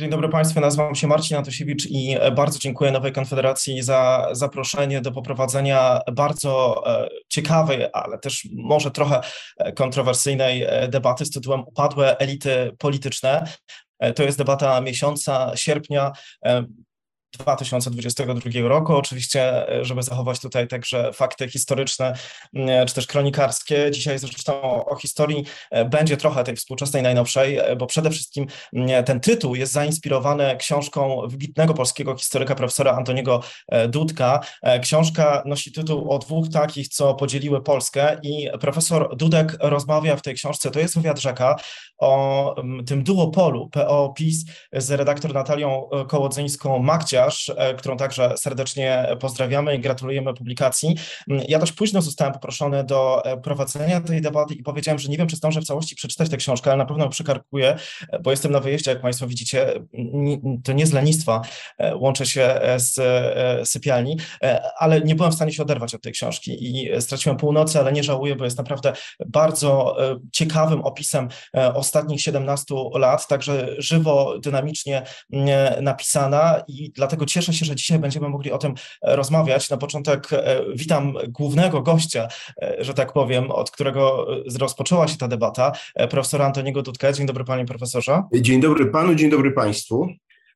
Dzień dobry Państwu, nazywam się Marcin Antosiewicz i bardzo dziękuję Nowej Konfederacji za zaproszenie do poprowadzenia bardzo e, ciekawej, ale też może trochę e, kontrowersyjnej e, debaty z tytułem Upadłe elity polityczne. To jest debata miesiąca sierpnia. 2022 roku. Oczywiście, e, żeby zachować tutaj także fakty historyczne mm, czy też kronikarskie. Dzisiaj zresztą o historii e, będzie trochę tej współczesnej, najnowszej, e, bo przede wszystkim mm, ten tytuł jest zainspirowany książką wybitnego polskiego historyka profesora Antoniego Dudka. Książka nosi tytuł o dwóch takich, co podzieliły Polskę i profesor Dudek rozmawia w tej książce, to jest wywiad rzeka, o tym duopolu PO-PiS z redaktor Natalią Kołodzyńską-Makcia, E, którą także serdecznie pozdrawiamy i gratulujemy publikacji. Ja dość późno zostałem poproszony do e, prowadzenia tej debaty i powiedziałem, że nie wiem, czy zdążę w całości przeczytać tę książkę, ale na pewno przykarkuję, e, bo jestem na wyjeździe, jak Państwo widzicie, to nie z lenistwa łączę się z sypialni, ale nie byłem w stanie się oderwać od tej książki i straciłem północy, ale nie żałuję, bo jest naprawdę bardzo ciekawym opisem ostatnich 17 lat, także żywo, dynamicznie mm, napisana i dla dlatego cieszę się, że dzisiaj będziemy mogli o tym e, rozmawiać. Na początek e, witam głównego gościa, e, że tak powiem, od którego rozpoczęła się ta debata, profesora Antoniego Dudkę. Dzień dobry panie profesorze. Dzień dobry panu, dzień dobry państwu.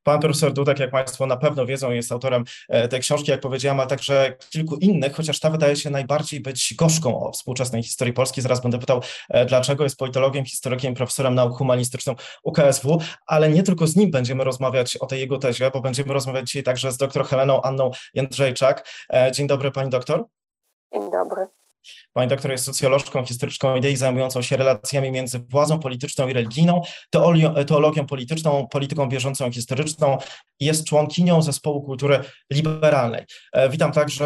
Pan profesor Dudek, jak Państwo na pewno wiedzą, jest autorem tej książki, jak powiedziałem, a także kilku innych, chociaż ta wydaje się najbardziej być gorzką o współczesnej historii Polski. Zaraz będę pytał, dlaczego jest politologiem, historykiem, profesorem nauk humanistycznych UKSW, ale nie tylko z nim będziemy rozmawiać o tej jego tezie, bo będziemy rozmawiać dzisiaj także z dr Heleną Anną Jędrzejczak. Dzień dobry, pani doktor. Dzień dobry. Pani doktor jest socjolożką, historyczką idei zajmującą się relacjami między władzą polityczną i religijną, teologią, polityczną, polityką bieżącą i historyczną. Jest członkinią Zespołu Kultury Liberalnej. E, witam także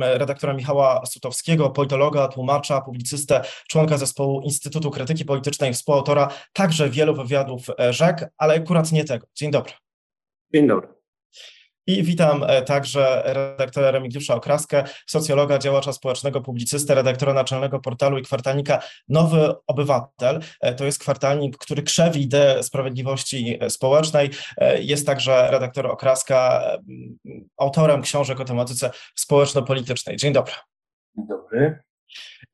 redaktora Michała Sutowskiego, politologa, tłumacza, publicystę, członka Zespołu Instytutu Krytyki Politycznej, współautora także wielu wywiadów e, rzek, ale akurat nie tego. Dzień dobry. Dzień dobry. I witam e, także redaktora Remigiusza Okraskę, socjologa, działacza społecznego, publicystę, redaktora naczelnego portalu i kwartalnika Nowy Obywatel. E, to jest kwartalnik, który krzewi ideę sprawiedliwości społecznej. E, jest także redaktor Okraska, autorem książek o tematyce społeczno-politycznej. Dzień dobry. Dzień dobry.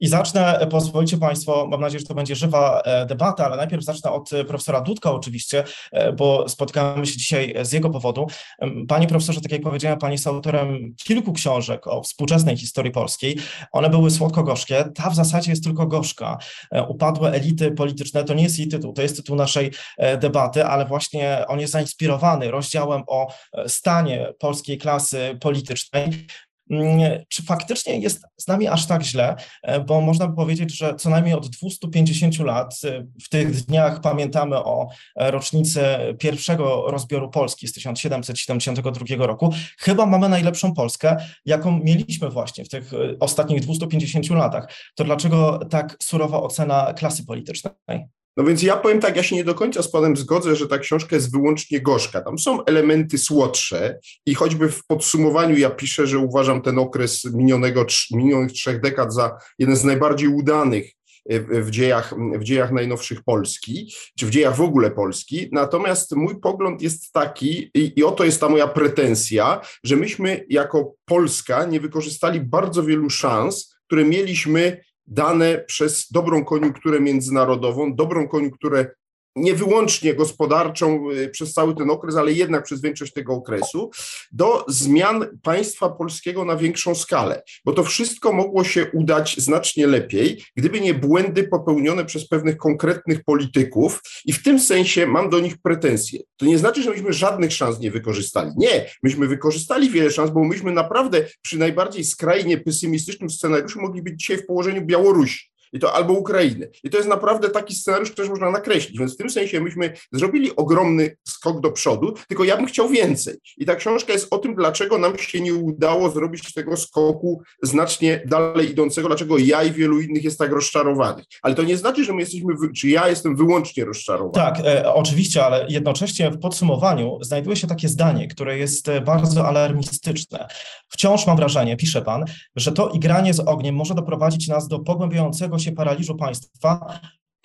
I zacznę, e, pozwolicie Państwo, mam nadzieję, że to będzie żywa e, debata, ale najpierw zacznę od e, profesora Dudka oczywiście, bo spotkamy się dzisiaj z jego powodu. Panie profesorze, tak jak powiedziałem, Pani jest autorem kilku książek o współczesnej historii polskiej. One były słodko-gorzkie, ta w zasadzie jest tylko gorzka. Upadłe elity polityczne to nie jest jej tytuł, to jest tytuł naszej debaty, ale właśnie on jest zainspirowany rozdziałem o stanie polskiej klasy politycznej. Mm, czy faktycznie jest z nami aż tak źle? E, bo można by powiedzieć, że co najmniej od 250 lat e, w tych dniach pamiętamy o e, rocznicy pierwszego rozbioru Polski z 1772 roku. Chyba mamy najlepszą Polskę, jaką mieliśmy właśnie w tych ostatnich 250 latach. To dlaczego tak surowa ocena klasy politycznej? No więc ja powiem tak, ja się nie do końca z panem zgodzę, że ta książka jest wyłącznie gorzka. Tam są elementy słodsze i choćby w podsumowaniu ja piszę, że uważam ten okres minionego, minionych trzech dekad za jeden z najbardziej udanych e, w dziejach, w dziejach najnowszych Polski, czy w dziejach w ogóle Polski. Natomiast mój pogląd jest taki, i, i oto jest ta moja pretensja, że myśmy jako Polska nie wykorzystali bardzo wielu szans, które mieliśmy dane przez dobrą koniunkturę międzynarodową, dobrą koniunkturę nie wyłącznie gospodarczą y, przez cały ten okres, ale jednak przez większość tego okresu, do zmian państwa polskiego na większą skalę, bo to wszystko mogło się udać znacznie lepiej, gdyby nie błędy popełnione przez pewnych konkretnych polityków i w tym sensie mam do nich pretensje. To nie znaczy, że myśmy żadnych szans nie wykorzystali. Nie, myśmy wykorzystali wiele szans, bo myśmy naprawdę przy najbardziej skrajnie pesymistycznym scenariuszu mogli być dzisiaj w położeniu Białorusi i to albo Ukrainy. I to jest naprawdę taki scenariusz, który można nakreślić. Więc w tym sensie myśmy zrobili ogromny skok do przodu, tylko ja bym chciał więcej. I ta książka jest o tym, dlaczego nam się nie udało zrobić tego skoku znacznie dalej idącego, dlaczego ja i wielu innych jest tak rozczarowanych. Ale to nie znaczy, że my jesteśmy, czy ja jestem wyłącznie rozczarowany. Tak, e, oczywiście, ale jednocześnie w podsumowaniu znajduje się takie zdanie, które jest e, bardzo alarmistyczne. Wciąż mam wrażenie, pisze pan, że to igranie z ogniem może doprowadzić nas do pogłębiającego się paraliżu państwa,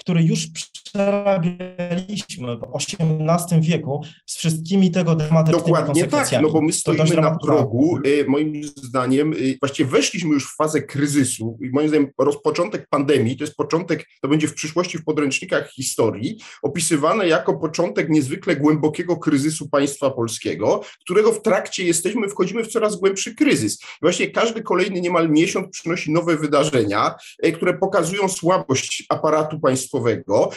który już przerabialiśmy w XVIII wieku z wszystkimi tego dramatycznymi Dokładnie tak, no bo my stoimy na progu, y, moim zdaniem, y, właściwie weszliśmy już w fazę kryzysu i moim zdaniem rozpoczątek pandemii, to jest początek, to będzie w przyszłości w podręcznikach historii, opisywane jako początek niezwykle głębokiego kryzysu państwa polskiego, którego w trakcie jesteśmy, wchodzimy w coraz głębszy kryzys. I właśnie każdy kolejny niemal miesiąc przynosi nowe wydarzenia, y, które pokazują słabość aparatu państwowego,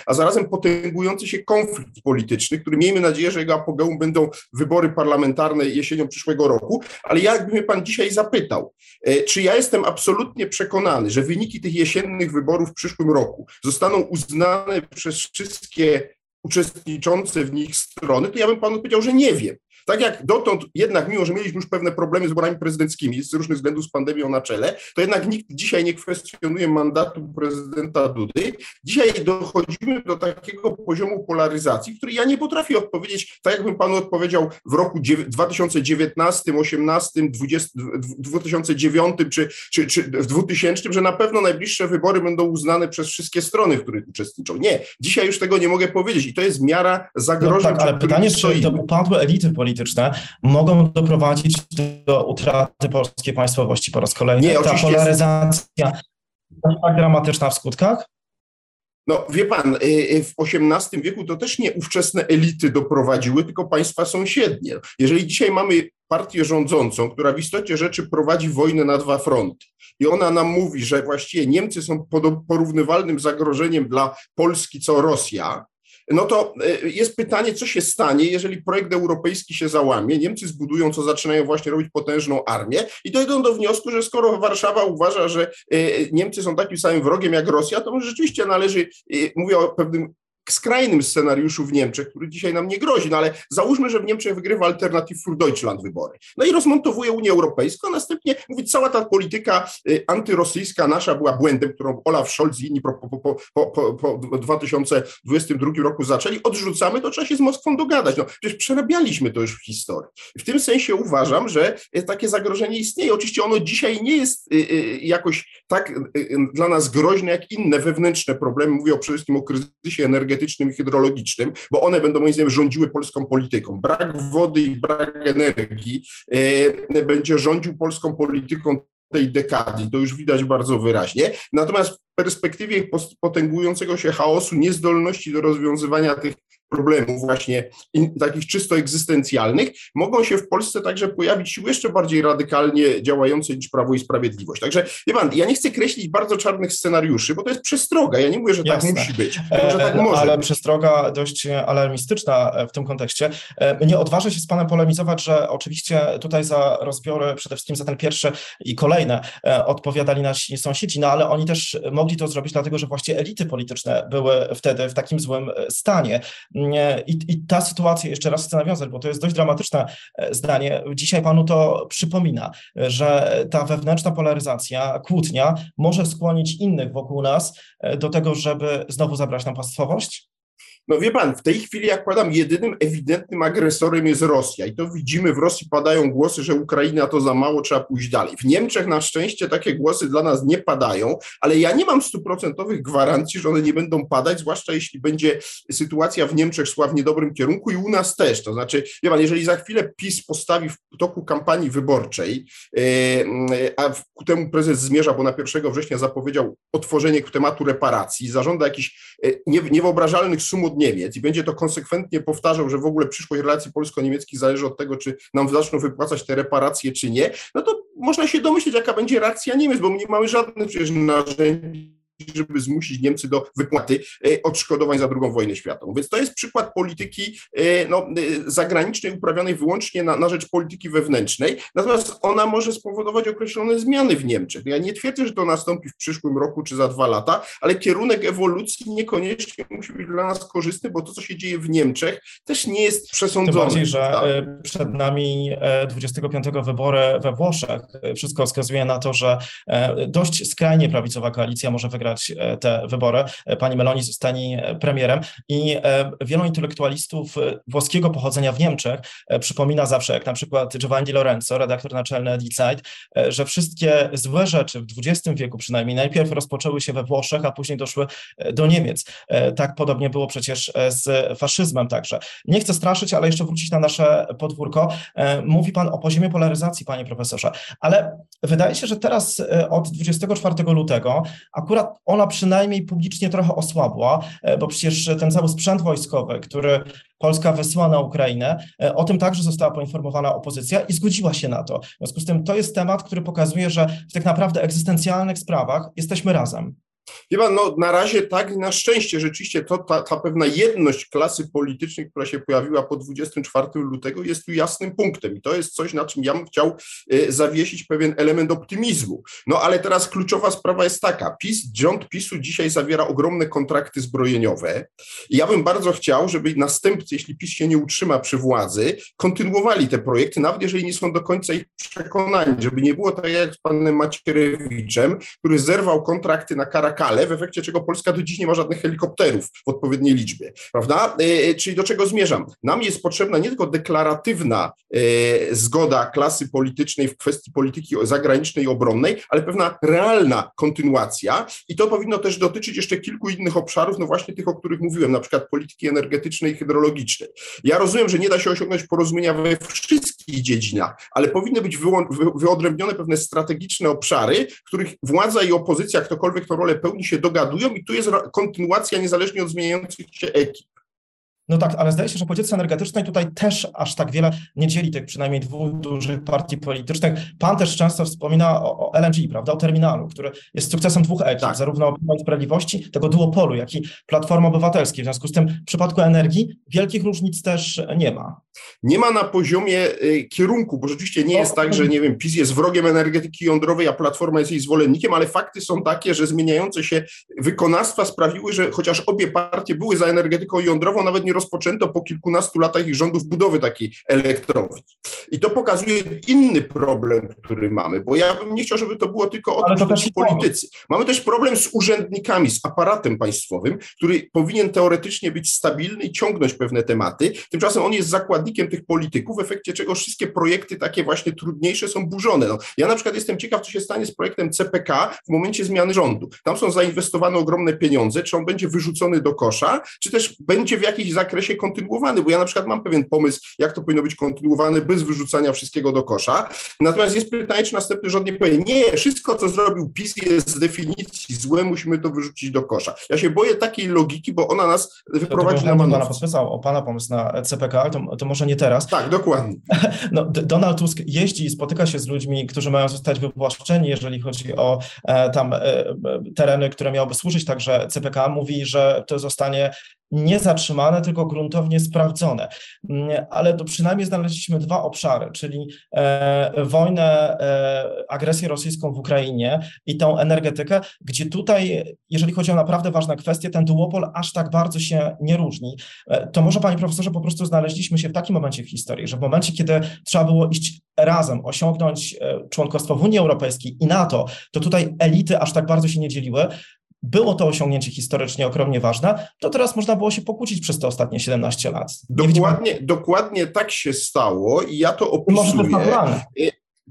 a zarazem potęgujący się konflikt polityczny, który miejmy nadzieję, że jego apogeum będą wybory parlamentarne jesienią przyszłego roku, ale jakby mnie pan dzisiaj zapytał, e, czy ja jestem absolutnie przekonany, że wyniki tych jesiennych wyborów w przyszłym roku zostaną uznane przez wszystkie uczestniczące w nich strony, to ja bym panu powiedział, że nie wiem. Tak jak dotąd jednak, mimo że mieliśmy już pewne problemy z wyborami prezydenckimi z różnych względów z pandemią na czele, to jednak nikt dzisiaj nie kwestionuje mandatu prezydenta Dudy. Dzisiaj dochodzimy do takiego poziomu polaryzacji, który ja nie potrafię odpowiedzieć, tak jakbym panu odpowiedział w roku 2019, 18, 20, 2009 czy, czy, czy w 2000, że na pewno najbliższe wybory będą uznane przez wszystkie strony, w których uczestniczą. Nie, dzisiaj już tego nie mogę powiedzieć i to jest miara zagrożeń. No tak, ale pytanie, czy to upadłe elity polityczne polityczne mogą doprowadzić do utraty polskiej państwowości po raz kolejny. Nie, Ta polaryzacja jest tak dramatyczna w skutkach? No wie pan, y, y, w XVIII wieku to też nie ówczesne elity doprowadziły, tylko państwa sąsiednie. Jeżeli dzisiaj mamy partię rządzącą, która w istocie rzeczy prowadzi wojnę na dwa fronty i ona nam mówi, że właściwie Niemcy są porównywalnym zagrożeniem dla Polski co Rosja, no to e, jest pytanie, co się stanie, jeżeli projekt europejski się załamie, Niemcy zbudują, co zaczynają właśnie robić potężną armię i dojdą do wniosku, że skoro Warszawa uważa, że e, Niemcy są takim samym wrogiem jak Rosja, to może rzeczywiście należy, e, mówię o pewnym skrajnym scenariuszu w Niemczech, który dzisiaj nam nie grozi, no ale załóżmy, że w Niemczech wygrywa Alternative für Deutschland wybory. No i rozmontowuje Unię Europejską, a następnie mówi, cała ta polityka y, antyrosyjska nasza była błędem, którą Olaf Scholz i inni po, po, po, po 2022 roku zaczęli, odrzucamy, to trzeba się z Moskwą dogadać. No przecież przerabialiśmy to już w historii. W tym sensie uważam, że y, takie zagrożenie istnieje. Oczywiście ono dzisiaj nie jest y, jakoś tak dla nas groźne, jak inne wewnętrzne problemy. Mówię przede wszystkim o kryzysie energetycznym, energetycznym i hydrologicznym, bo one będą moim zdaniem rządziły polską polityką. Brak wody i brak energii e, będzie rządził polską polityką tej dekady. To już widać bardzo wyraźnie. Natomiast w perspektywie potęgującego się chaosu, niezdolności do rozwiązywania tych problemów właśnie takich czysto egzystencjalnych, mogą się w Polsce także pojawić siły jeszcze bardziej radykalnie działające niż Prawo i Sprawiedliwość. Także, wie pan, ja nie chcę kreślić bardzo czarnych scenariuszy, bo to jest przestroga. Ja nie mówię, że tak Jasne. tak musi być, tylko, że tak e, może Ale przestroga dość alarmistyczna e, w tym kontekście. E, nie odważę się z panem polemizować, że oczywiście tutaj za rozbiory, przede wszystkim za ten pierwszy i kolejne, odpowiadali nasi sąsiedzi, no ale oni też mogli to zrobić dlatego, że właśnie elity polityczne były wtedy w takim złym stanie. I, I, ta sytuacja, jeszcze raz chcę nawiązać, bo to jest dość dramatyczne e, zdanie. Dzisiaj panu to przypomina, że ta wewnętrzna polaryzacja, kłótnia może skłonić innych wokół nas e, do tego, żeby znowu zabrać nam państwowość? No wie pan, w tej chwili, jak padam, jedynym ewidentnym agresorem jest Rosja i to widzimy, w Rosji padają głosy, że Ukraina to za mało, trzeba pójść dalej. W Niemczech na szczęście takie głosy dla nas nie padają, ale ja nie mam stuprocentowych gwarancji, że one nie będą padać, zwłaszcza jeśli będzie sytuacja w Niemczech szła w niedobrym kierunku i u nas też. To znaczy, wie pan, jeżeli za chwilę PiS postawi w toku kampanii wyborczej, e, a ku temu prezes zmierza, bo na 1 września zapowiedział otworzenie tematu reparacji, zażąda jakichś e, niewyobrażalnych sum od Niemiec i będzie to konsekwentnie powtarzał, że w ogóle przyszłość relacji polsko-niemieckich zależy od tego, czy nam zaczną wypłacać te reparacje, czy nie, no to można się domyśleć, jaka będzie reakcja Niemiec, bo my nie mamy żadnych przecież narzędzi żeby zmusić Niemcy do wypłaty e, odszkodowań za II wojnę światową. Więc to jest przykład polityki e, no, e, zagranicznej uprawionej wyłącznie na, na rzecz polityki wewnętrznej, natomiast ona może spowodować określone zmiany w Niemczech. Ja nie twierdzę, że to nastąpi w przyszłym roku czy za dwa lata, ale kierunek ewolucji niekoniecznie musi być dla nas korzystny, bo to, co się dzieje w Niemczech, też nie jest przesądzone. Tym bardziej, że tak? przed nami 25 wybory we Włoszech. Wszystko wskazuje na to, że dość skrajnie prawicowa koalicja może wygrać wygrać te wybory. Pani Meloni zostanie premierem i wielu intelektualistów włoskiego pochodzenia w Niemczech przypomina zawsze, jak na przykład Giovanni Lorenzo, redaktor naczelny Die Zeit, że wszystkie złe rzeczy w XX wieku przynajmniej najpierw rozpoczęły się we Włoszech, a później doszły do Niemiec. Tak podobnie było przecież z faszyzmem także. Nie chcę straszyć, ale jeszcze wrócić na nasze podwórko. Mówi Pan o poziomie polaryzacji, Panie Profesorze, ale wydaje się, że teraz od 24 lutego akurat ona przynajmniej publicznie trochę osłabła, bo przecież ten cały sprzęt wojskowy, który Polska wysłała na Ukrainę. E, o tym także została poinformowana opozycja i zgodziła się na to. W związku z tym to jest temat, który pokazuje, że w tych naprawdę egzystencjalnych sprawach jesteśmy razem. Wie pan, no na razie tak, na szczęście rzeczywiście to ta, ta pewna jedność klasy politycznej, która się pojawiła po 24 lutego jest tu jasnym punktem. I to jest coś, na czym ja bym chciał y, zawiesić pewien element optymizmu. No ale teraz kluczowa sprawa jest taka, PiS, rząd PiSu dzisiaj zawiera ogromne kontrakty zbrojeniowe. I ja bym bardzo chciał, żeby następcy, jeśli PiS się nie utrzyma przy władzy, kontynuowali te projekty, nawet jeżeli nie są do końca ich przekonani, żeby nie było tak jak z panem Macierewiczem, który zerwał kontrakty na Karakale, Kale, w efekcie czego Polska do dziś nie ma żadnych helikopterów w odpowiedniej liczbie, prawda? E, czyli do czego zmierzam? Nam jest potrzebna nie tylko deklaratywna e, zgoda klasy politycznej w kwestii polityki zagranicznej i obronnej, ale pewna realna kontynuacja i to powinno też dotyczyć jeszcze kilku innych obszarów, no właśnie tych, o których mówiłem, na przykład polityki energetycznej i hydrologicznej. Ja rozumiem, że nie da się osiągnąć porozumienia we wszystkich dziedzinach, ale powinny być wyodrębnione pewne strategiczne obszary, w których władza i opozycja, ktokolwiek tę rolę pełni się dogadują i tu jest kontynuacja niezależnie od zmieniających się ekip. No tak, ale zdaje się, że polityce energetycznej tutaj też aż tak wiele nie dzieli tych przynajmniej dwóch dużych partii politycznych. Pan też często wspomina o, o LNG, prawda, o terminalu, który jest sukcesem dwóch ekip, tak. zarówno Prawa Sprawiedliwości, tego duopolu, jak i Platformy Obywatelskiej. W związku z tym w przypadku energii wielkich różnic też nie ma. Nie ma na poziomie y, kierunku, bo rzeczywiście nie jest tak, że nie wiem, PiS jest wrogiem energetyki jądrowej, a Platforma jest jej zwolennikiem, ale fakty są takie, że zmieniające się wykonawstwa sprawiły, że chociaż obie partie były za energetyką jądrową, nawet nie rozpoczęto po kilkunastu latach ich rządów budowy takiej elektrowni. I to pokazuje inny problem, który mamy, bo ja bym nie chciał, żeby to było tylko o tym, że politycy. Mamy też problem z urzędnikami, z aparatem państwowym, który powinien teoretycznie być stabilny i ciągnąć pewne tematy. Tymczasem on jest zakładnikiem tych polityków, w efekcie czego wszystkie projekty takie właśnie trudniejsze są burzone. No, ja na przykład jestem ciekaw, co się stanie z projektem CPK w momencie zmiany rządu. Tam są zainwestowane ogromne pieniądze, czy on będzie wyrzucony do kosza, czy też będzie w jakiś zakresie kontynuowany, bo ja na przykład mam pewien pomysł, jak to powinno być kontynuowane bez wyrzucania wszystkiego do kosza. Natomiast jest pytanie, czy następny rząd nie powie, nie, wszystko, co zrobił PiS jest z definicji złe, musimy to wyrzucić do kosza. Ja się boję takiej logiki, bo ona nas wyprowadzi na manowce. Pana o Pana pomysł na CPK, to, to może nie teraz. Tak, dokładnie. No, Donald Tusk jeździ i spotyka się z ludźmi, którzy mają zostać wywłaszczeni, jeżeli chodzi o e, tam e, e tereny, które miałyby służyć także CPK. Mówi, że to zostanie nie zatrzymane, tylko gruntownie sprawdzone. Mm, ale to przynajmniej znaleźliśmy dwa obszary, czyli e, wojnę, e, agresję rosyjską w Ukrainie i tą energetykę, gdzie tutaj, jeżeli chodzi o naprawdę ważne kwestie, ten duopol aż tak bardzo się nie różni. E, to może, panie profesorze, po prostu znaleźliśmy się w takim momencie w historii, że w momencie, kiedy trzeba było iść razem, osiągnąć członkostwo w Unii Europejskiej i NATO, to tutaj elity aż tak bardzo się nie dzieliły, było to osiągnięcie historycznie ogromnie ważne, to teraz można było się pokłócić przez te ostatnie 17 lat. dokładnie, dokładnie tak się stało i ja to opisuję.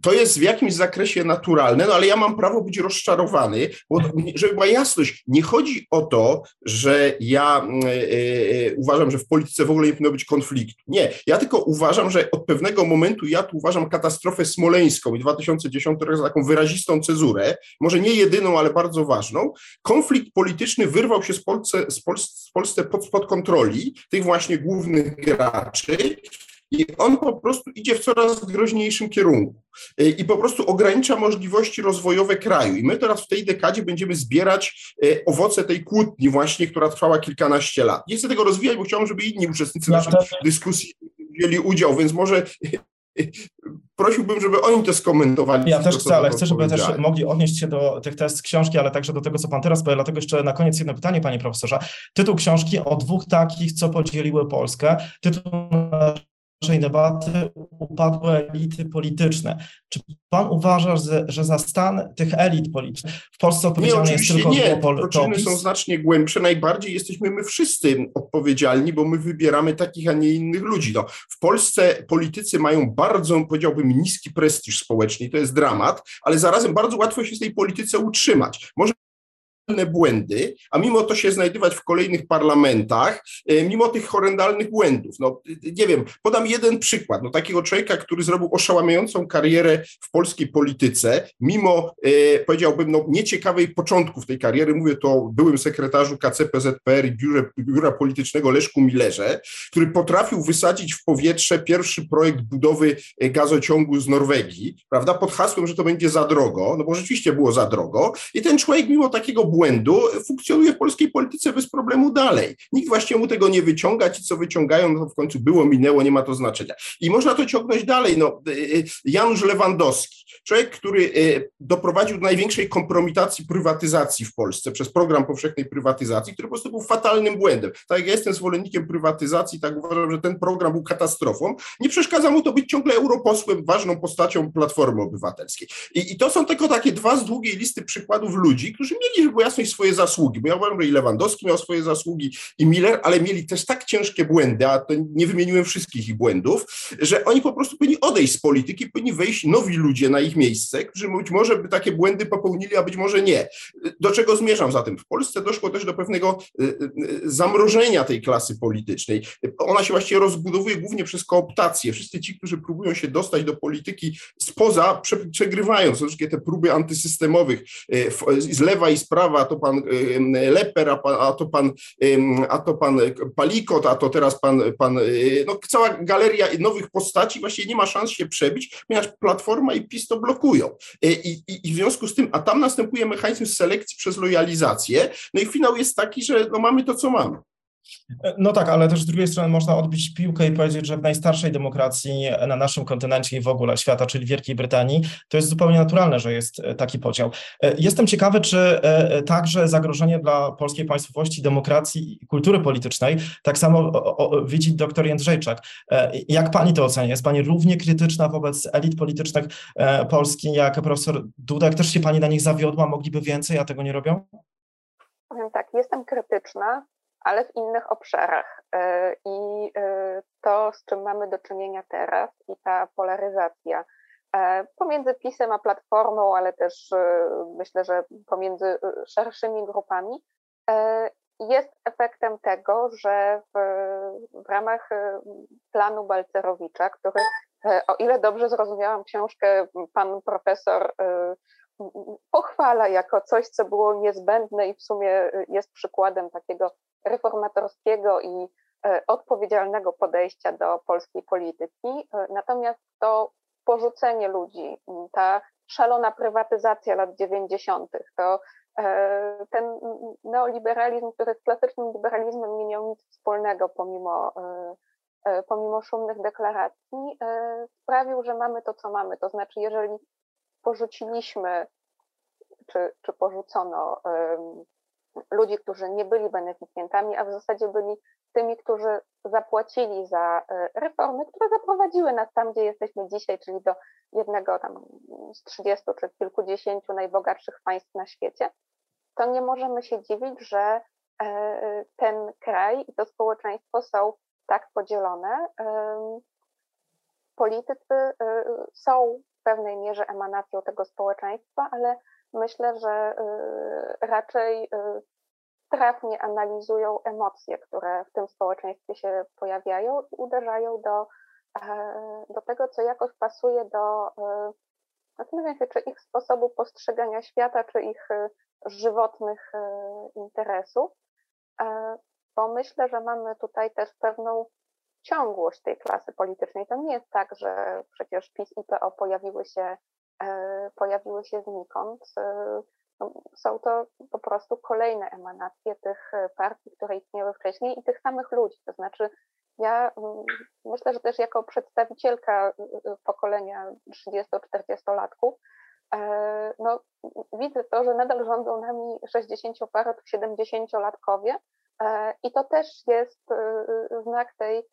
To jest w jakimś zakresie naturalne, no ale ja mam prawo być rozczarowany, bo żeby była jasność, nie chodzi o to, że ja y, uważam, że w polityce w ogóle nie powinno być konfliktu. Nie, ja tylko uważam, że od pewnego momentu ja tu uważam katastrofę smoleńską i 2010 rok za taką wyrazistą cezurę, może nie jedyną, ale bardzo ważną. Konflikt polityczny wyrwał się z Polsce, z Polsce, z Polsce pod, pod kontroli tych właśnie głównych graczy i on po prostu idzie w coraz groźniejszym kierunku y, i po prostu ogranicza możliwości rozwojowe kraju. I my teraz w tej dekadzie będziemy zbierać y, owoce tej kłótni właśnie, która trwała kilkanaście lat. Nie chcę tego rozwijać, bo chciałbym, żeby inni uczestnicy naszej dyskusji wzięli udział, więc może prosiłbym, żeby oni to skomentowali. Ja też chcę, ale chcę, żeby też mogli odnieść się do tych test książki, ale także do tego, co pan teraz powie. Dlatego jeszcze na koniec jedno pytanie, panie profesorze. Tytuł książki o dwóch takich, co podzieliły Polskę. Tytuł naszej debaty upadłe elity polityczne. Czy pan uważa, że, że za stan tych elit politycznych w Polsce odpowiedzialny jest tylko nie. Przyczyny są znacznie głębsze. Najbardziej jesteśmy my wszyscy odpowiedzialni, bo my wybieramy takich, a nie innych ludzi. No, w Polsce politycy mają bardzo, powiedziałbym, niski prestiż społeczny to jest dramat, ale zarazem bardzo łatwo się z tej polityce utrzymać. Może błędy, a mimo to się znajdować w kolejnych parlamentach, e, mimo tych horrendalnych błędów. No, nie wiem, podam jeden przykład, no, takiego człowieka, który zrobił oszałamiającą karierę w polskiej polityce, mimo, e, powiedziałbym, no, nieciekawej początków tej kariery, mówię to o byłym sekretarzu KCPZPR i biurze, biura politycznego Leszku Millerze, który potrafił wysadzić w powietrze pierwszy projekt budowy e, gazociągu z Norwegii, prawda, pod hasłem, że to będzie za drogo, no bo rzeczywiście było za drogo. I ten człowiek mimo takiego błędu funkcjonuje w polskiej polityce bez problemu dalej. Nikt właśnie mu tego nie wyciąga, ci co wyciągają, no to w końcu było, minęło, nie ma to znaczenia. I można to ciągnąć dalej. No, y, y, Janusz Lewandowski, człowiek, który y, doprowadził do największej kompromitacji prywatyzacji w Polsce przez program powszechnej prywatyzacji, który po prostu był fatalnym błędem. Tak jak ja jestem zwolennikiem prywatyzacji, tak uważam, że ten program był katastrofą. Nie przeszkadza mu to być ciągle europosłem, ważną postacią Platformy Obywatelskiej. I, i to są tylko takie dwa z długiej listy przykładów ludzi, którzy mieli, jasność, swoje zasługi, bo ja uważam, że i Lewandowski miał swoje zasługi, i Miller, ale mieli też tak ciężkie błędy, a to nie wymieniłem wszystkich ich błędów, że oni po prostu powinni odejść z polityki, powinni wejść nowi ludzie na ich miejsce, którzy być może by takie błędy popełnili, a być może nie. Do czego zmierzam zatem? W Polsce doszło też do pewnego y, y, zamrożenia tej klasy politycznej. Ona się właściwie rozbudowuje głównie przez kooptację. Wszyscy ci, którzy próbują się dostać do polityki spoza, przegrywają. Są wszystkie te próby antysystemowych y, z lewa i z prawa, a to pan Leper, a, pan, a, to pan, a to pan Palikot, a to teraz pan, pan no cała galeria nowych postaci właśnie nie ma szans się przebić, ponieważ Platforma i PiS to blokują. E, I, i, I, w związku z tym, a tam następuje mechanizm selekcji przez lojalizację, no i finał jest taki, że no mamy to, co mamy. No tak, ale też z drugiej strony można odbić piłkę i powiedzieć, że w najstarszej demokracji na naszym kontynencie i w ogóle świata, czyli Wielkiej Brytanii, to jest zupełnie naturalne, że jest e, taki podział. E, jestem ciekawy, czy e, także zagrożenie dla polskiej państwowości, demokracji i kultury politycznej, tak samo widzi doktor Jędrzejczak. Jak pani to ocenia? Jest pani równie krytyczna wobec elit politycznych Polski, jak profesor Dudek? Też się pani na nich zawiodła? Mogliby więcej, a tego nie robią? Powiem tak, jestem krytyczna, ale w innych obszarach. E, I e, to, z czym mamy do czynienia teraz, i ta polaryzacja e, pomiędzy PiSem a Platformą, ale też myślę, że pomiędzy szerszymi grupami, jest efektem tego, że w, w ramach planu Balcerowicza, który, o ile dobrze zrozumiałam książkę, pan profesor pochwala jako coś, co było niezbędne i w sumie jest przykładem takiego reformatorskiego i e, odpowiedzialnego podejścia do polskiej polityki. E, natomiast to porzucenie ludzi, ta szalona prywatyzacja lat 90., to e, ten neoliberalizm, który z klasycznym liberalizmem nie miał nic wspólnego pomimo, pomimo szumnych deklaracji, sprawił, że mamy to, co mamy. To znaczy, jeżeli porzuciliśmy, czy, czy porzucono ludzi, którzy nie byli beneficjentami, a w zasadzie byli tymi, którzy zapłacili za e, reformy, które zaprowadziły nas tam, gdzie jesteśmy dzisiaj, czyli do jednego tam z 30 czy kilkudziesięciu najbogatszych państw na świecie, to nie możemy się dziwić, że e, ten kraj i to społeczeństwo są tak podzielone. Politycy e, są w pewnej mierze emanacją tego społeczeństwa, ale myślę, że y, raczej y, trafnie analizują emocje, które w tym społeczeństwie się pojawiają i uderzają do, e, do tego, co jakoś pasuje do, y, zastanawiam się, czy ich sposobu postrzegania świata, czy ich żywotnych interesów, e, bo myślę, że mamy tutaj też pewną ciągłość tej klasy politycznej. To nie jest tak, że przecież PiS i PO pojawiły się E, pojawiły się znikąd. E, no, są to po prostu kolejne emanacje tych e, partii, które istniały wcześniej i tych samych ludzi. To znaczy, ja mm, myślę, że też jako przedstawicielka pokolenia 30-40-latków, no, widzę to, że nadal rządzą nami 60-paro 70-latkowie i to też jest znak tej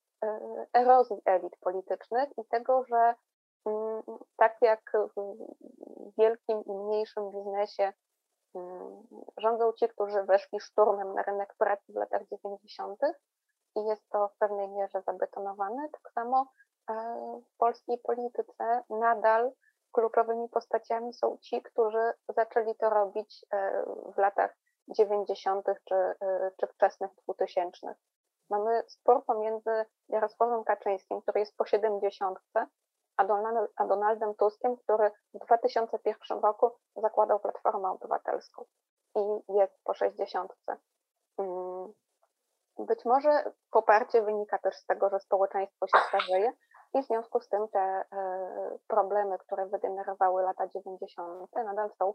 erozji elit politycznych i tego, że mm, tak jak w wielkim i mniejszym biznesie mm, rządzą ci, którzy weszli szturmem na rynek pracy w latach 90. i jest to w pewnej mierze zabetonowane, tak samo w polskiej polityce nadal kluczowymi postaciami są ci, którzy zaczęli to robić w latach 90. czy, czy wczesnych 2000. Mamy spór pomiędzy Jarosławem Kaczyńskim, który jest po 70, a, Donald, a Donaldem Tuskiem, który w 2001 roku zakładał Platformę Obywatelską i jest po 60. Mm, być może poparcie wynika też z tego, że społeczeństwo się starzeje i w związku z tym te e, problemy, które wygenerowały lata 90. nadal są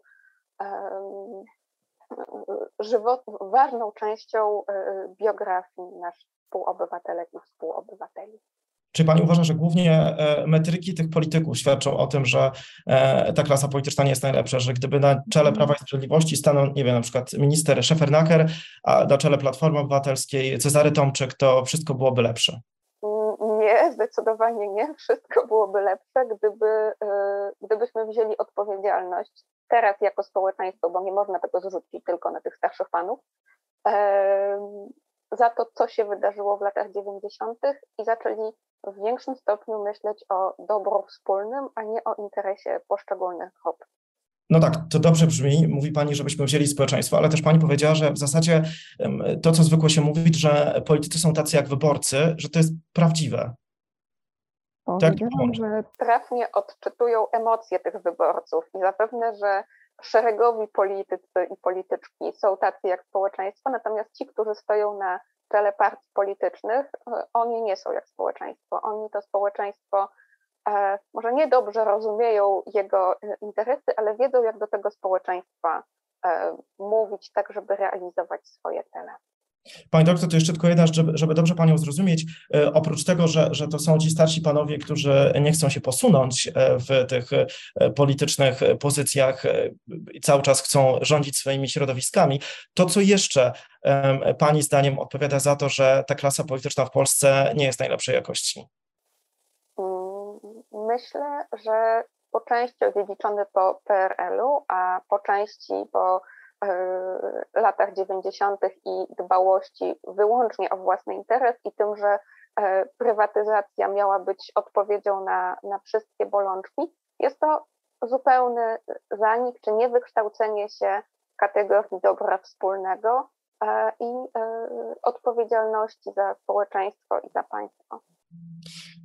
żywot, ważną częścią e, biografii naszych współobywatelek i współobywateli. Czy pani uważa, że głównie e, metryki tych polityków świadczą o tym, że e, ta klasa polityczna nie jest najlepsza, że gdyby na czele mhm. Prawa i Sprawiedliwości stanął, nie wiem, na przykład minister Szefernaker, a na czele Platformy Obywatelskiej Cezary Tomczyk, to wszystko byłoby lepsze? Nie, zdecydowanie nie. Wszystko byłoby lepsze, gdyby, gdybyśmy wzięli odpowiedzialność teraz jako społeczeństwo, bo nie można tego zrzucić tylko na tych starszych panów, za to, co się wydarzyło w latach 90. i zaczęli w większym stopniu myśleć o dobru wspólnym, a nie o interesie poszczególnych grup. No tak, to dobrze brzmi. Mówi Pani, żebyśmy wzięli społeczeństwo, ale też Pani powiedziała, że w zasadzie to, co zwykło się mówić, że politycy są tacy jak wyborcy, że to jest prawdziwe. Powiedziałam, że trafnie odczytują emocje tych wyborców i zapewne, że szeregowi politycy i polityczki są tacy jak społeczeństwo, natomiast ci, którzy stoją na czele partii politycznych, oni nie są jak społeczeństwo. Oni to społeczeństwo e, może nie dobrze rozumieją jego e, interesy, ale wiedzą, jak do tego społeczeństwa e, mówić, tak żeby realizować swoje cele. Pani doktor, to jeszcze tylko jedna, żeby, żeby dobrze Panią zrozumieć, e, oprócz tego, że, że to są ci starsi panowie, którzy nie chcą się posunąć e, w tych e, politycznych pozycjach i cały czas chcą rządzić swoimi środowiskami, to co jeszcze Pani zdaniem odpowiada za to, że ta klasa polityczna w Polsce nie jest najlepszej jakości? Mm, myślę, że po części odziedziczony po PRL-u, a po części po latach 90. i dbałości wyłącznie o własny interes i tym, że e, prywatyzacja miała być odpowiedzią na, na wszystkie bolączki, jest to zupełny zanik czy niewykształcenie się kategorii dobra wspólnego e, i odpowiedzialności za społeczeństwo i za państwo.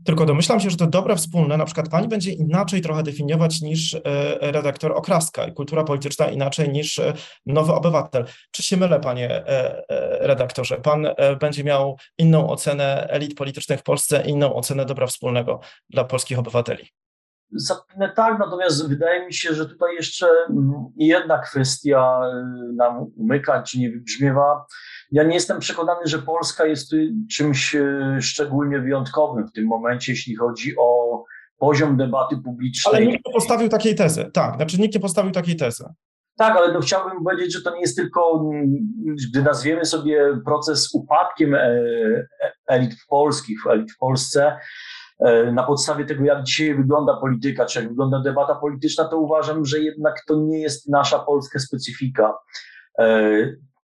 Tylko domyślam się, że to dobre wspólne, na przykład pani będzie inaczej trochę definiować niż e, redaktor Okraska i kultura polityczna inaczej niż e, nowy obywatel. Czy się mylę, panie e, redaktorze? Pan będzie miał inną ocenę elit politycznych w Polsce, inną ocenę dobra wspólnego dla polskich obywateli. Zapewne tak, natomiast wydaje mi się, że tutaj jeszcze mm, jedna kwestia nam umyka, czy nie wybrzmiewa ja nie jestem przekonany, że Polska jest czymś e, szczególnie wyjątkowym w tym momencie, jeśli chodzi o poziom debaty publicznej. Ale nikt nie postawił takiej tezy. Tak, znaczy nikt nie postawił takiej tezy. Tak, ale no chciałbym powiedzieć, że to nie jest tylko, gdy nazwiemy sobie proces upadkiem e, e, elit polskich, elit w Polsce, na podstawie tego, jak dzisiaj wygląda polityka, czy jak wygląda debata polityczna, to uważam, że jednak to nie jest nasza polska specyfika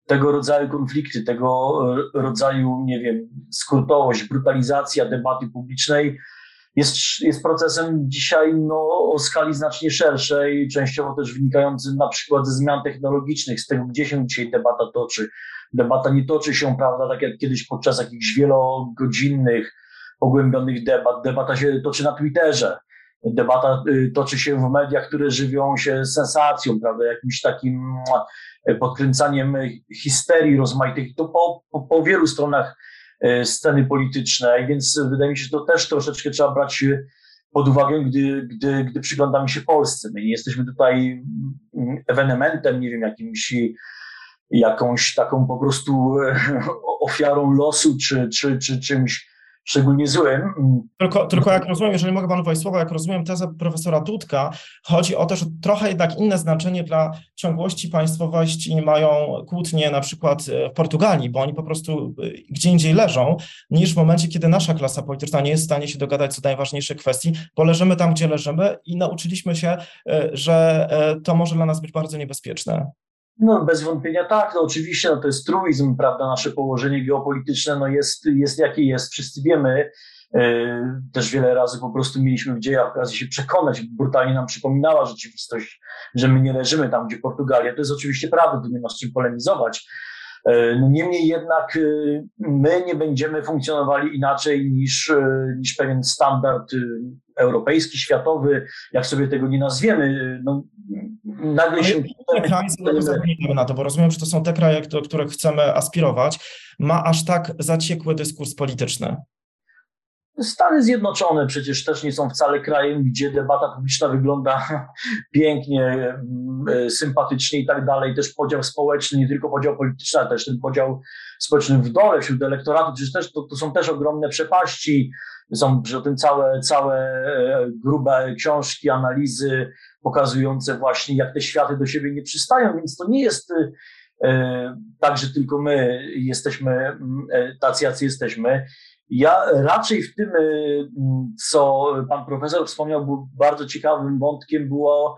tego rodzaju konflikty, tego rodzaju, nie wiem, skrótowość, brutalizacja debaty publicznej jest, jest procesem dzisiaj no, o skali znacznie szerszej, częściowo też wynikającym na przykład ze zmian technologicznych, z tego, gdzie się dzisiaj debata toczy. Debata nie toczy się, prawda, tak jak kiedyś podczas jakichś wielogodzinnych, pogłębionych debat. Debata się toczy na Twitterze. Debata y, toczy się w mediach, które żywią się sensacją, prawda, jakimś takim E, podkręcaniem histerii rozmaitych, to po, po, po wielu stronach e, sceny politycznej, więc wydaje mi się, że to też troszeczkę trzeba brać pod uwagę, gdy, gdy, gdy przyglądamy się Polsce. My nie jesteśmy tutaj mm, ewenementem, nie wiem, jakimś jakąś taką po prostu e, ofiarą losu, czy, czy, czy czymś, szczególnie złym. Tylko, tylko jak rozumiem, jeżeli mogę panu wejść słowa, jak rozumiem tezę profesora Dudka, chodzi o to, że trochę jednak inne znaczenie dla ciągłości państwowości mają kłótnie na przykład w Portugalii, bo oni po prostu gdzie indziej leżą, niż w momencie, kiedy nasza klasa polityczna nie jest w stanie się dogadać co do najważniejszych kwestii, bo leżymy tam, gdzie leżymy i nauczyliśmy się, że to może dla nas być bardzo niebezpieczne. No, bez wątpienia tak, no oczywiście, no to jest truizm, prawda, nasze położenie geopolityczne no jest, jest jakie jest, wszyscy wiemy, e, też wiele razy po prostu mieliśmy w dziejach okazję się przekonać, brutalnie nam przypominała rzeczywistość, że my nie leżymy tam, gdzie Portugalia. To jest oczywiście prawda, tu nie ma z czym polemizować. E, no niemniej jednak e, my nie będziemy funkcjonowali inaczej niż, niż pewien standard europejski, światowy, jak sobie tego nie nazwiemy. No, nagle się... Kraje na to, bo rozumiem, że to są te kraje, do których chcemy aspirować, ma aż tak zaciekły dyskurs polityczny. Stany Zjednoczone przecież też nie są wcale krajem, gdzie debata publiczna wygląda pięknie, mm, sympatycznie i tak dalej. Też podział społeczny, nie tylko podział polityczny, ale też ten podział społeczny w dole wśród elektoratu, przecież też to, to są też ogromne przepaści. Są przy tym całe, całe e, grube książki, analizy pokazujące właśnie, jak te światy do siebie nie przystają, więc to nie jest e, tak, że tylko my jesteśmy e, tacy, jacy jesteśmy. Ja raczej w tym, co pan profesor wspomniał, był bardzo ciekawym wątkiem, było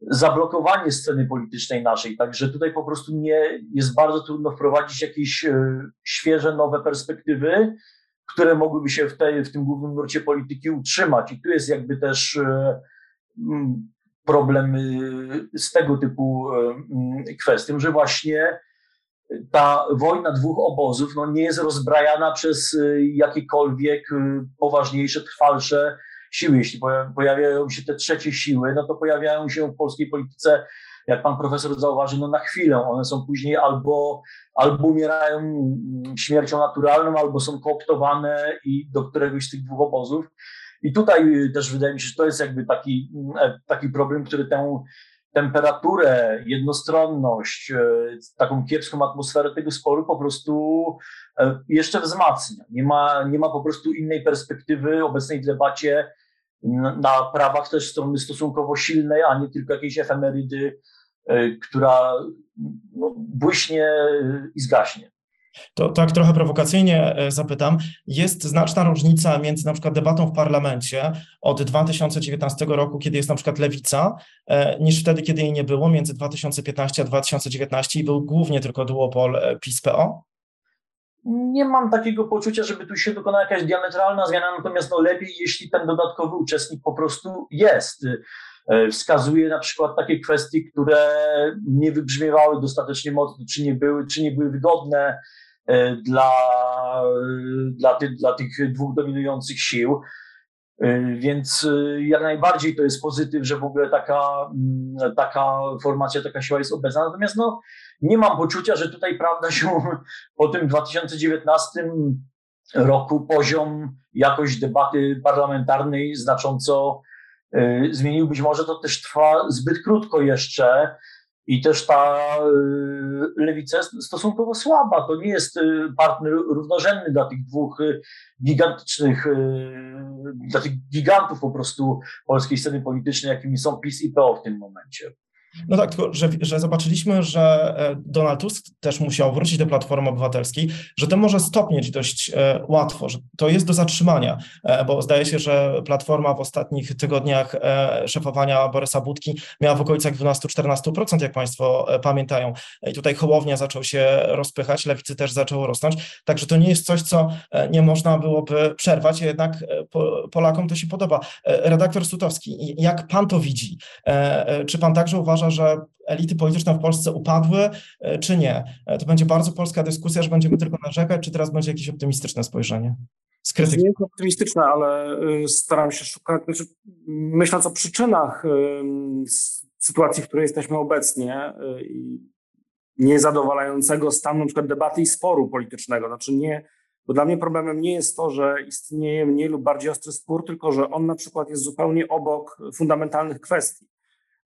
zablokowanie sceny politycznej naszej. Także tutaj po prostu nie jest bardzo trudno wprowadzić jakieś świeże, nowe perspektywy, które mogłyby się w, tej, w tym głównym nurcie polityki utrzymać. I tu jest jakby też e, problem e, z tego typu e, kwestią, że właśnie ta wojna dwóch obozów no, nie jest rozbrajana przez jakiekolwiek poważniejsze, trwalsze siły. Jeśli pojawiają się te trzecie siły, no to pojawiają się w polskiej polityce jak pan profesor zauważy, no na chwilę. One są później albo, albo umierają śmiercią naturalną, albo są kooptowane i do któregoś z tych dwóch obozów. I tutaj też wydaje mi się, że to jest jakby taki, e, taki problem, który tę temperaturę, jednostronność, e, taką kiepską atmosferę tego sporu po prostu e, jeszcze wzmacnia. Nie ma, nie ma po prostu innej perspektywy obecnej debacie na prawach też strony stosunkowo silnej, a nie tylko jakiejś efemerydy E, która no, błyśnie i zgaśnie. To tak trochę prowokacyjnie e, zapytam. Jest znaczna różnica między na przykład debatą w parlamencie od 2019 roku, kiedy jest na przykład lewica, e, niż wtedy, kiedy jej nie było, między 2015 a 2019 i był głównie tylko duopol PiS-PO? Nie mam takiego poczucia, żeby tu się dokonała jakaś diametralna zmiana, natomiast no lepiej, jeśli ten dodatkowy uczestnik po prostu jest. E, wskazuje na przykład takie kwestie, które nie wybrzmiewały dostatecznie mocno, czy nie były, czy nie były wygodne e, dla, dla, ty, dla tych dwóch dominujących sił. E, więc jak najbardziej to jest pozytyw, że w ogóle taka, mm, taka formacja, taka siła jest obecna. Natomiast no, nie mam poczucia, że tutaj prawda się po tym 2019 roku poziom jakość debaty parlamentarnej znacząco zmienił. Być może to też trwa zbyt krótko jeszcze i też ta y, lewica jest stosunkowo słaba. To nie jest y, partner równorzędny dla tych dwóch gigantycznych, dla tych gigantów po prostu polskiej sceny politycznej, jakimi są PiS i PO w tym momencie. No tak, tylko że, że zobaczyliśmy, że e, Donald Tusk też musiał wrócić do Platformy Obywatelskiej, że to może stopnieć dość e, łatwo, że to jest do zatrzymania, e, bo zdaje się, że Platforma w ostatnich tygodniach szefowania Borysa Budki miała w okolicach 12-14%, jak Państwo pamiętają. I tutaj Hołownia zaczął się rozpychać, lewicy też zaczęło rosnąć, także to nie jest coś, co nie można byłoby przerwać, jednak Polakom to się podoba. Redaktor Sutowski, jak Pan to widzi? Czy Pan także uważa, uważa, że elity polityczne w Polsce upadły, e, czy nie. E, to będzie bardzo polska dyskusja, że będziemy tylko narzekać, czy teraz będzie jakieś optymistyczne spojrzenie? Nie jest optymistyczne, ale y, staram się szukać, znaczy, myśląc o przyczynach sytuacji, w której jesteśmy obecnie y, i niezadowalającego stanu przykład debaty i sporu politycznego. Znaczy nie, bo dla mnie problemem nie jest to, że istnieje mniej lub bardziej ostry spór, tylko że on na przykład jest zupełnie obok fundamentalnych kwestii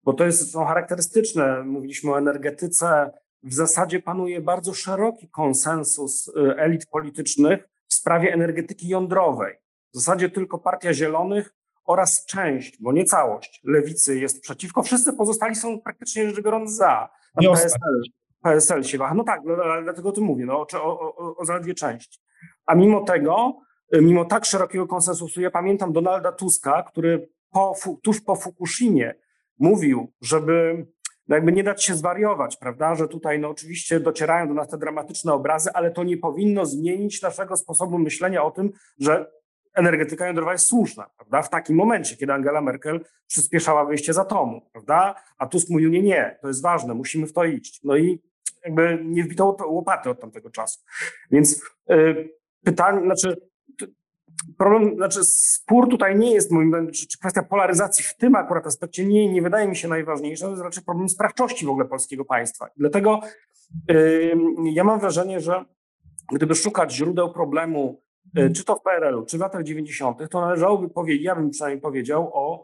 bo to jest no, charakterystyczne. Mówiliśmy o energetyce. W zasadzie panuje bardzo szeroki konsensus y, elit politycznych w sprawie energetyki jądrowej. W zasadzie tylko Partia Zielonych oraz część, bo nie całość, lewicy jest przeciwko. Wszyscy pozostali są praktycznie rzecz biorąc za. PSL, PSL się waha. No tak, no, dlatego o tym mówię, no, o, o, o zaledwie części. A mimo tego, mimo tak szerokiego konsensusu, ja pamiętam Donalda Tuska, który po, tuż po Fukushimie mówił, żeby no jakby nie dać się zwariować, prawda, że tutaj no oczywiście docierają do nas te dramatyczne obrazy, ale to nie powinno zmienić naszego sposobu myślenia o tym, że energetyka jądrowa jest słuszna, prawda, w takim momencie, kiedy Angela Merkel przyspieszała wyjście z atomu, prawda, a Tusk mówił, nie, nie, to jest ważne, musimy w to iść. No i jakby nie wbito łopaty od tamtego czasu. Więc y, pytanie, znaczy problem, znaczy spór tutaj nie jest moim zdaniem, czy, kwestia polaryzacji w tym akurat aspekcie nie, nie wydaje mi się najważniejsza, to jest raczej problem sprawczości w ogóle polskiego państwa. dlatego y, ja mam wrażenie, że gdyby szukać źródeł problemu, y, czy to w PRL-u, czy w latach 90., to należałoby powiedzieć, ja bym przynajmniej powiedział o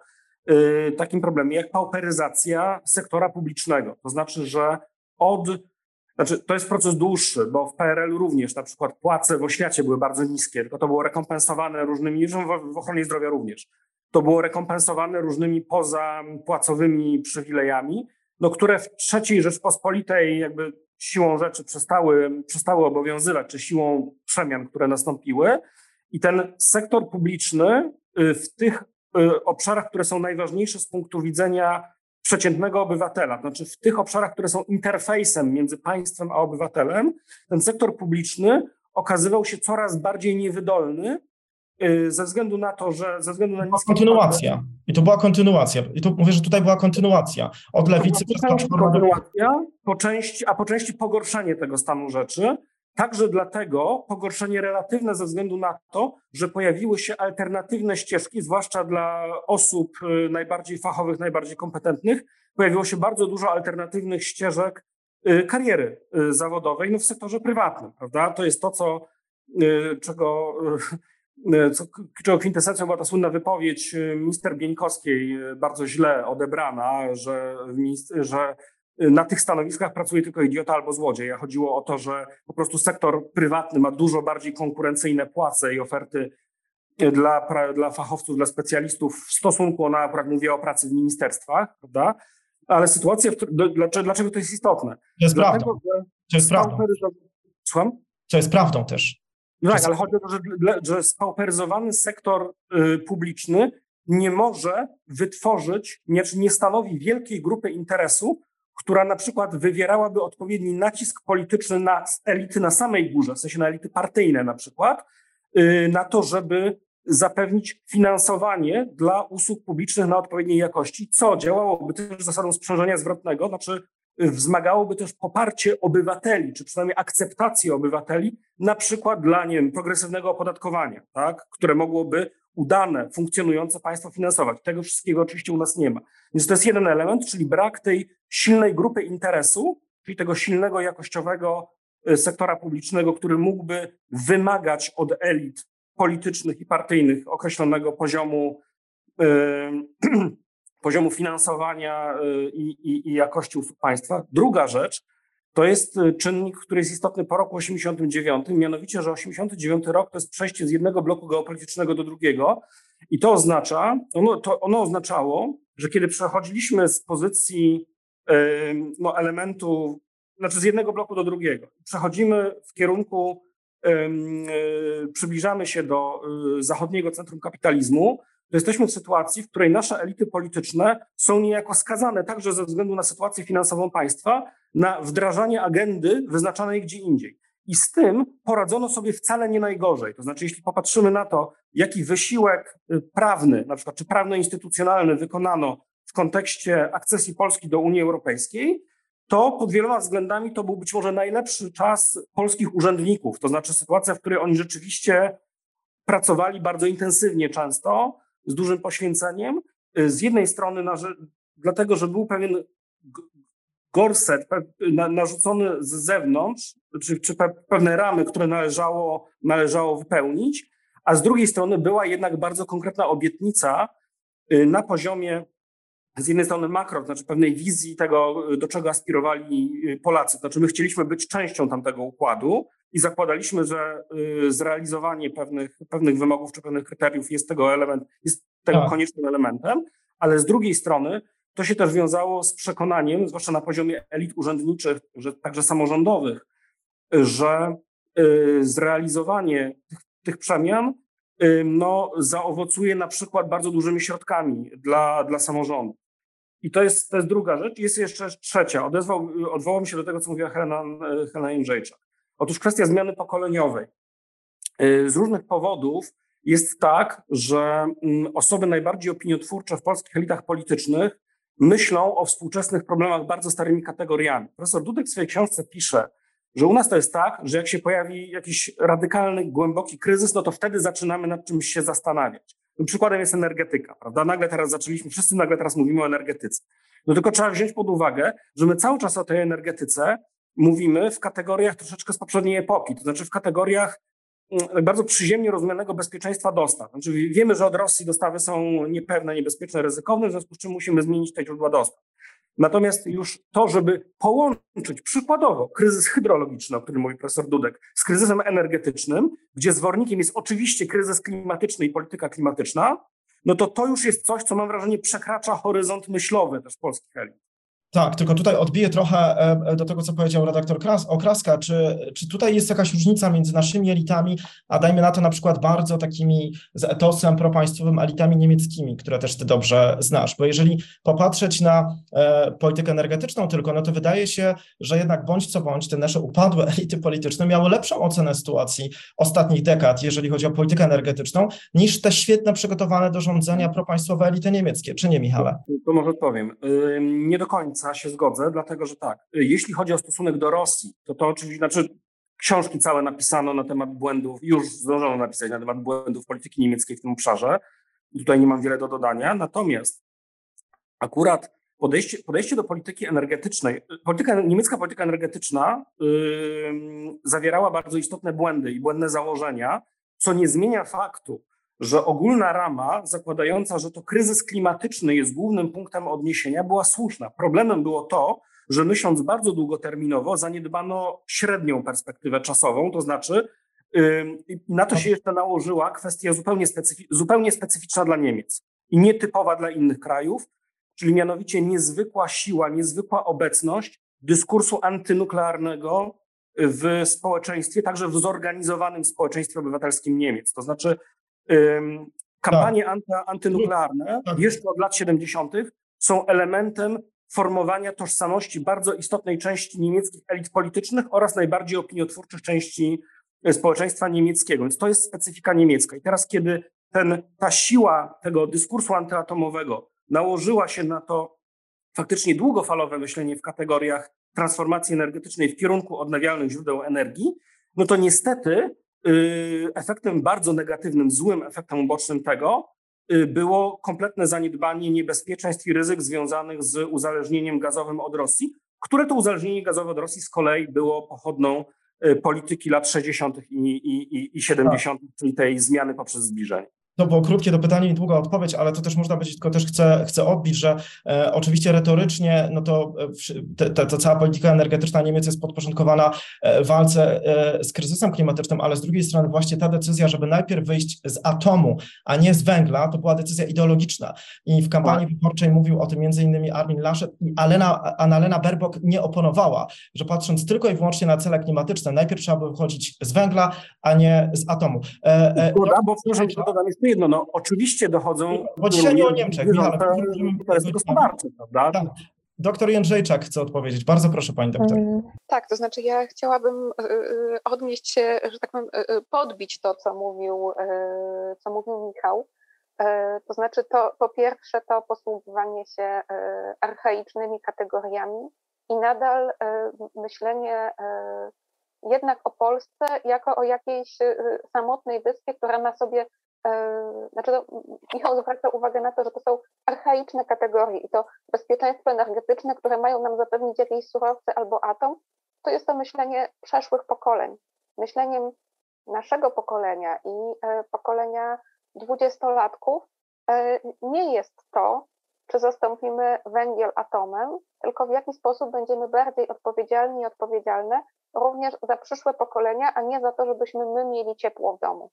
y, takim problemie jak pauperyzacja sektora publicznego. To znaczy, że od znaczy, to jest proces dłuższy, bo w PRL również na przykład płace w oświacie były bardzo niskie, tylko to było rekompensowane różnymi, w ochronie zdrowia również. To było rekompensowane różnymi pozapłacowymi przywilejami, no, które w trzeciej Rzeczpospolitej jakby siłą rzeczy przestały, przestały obowiązywać, czy siłą przemian, które nastąpiły. I ten sektor publiczny y, w tych y, obszarach, które są najważniejsze z punktu widzenia przeciętnego obywatela, znaczy w tych obszarach, które są interfejsem między państwem a obywatelem, ten sektor publiczny okazywał się coraz bardziej niewydolny y, ze względu na to, że ze względu na niskie... Kontynuacja. I to była kontynuacja. I tu mówię, że tutaj była kontynuacja. Od lewicy przez kontynuacja, po części, a po części pogorszenie tego stanu rzeczy. Także dlatego pogorszenie relatywne ze względu na to, że pojawiły się alternatywne ścieżki, zwłaszcza dla osób y, najbardziej fachowych, najbardziej kompetentnych. Pojawiło się bardzo dużo alternatywnych ścieżek y, kariery y, zawodowej no w sektorze prywatnym, prawda? To jest to, co, czego, co, czego kwintesencją była ta słynna wypowiedź minister Bieńkowskiej, bardzo źle odebrana, że, że na tych stanowiskach pracuje tylko idiota albo złodziej. Chodziło o to, że po prostu sektor prywatny ma dużo bardziej konkurencyjne płace i oferty dla, dla fachowców, dla specjalistów w stosunku, na akurat mówię o pracy w ministerstwach, prawda? Ale sytuacja, dlaczego, dlaczego to jest istotne? To jest Dlatego, prawdą. To jest prawdą. Słucham? To jest prawdą też. No tak, ale chodzi o to, że, że spauperyzowany sektor y, publiczny nie może wytworzyć, nie, nie stanowi wielkiej grupy interesu, która na przykład wywierałaby odpowiedni nacisk polityczny na elity na samej górze, w sensie na elity partyjne na przykład, y, na to, żeby zapewnić finansowanie dla usług publicznych na odpowiedniej jakości, co działałoby też zasadą sprzężenia zwrotnego, znaczy wzmagałoby też poparcie obywateli, czy przynajmniej akceptację obywateli, na przykład dla nie wiem, progresywnego opodatkowania, tak, które mogłoby udane, funkcjonujące państwo finansować. Tego wszystkiego oczywiście u nas nie ma. Więc to jest jeden element, czyli brak tej silnej grupy interesu, czyli tego silnego, jakościowego e, sektora publicznego, który mógłby wymagać od elit politycznych i partyjnych określonego poziomu, yy, poziomu finansowania yy, i, i jakości usług państwa. Druga rzecz, to jest y, czynnik, który jest istotny po roku 89, mianowicie, że 89 rok to jest przejście z jednego bloku geopolitycznego do drugiego i to oznacza, ono, to ono oznaczało, że kiedy przechodziliśmy z pozycji no, elementu, znaczy z jednego bloku do drugiego, przechodzimy w kierunku, y, przybliżamy się do y, zachodniego centrum kapitalizmu, to jesteśmy w sytuacji, w której nasze elity polityczne są niejako skazane także ze względu na sytuację finansową państwa na wdrażanie agendy wyznaczanej gdzie indziej. I z tym poradzono sobie wcale nie najgorzej. To znaczy, jeśli popatrzymy na to, jaki wysiłek y, prawny, na przykład czy prawno-instytucjonalny wykonano w kontekście akcesji Polski do Unii Europejskiej, to pod wieloma względami to był być może najlepszy czas polskich urzędników. To znaczy sytuacja, w której oni rzeczywiście pracowali bardzo intensywnie często, z dużym poświęceniem. Y, z jednej strony, na, dlatego, że był pewien gorset na, narzucony z zewnątrz, czy, czy pewne ramy, które należało, należało wypełnić, a z drugiej strony była jednak bardzo konkretna obietnica y, na poziomie z jednej strony makro, to znaczy pewnej wizji tego, do czego aspirowali y, Polacy. To znaczy my chcieliśmy być częścią tamtego układu, i zakładaliśmy, że y, zrealizowanie pewnych, pewnych wymogów czy pewnych kryteriów jest tego element, jest tego tak. koniecznym elementem, ale z drugiej strony to się też wiązało z przekonaniem, zwłaszcza na poziomie elit urzędniczych, że także samorządowych, że y, zrealizowanie tych, tych przemian no, zaowocuje na przykład bardzo dużymi środkami dla, dla samorządu. I to jest, to jest druga rzecz. Jest jeszcze trzecia. Odezwał, odwołam się do tego, co mówiła Helena, Helena Jędrzejczak. Otóż kwestia zmiany pokoleniowej. Y, z różnych powodów jest tak, że mm, osoby najbardziej opiniotwórcze w polskich elitach politycznych myślą o współczesnych problemach bardzo starymi kategoriami. Profesor Dudek w swojej książce pisze, że u nas to jest tak, że jak się pojawi jakiś radykalny, głęboki kryzys, no to wtedy zaczynamy nad czymś się zastanawiać. Przykładem jest energetyka, prawda? Nagle teraz zaczęliśmy, wszyscy nagle teraz mówimy o energetyce. No tylko trzeba wziąć pod uwagę, że my cały czas o tej energetyce mówimy w kategoriach troszeczkę z poprzedniej epoki, to znaczy w kategoriach mm, bardzo przyziemnie rozumianego bezpieczeństwa dostaw. Znaczy wiemy, że od Rosji dostawy są niepewne, niebezpieczne, ryzykowne, w związku z czym musimy zmienić te źródła dostaw. Natomiast już to, żeby połączyć przykładowo kryzys hydrologiczny, o którym mówi profesor Dudek, z kryzysem energetycznym, gdzie zwornikiem jest oczywiście kryzys klimatyczny i polityka klimatyczna, no to to już jest coś, co mam wrażenie przekracza horyzont myślowy też polskich elit. Tak, tylko tutaj odbiję trochę e, e, do tego, co powiedział redaktor Okraska. Czy, czy tutaj jest jakaś różnica między naszymi elitami, a dajmy na to na przykład bardzo takimi z etosem propaństwowym elitami niemieckimi, które też ty dobrze znasz? Bo jeżeli popatrzeć na e, politykę energetyczną tylko, no to wydaje się, że jednak bądź co bądź te nasze upadłe elity polityczne miały lepszą ocenę sytuacji ostatnich dekad, jeżeli chodzi o politykę energetyczną, niż te świetne przygotowane do rządzenia propaństwowe elity niemieckie. Czy nie, Michale? To może odpowiem. Nie do końca końca się zgodzę, dlatego że tak, jeśli chodzi o stosunek do Rosji, to to oczywiście, znaczy książki całe napisano na temat błędów, już zdążono napisać na temat błędów polityki niemieckiej w tym obszarze. Tutaj nie mam wiele do dodania. Natomiast akurat podejście, podejście do polityki energetycznej, polityka, niemiecka polityka energetyczna yy, zawierała bardzo istotne błędy i błędne założenia, co nie zmienia faktu, że ogólna rama zakładająca, że to kryzys klimatyczny jest głównym punktem odniesienia, była słuszna. Problemem było to, że myśląc bardzo długoterminowo, zaniedbano średnią perspektywę czasową, to znaczy yy, na to się jeszcze nałożyła kwestia zupełnie, specyfi zupełnie specyficzna dla Niemiec i nietypowa dla innych krajów, czyli mianowicie niezwykła siła, niezwykła obecność dyskursu antynuklearnego w społeczeństwie, także w zorganizowanym społeczeństwie obywatelskim Niemiec. To znaczy kampanie tak. anty, antynuklearne tak. jeszcze od lat 70. są elementem formowania tożsamości bardzo istotnej części niemieckich elit politycznych oraz najbardziej opiniotwórczych części e, społeczeństwa niemieckiego. Więc to jest specyfika niemiecka. I teraz, kiedy ten, ta siła tego dyskursu antyatomowego nałożyła się na to faktycznie długofalowe myślenie w kategoriach transformacji energetycznej w kierunku odnawialnych źródeł energii, no to niestety efektem bardzo negatywnym, złym efektem ubocznym tego y, było kompletne zaniedbanie niebezpieczeństw i ryzyk związanych z uzależnieniem gazowym od Rosji, które to uzależnienie gazowe od Rosji z kolei było pochodną y, polityki lat 60. i, i, i 70., tak. czyli tej zmiany poprzez zbliżenie. To było krótkie do pytania i długa odpowiedź, ale to też można powiedzieć, tylko też chcę, chcę odbić, że e, oczywiście retorycznie, no to e, ta, cała polityka energetyczna Niemiec jest podporządkowana e, walce e, z kryzysem klimatycznym, ale z drugiej strony właśnie ta decyzja, żeby najpierw wyjść z atomu, a nie z węgla, to była decyzja ideologiczna. I w kampanii tak. wyborczej mówił o tym między innymi Armin Laschet i Alena, Annalena Baerbock nie oponowała, że patrząc tylko i wyłącznie na cele klimatyczne, najpierw trzeba by wychodzić z węgla, a nie z atomu. E, e, Zgoda, bo wciąż dodam jeszcze jedno, no oczywiście dochodzą... Bo dzisiaj nie o Niemczech, Michał, to jest gospodarcze, prawda? Tak. Doktor Jędrzejczak chce odpowiedzieć. Bardzo proszę, pani doktor. Tak, to znaczy ja chciałabym y, y, odnieść się, że tak powiem, y, podbić to, co mówił, co mówił Michał. To znaczy to po pierwsze to posługiwanie się archaicznymi kategoriami i nadal myślenie jednak o Polsce jako o jakiejś samotnej wyspie, która ma sobie E, znaczy to, Michał zwraca uwagę na to, że to są archaiczne kategorie i to bezpieczeństwo energetyczne, które mają nam zapewnić jakieś surowce albo atom, to jest to myślenie przeszłych pokoleń. Myśleniem naszego pokolenia i e, pokolenia dwudziestolatków e, nie jest to, czy zastąpimy węgiel atomem, tylko w jaki sposób będziemy bardziej odpowiedzialni i odpowiedzialne również za przyszłe pokolenia, a nie za to, żebyśmy my mieli ciepło w domu.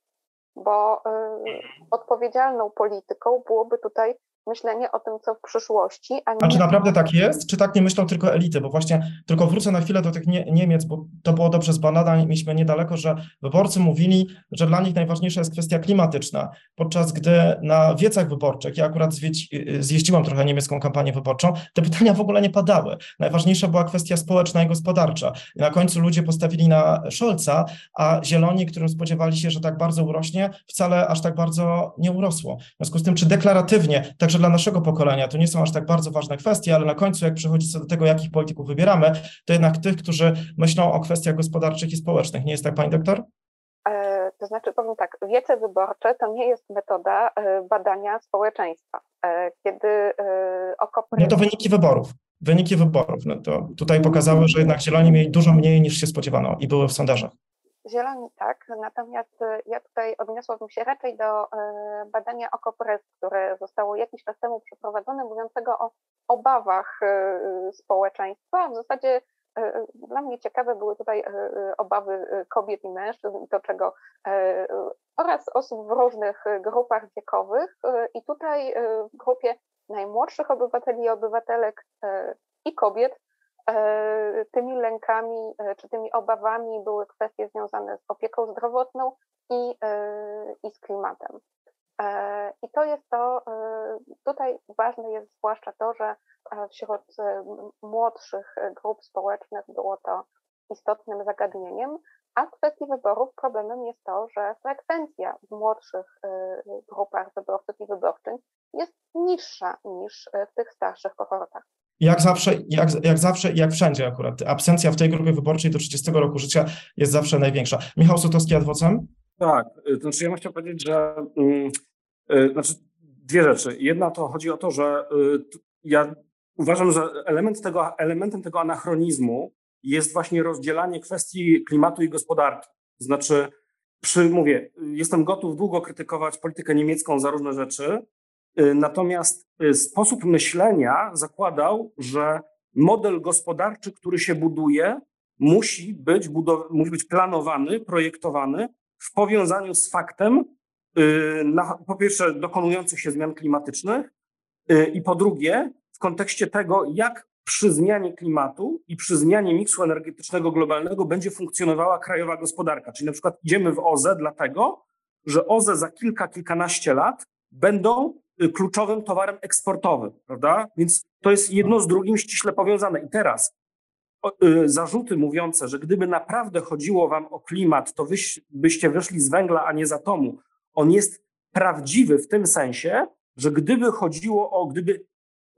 Bo y, odpowiedzialną polityką byłoby tutaj myślenie o tym, co w przyszłości. A, nie... a czy naprawdę tak jest? Czy tak nie myślą tylko elity? Bo właśnie tylko wrócę na chwilę do tych nie, Niemiec, bo to było dobrze zbadane, mieliśmy niedaleko, że wyborcy mówili, że dla nich najważniejsza jest kwestia klimatyczna, podczas gdy na wiecach wyborczych, ja akurat zjeździłam trochę niemiecką kampanię wyborczą, te pytania w ogóle nie padały. Najważniejsza była kwestia społeczna i gospodarcza. Na końcu ludzie postawili na Scholza, a zieloni, którym spodziewali się, że tak bardzo urośnie, wcale aż tak bardzo nie urosło. W związku z tym, czy deklaratywnie, także że dla naszego pokolenia to nie są aż tak bardzo ważne kwestie, ale na końcu, jak przychodzi co do tego, jakich polityków wybieramy, to jednak tych, którzy myślą o kwestiach gospodarczych i społecznych. Nie jest tak, pani doktor? E, to znaczy, powiem tak, wiece wyborcze to nie jest metoda e, badania społeczeństwa. E, kiedy okopry... Nie, to wyniki wyborów. Wyniki wyborów. No to tutaj pokazały, że jednak zieloni mieli dużo mniej niż się spodziewano i były w sondażach. Zieloni tak, natomiast e, ja tutaj odniosłabym się raczej do e, badania Okopres, które zostało jakiś czas temu przeprowadzone, mówiącego o obawach e, społeczeństwa. W zasadzie dla mnie ciekawe były tutaj obawy kobiet i mężczyzn i to czego oraz osób w różnych grupach wiekowych. I tutaj w grupie najmłodszych obywateli i obywatelek i kobiet tymi lękami e, czy tymi obawami były kwestie związane z opieką zdrowotną i, e, i z klimatem. I to jest to, tutaj ważne jest zwłaszcza to, że wśród młodszych grup społecznych było to istotnym zagadnieniem, a w kwestii wyborów problemem jest to, że frekwencja w młodszych grupach wyborców i wyborczyń jest niższa niż w tych starszych kohortach jak zawsze, jak, jak zawsze jak wszędzie akurat, absencja w tej grupie wyborczej do 30 roku życia jest zawsze największa. Michał Sotowski, adwocem? Tak, to znaczy ja bym chciał powiedzieć, że yy, znaczy dwie rzeczy. Jedna to chodzi o to, że yy, ja uważam, że element tego, elementem tego anachronizmu jest właśnie rozdzielanie kwestii klimatu i gospodarki. Znaczy, przy, mówię, jestem gotów długo krytykować politykę niemiecką za różne rzeczy, Y, natomiast y, sposób myślenia zakładał, że model gospodarczy, który się buduje, musi być, budow- musi być planowany, projektowany w powiązaniu z faktem, y, na, po pierwsze, dokonujących się zmian klimatycznych, i po drugie, w kontekście tego, jak przy zmianie klimatu i przy zmianie miksu energetycznego globalnego będzie funkcjonowała krajowa gospodarka. Czyli na przykład idziemy w OZE dlatego, że OZE za kilka, kilkanaście lat będą Y, kluczowym towarem eksportowym, prawda? Więc to jest jedno z drugim ściśle powiązane. I teraz y, zarzuty mówiące, że gdyby naprawdę chodziło wam o klimat, to wy, byście wyszli z węgla, a nie z atomu, on jest prawdziwy w tym sensie, że gdyby chodziło o, gdyby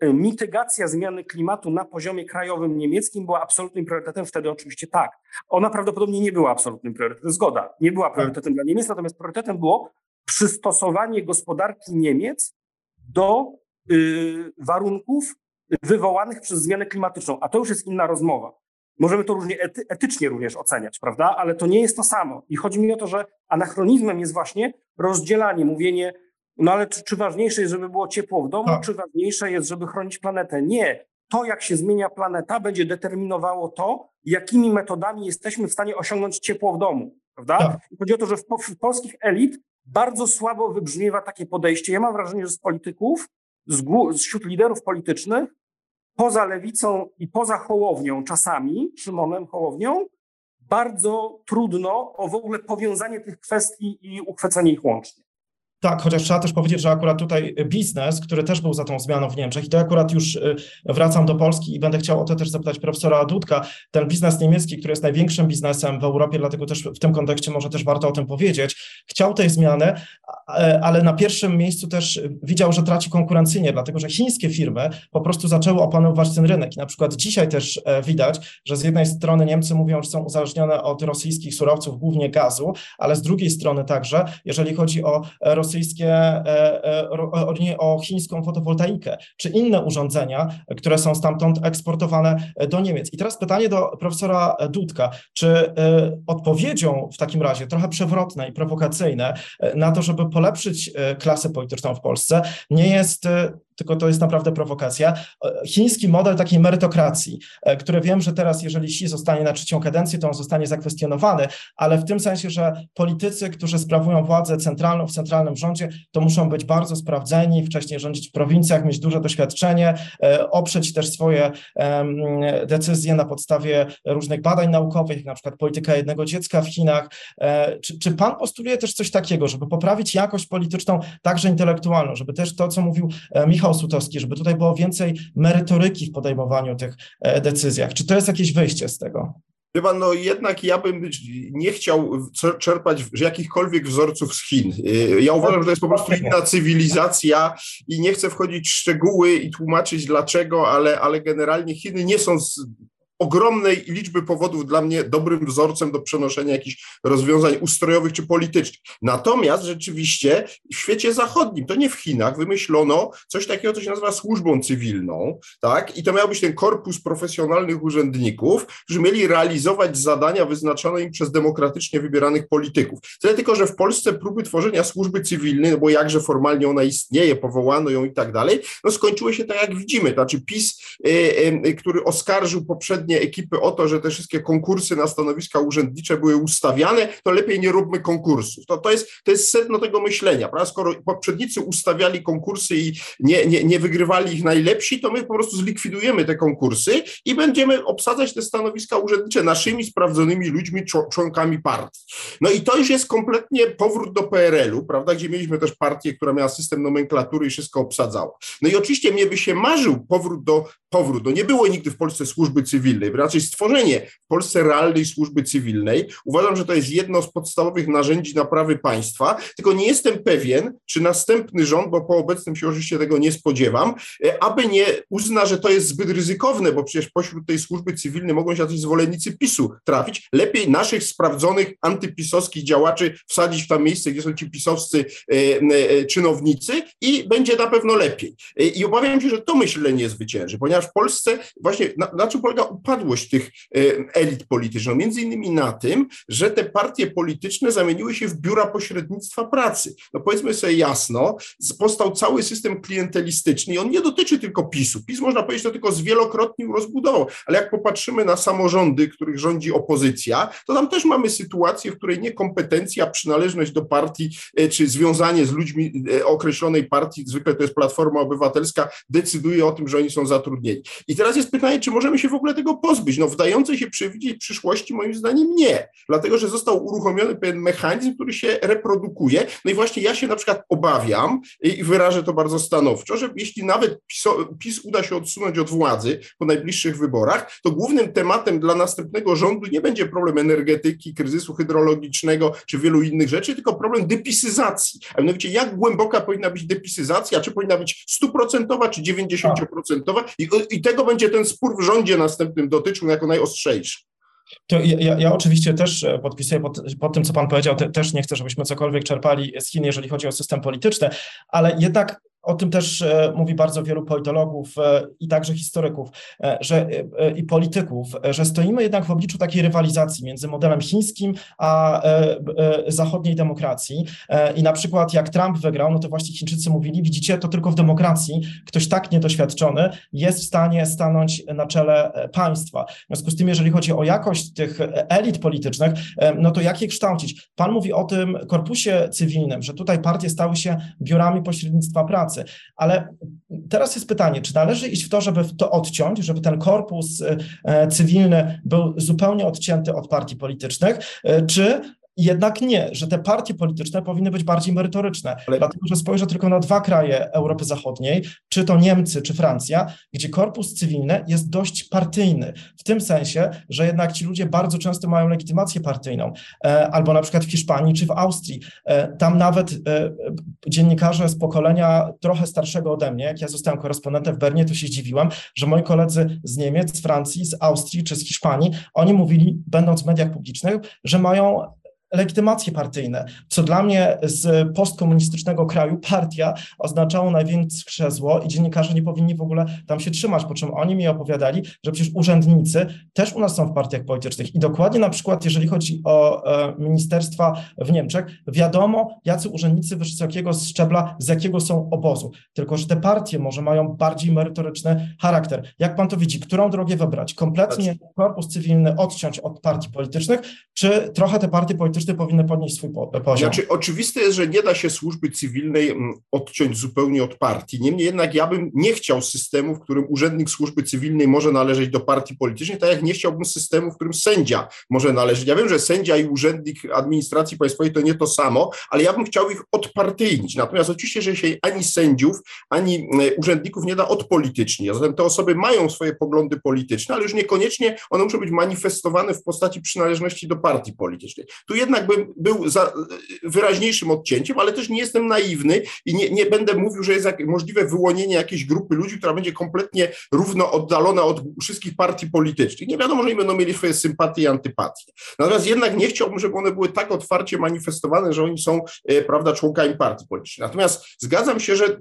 y, mitygacja zmiany klimatu na poziomie krajowym niemieckim była absolutnym priorytetem, wtedy oczywiście tak. Ona prawdopodobnie nie była absolutnym priorytetem, zgoda, nie była priorytetem dla Niemiec, natomiast priorytetem było przystosowanie gospodarki Niemiec do y, warunków wywołanych przez zmianę klimatyczną, a to już jest inna rozmowa. Możemy to różnie ety, etycznie również oceniać, prawda? Ale to nie jest to samo. I chodzi mi o to, że anachronizmem jest właśnie rozdzielanie, mówienie, no ale czy, czy ważniejsze jest, żeby było ciepło w domu, tak. czy ważniejsze jest, żeby chronić planetę? Nie. To, jak się zmienia planeta, będzie determinowało to, jakimi metodami jesteśmy w stanie osiągnąć ciepło w domu, prawda? Tak. Chodzi o to, że w, w polskich elit bardzo słabo wybrzmiewa takie podejście. Ja mam wrażenie, że z polityków, z, wśród liderów politycznych, poza lewicą i poza Hołownią czasami, Szymonem Hołownią, bardzo trudno o w ogóle powiązanie tych kwestii i uchwycenie ich łącznie. Tak, chociaż trzeba też powiedzieć, że akurat tutaj biznes, który też był za tą zmianą w Niemczech i to akurat już y, wracam do Polski i będę chciał o to też zapytać profesora Dudka, ten biznes niemiecki, który jest największym biznesem w Europie, dlatego też w tym kontekście może też warto o tym powiedzieć, chciał tej zmiany, ale na pierwszym miejscu też widział, że traci konkurencyjnie, dlatego że chińskie firmy po prostu zaczęły opanować ten rynek. I na przykład dzisiaj też e, widać, że z jednej strony Niemcy mówią, że są uzależnione od rosyjskich surowców, głównie gazu, ale z drugiej strony także, jeżeli chodzi o rosyjskie rosyjskie, e, e, o chińską fotowoltaikę, czy inne urządzenia, które są stamtąd eksportowane do Niemiec. I teraz pytanie do profesora Dudka, czy e, odpowiedzią w takim razie, trochę przewrotne i prowokacyjne, na to, żeby polepszyć klasę polityczną w Polsce, nie jest tylko to jest naprawdę prowokacja, chiński model takiej merytokracji, który wiem, że teraz, jeżeli Xi zostanie na trzecią kadencję, to on zostanie zakwestionowany, ale w tym sensie, że politycy, którzy sprawują władzę centralną w centralnym rządzie, to muszą być bardzo sprawdzeni, wcześniej rządzić w prowincjach, mieć duże doświadczenie, oprzeć też swoje decyzje na podstawie różnych badań naukowych, na przykład polityka jednego dziecka w Chinach. Czy, czy pan postuluje też coś takiego, żeby poprawić jakość polityczną, także intelektualną, żeby też to, co mówił e, Michał żeby tutaj było więcej merytoryki w podejmowaniu tych e, decyzjach. Czy to jest jakieś wyjście z tego? Chyba, no jednak ja bym nie chciał czerpać jakichkolwiek wzorców z Chin. E, ja uważam, że to jest po prostu inna cywilizacja i nie chcę wchodzić w szczegóły i tłumaczyć dlaczego, ale, ale generalnie Chiny nie są ogromnej liczby powodów dla mnie dobrym wzorcem do przenoszenia jakichś rozwiązań ustrojowych czy politycznych. Natomiast rzeczywiście w świecie zachodnim, to nie w Chinach, wymyślono coś takiego, co się nazywa służbą cywilną, tak? I to miał być ten korpus profesjonalnych urzędników, którzy mieli realizować zadania wyznaczone im przez demokratycznie wybieranych polityków. Tyle tylko, że w Polsce próby tworzenia służby cywilnej, no bo jakże formalnie ona istnieje, powołano ją i tak dalej, no skończyły się tak, jak widzimy. To znaczy PiS, y, y, który oskarżył poprzednio poprzednie ekipy o to, że te wszystkie konkursy na stanowiska urzędnicze były ustawiane, to lepiej nie róbmy konkursów. To, to, jest, to jest sedno tego myślenia. Prawda? Skoro poprzednicy ustawiali konkursy i nie, nie, nie wygrywali ich najlepsi, to my po prostu zlikwidujemy te konkursy i będziemy obsadzać te stanowiska urzędnicze naszymi sprawdzonymi ludźmi, członkami partii. No i to już jest kompletnie powrót do PRL-u, prawda, gdzie mieliśmy też partię, która miała system nomenklatury i wszystko obsadzała. No i oczywiście mnie by się marzył powrót do, powrót, no nie było nigdy w Polsce służby cywilnej, raczej stworzenie w Polsce realnej służby cywilnej. Uważam, że to jest jedno z podstawowych narzędzi naprawy państwa, tylko nie jestem pewien, czy następny rząd, bo po obecnym się oczywiście tego nie spodziewam, e, aby nie uzna, że to jest zbyt ryzykowne, bo przecież pośród tej służby cywilnej mogą się jacyś zwolennicy PiSu trafić. Lepiej naszych sprawdzonych antypisowskich działaczy wsadzić w tam miejsce, gdzie są ci pisowscy e, e, czynownicy i będzie na pewno lepiej. I obawiam się, że to myślenie zwycięży, ponieważ w Polsce właśnie na, na czym polega upadłość tych e, elit politycznych? No między innymi na tym, że te partie polityczne zamieniły się w biura pośrednictwa pracy. No powiedzmy sobie jasno, powstał cały system klientelistyczny i on nie dotyczy tylko PiSu. PiS można powiedzieć, to tylko zwielokrotnie rozbudował, ale jak popatrzymy na samorządy, których rządzi opozycja, to tam też mamy sytuację, w której niekompetencja, przynależność do partii e, czy związanie z ludźmi e, określonej partii, zwykle to jest Platforma Obywatelska, decyduje o tym, że oni są zatrudnieni. I teraz jest pytanie, czy możemy się w ogóle tego pozbyć? No wdające się przewidzieć przyszłości moim zdaniem nie, dlatego że został uruchomiony pewien mechanizm, który się reprodukuje. No i właśnie ja się na przykład obawiam i wyrażę to bardzo stanowczo, że jeśli nawet PiS, uda się odsunąć od władzy po najbliższych wyborach, to głównym tematem dla następnego rządu nie będzie problem energetyki, kryzysu hydrologicznego czy wielu innych rzeczy, tylko problem depisyzacji. A mianowicie jak głęboka powinna być depisyzacja, czy powinna być stuprocentowa, czy 90%, i, i tego będzie ten spór w rządzie następnym dotyczył jako najostrzejszy. To ja, ja, oczywiście też e, podpisuję pod, pod, tym, co Pan powiedział, te, też nie chcę, żebyśmy cokolwiek czerpali z Chin, jeżeli chodzi o system polityczny, ale jednak o tym też e, mówi bardzo wielu politologów e, i także historyków e, że, i polityków, że stoimy jednak w obliczu takiej rywalizacji między modelem chińskim a zachodniej demokracji. I na przykład jak Trump wygrał, no to właśnie Chińczycy mówili, widzicie, to tylko w demokracji ktoś tak niedoświadczony jest w stanie stanąć na czele państwa. W związku z tym, jeżeli chodzi o jakość tych elit politycznych, no to jak je kształcić? Pan mówi o tym korpusie cywilnym, że tutaj partie stały się biurami pośrednictwa pracy pracy. Ale teraz jest pytanie, czy należy iść w to, żeby to odciąć, żeby ten korpus e, cywilny był zupełnie odcięty od partii politycznych, e, czy jednak nie, że te partie polityczne powinny być bardziej merytoryczne. Dlatego, że spojrzę tylko na dwa kraje Europy Zachodniej, czy to Niemcy, czy Francja, gdzie korpus cywilny jest dość partyjny. W tym sensie, że jednak ci ludzie bardzo często mają legitymację partyjną. E, albo na przykład w Hiszpanii, czy w Austrii. E, tam nawet e, dziennikarze z pokolenia trochę starszego ode mnie, jak ja zostałem korespondentem w Bernie, to się zdziwiłem, że moi koledzy z Niemiec, z Francji, z Austrii czy z Hiszpanii, oni mówili, będąc w mediach publicznych, że mają legitymacje partyjne, co dla mnie z postkomunistycznego kraju partia oznaczało największe zło i dziennikarze nie powinni w ogóle tam się trzymać, po czym oni mi opowiadali, że przecież urzędnicy też u nas są w partiach politycznych i dokładnie na przykład, jeżeli chodzi o e, ministerstwa w Niemczech, wiadomo, jacy urzędnicy wysokiego szczebla, z jakiego są obozu, tylko że te partie może mają bardziej merytoryczny charakter. Jak pan to widzi, którą drogę wybrać? Kompletnie korpus cywilny odciąć od partii politycznych, czy trochę te partie polityczne polityczne powinny podnieść swój poziom. Znaczy, oczywiste jest, że nie da się służby cywilnej mm, odciąć zupełnie od partii. Niemniej jednak ja bym nie chciał systemu, w którym urzędnik służby cywilnej może należeć do partii politycznej, tak jak nie chciałbym systemu, w którym sędzia może należeć. Ja wiem, że sędzia i urzędnik administracji państwowej to nie to samo, ale ja bym chciał ich odpartyjnić. Natomiast oczywiście, że się ani sędziów, ani mm, urzędników nie da odpolitycznić. Zatem te osoby mają swoje poglądy polityczne, ale już niekoniecznie one muszą być manifestowane w postaci przynależności do partii politycznej. Tu jednak bym był za wyraźniejszym odcięciem, ale też nie jestem naiwny i nie, nie będę mówił, że jest możliwe wyłonienie jakiejś grupy ludzi, która będzie kompletnie równo oddalona od wszystkich partii politycznych. Nie wiadomo, że oni będą mieli swoje sympatie i antypatie. Natomiast jednak nie chciałbym, żeby one były tak otwarcie manifestowane, że oni są, e, prawda, członkami partii politycznej. Natomiast zgadzam się, że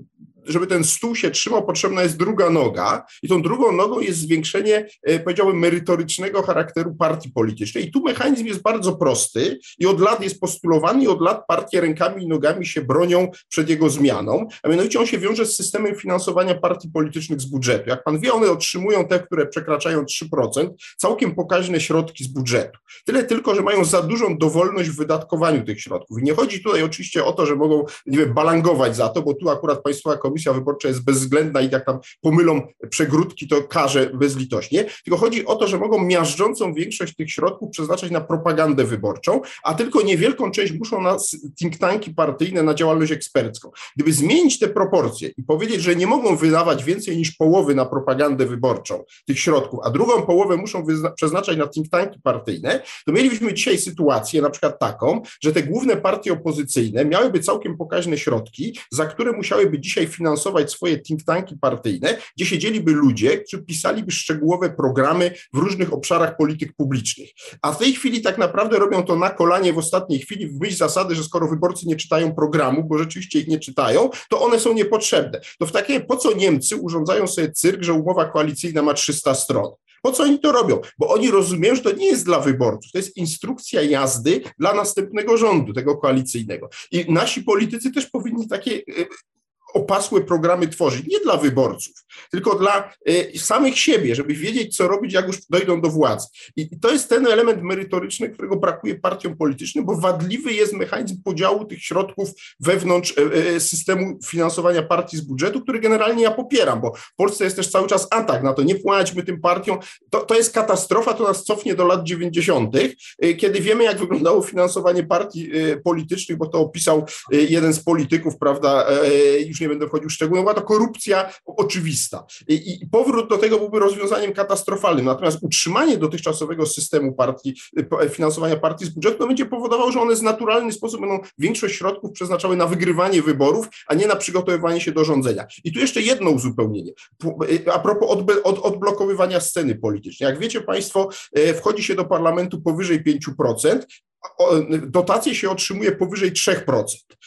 żeby ten stół się trzymał, potrzebna jest druga noga i tą drugą nogą jest zwiększenie, e, powiedziałbym, merytorycznego charakteru partii politycznej. I tu mechanizm jest bardzo prosty i od lat jest postulowany i od lat partie rękami i nogami się bronią przed jego zmianą, a mianowicie on się wiąże z systemem finansowania partii politycznych z budżetu. Jak pan wie, one otrzymują te, które przekraczają 3%, całkiem pokaźne środki z budżetu. Tyle tylko, że mają za dużą dowolność w wydatkowaniu tych środków. I nie chodzi tutaj oczywiście o to, że mogą, nie wiem, balangować za to, bo tu akurat Państwowa Komisja komisja wyborcza jest bezwzględna i jak tam pomylą przegródki, to karze bezlitośnie, tylko chodzi o to, że mogą miażdżącą większość tych środków przeznaczać na propagandę wyborczą, a tylko niewielką część muszą na think tanki partyjne, na działalność ekspercką. Gdyby zmienić te proporcje i powiedzieć, że nie mogą wydawać więcej niż połowy na propagandę wyborczą tych środków, a drugą połowę muszą przeznaczać na think tanki partyjne, to mielibyśmy dzisiaj sytuację na przykład taką, że te główne partie opozycyjne miałyby całkiem pokaźne środki, za które musiałyby dzisiaj finansować finansować swoje think tanki partyjne, gdzie siedzieliby ludzie, którzy pisaliby szczegółowe programy w różnych obszarach polityk publicznych. A w tej chwili tak naprawdę robią to na kolanie w ostatniej chwili, w myśl zasady, że skoro wyborcy nie czytają programu, bo rzeczywiście ich nie czytają, to one są niepotrzebne. To w takiej, po co Niemcy urządzają sobie cyrk, że umowa koalicyjna ma 300 stron? Po co oni to robią? Bo oni rozumieją, że to nie jest dla wyborców, to jest instrukcja jazdy dla następnego rządu, tego koalicyjnego. I nasi politycy też powinni takie e, opasłe programy tworzyć, nie dla wyborców, tylko dla y, samych siebie, żeby wiedzieć, co robić, jak już dojdą do władzy. I to jest ten element merytoryczny, którego brakuje partiom politycznym, bo wadliwy jest mechanizm podziału tych środków wewnątrz y, y, systemu finansowania partii z budżetu, który generalnie ja popieram, bo w Polsce jest też cały czas atak na to, nie płaćmy tym partiom. To, to jest katastrofa, to nas cofnie do lat 90., kiedy wiemy, jak wyglądało finansowanie partii politycznych, bo to opisał jeden z polityków, prawda, już nie nie będę wchodził w szczegóły, była to korupcja oczywista. I, I, powrót do tego byłby rozwiązaniem katastrofalnym. Natomiast utrzymanie dotychczasowego systemu partii, finansowania partii z budżetu no będzie powodowało, że one w naturalny sposób będą większość środków przeznaczały na wygrywanie wyborów, a nie na przygotowywanie się do rządzenia. I tu jeszcze jedno uzupełnienie. A propos od, odblokowywania sceny politycznej. Jak wiecie Państwo, e, wchodzi się do parlamentu powyżej 5%, dotacje się otrzymuje powyżej 3%.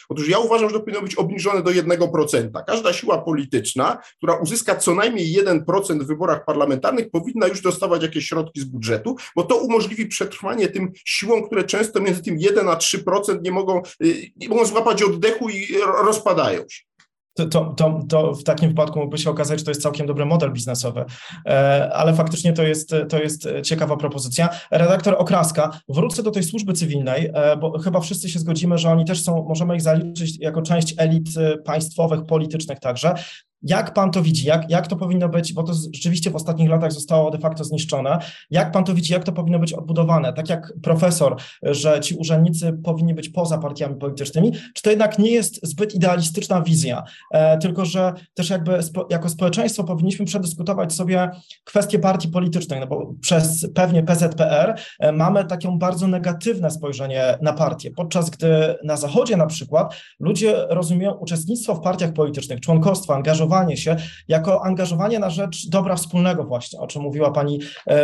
Otóż ja uważam, że to powinno być obniżone do 1%. Każda siła polityczna, która uzyska co najmniej 1% w wyborach parlamentarnych, powinna już dostawać jakieś środki z budżetu, bo to umożliwi przetrwanie tym siłom, które często między tym 1 a 3% nie mogą, y, nie mogą złapać oddechu i rozpadają się to, to, to w takim wypadku mógłby się okazać, że to jest całkiem dobry model biznesowy, e, ale faktycznie to jest, to jest ciekawa propozycja. Redaktor Okraska, wrócę do tej służby cywilnej, e, bo chyba wszyscy się zgodzimy, że oni też są, możemy ich zaliczyć jako część elit państwowych, politycznych także. Jak pan to widzi? Jak, jak to powinno być, bo to rzeczywiście w ostatnich latach zostało de facto zniszczone. Jak pan to widzi? Jak to powinno być odbudowane? Tak jak profesor, że ci urzędnicy powinni być poza partiami politycznymi, czy to jednak nie jest zbyt idealistyczna wizja? E, tylko, że też jakby spo, jako społeczeństwo powinniśmy przedyskutować sobie kwestie partii politycznych, no bo przez pewnie PZPR e, mamy takie bardzo negatywne spojrzenie na partie, podczas gdy na Zachodzie na przykład ludzie rozumieją uczestnictwo w partiach politycznych, członkostwo, angażowanie angażowanie się, jako angażowanie na rzecz dobra wspólnego właśnie, o czym mówiła pani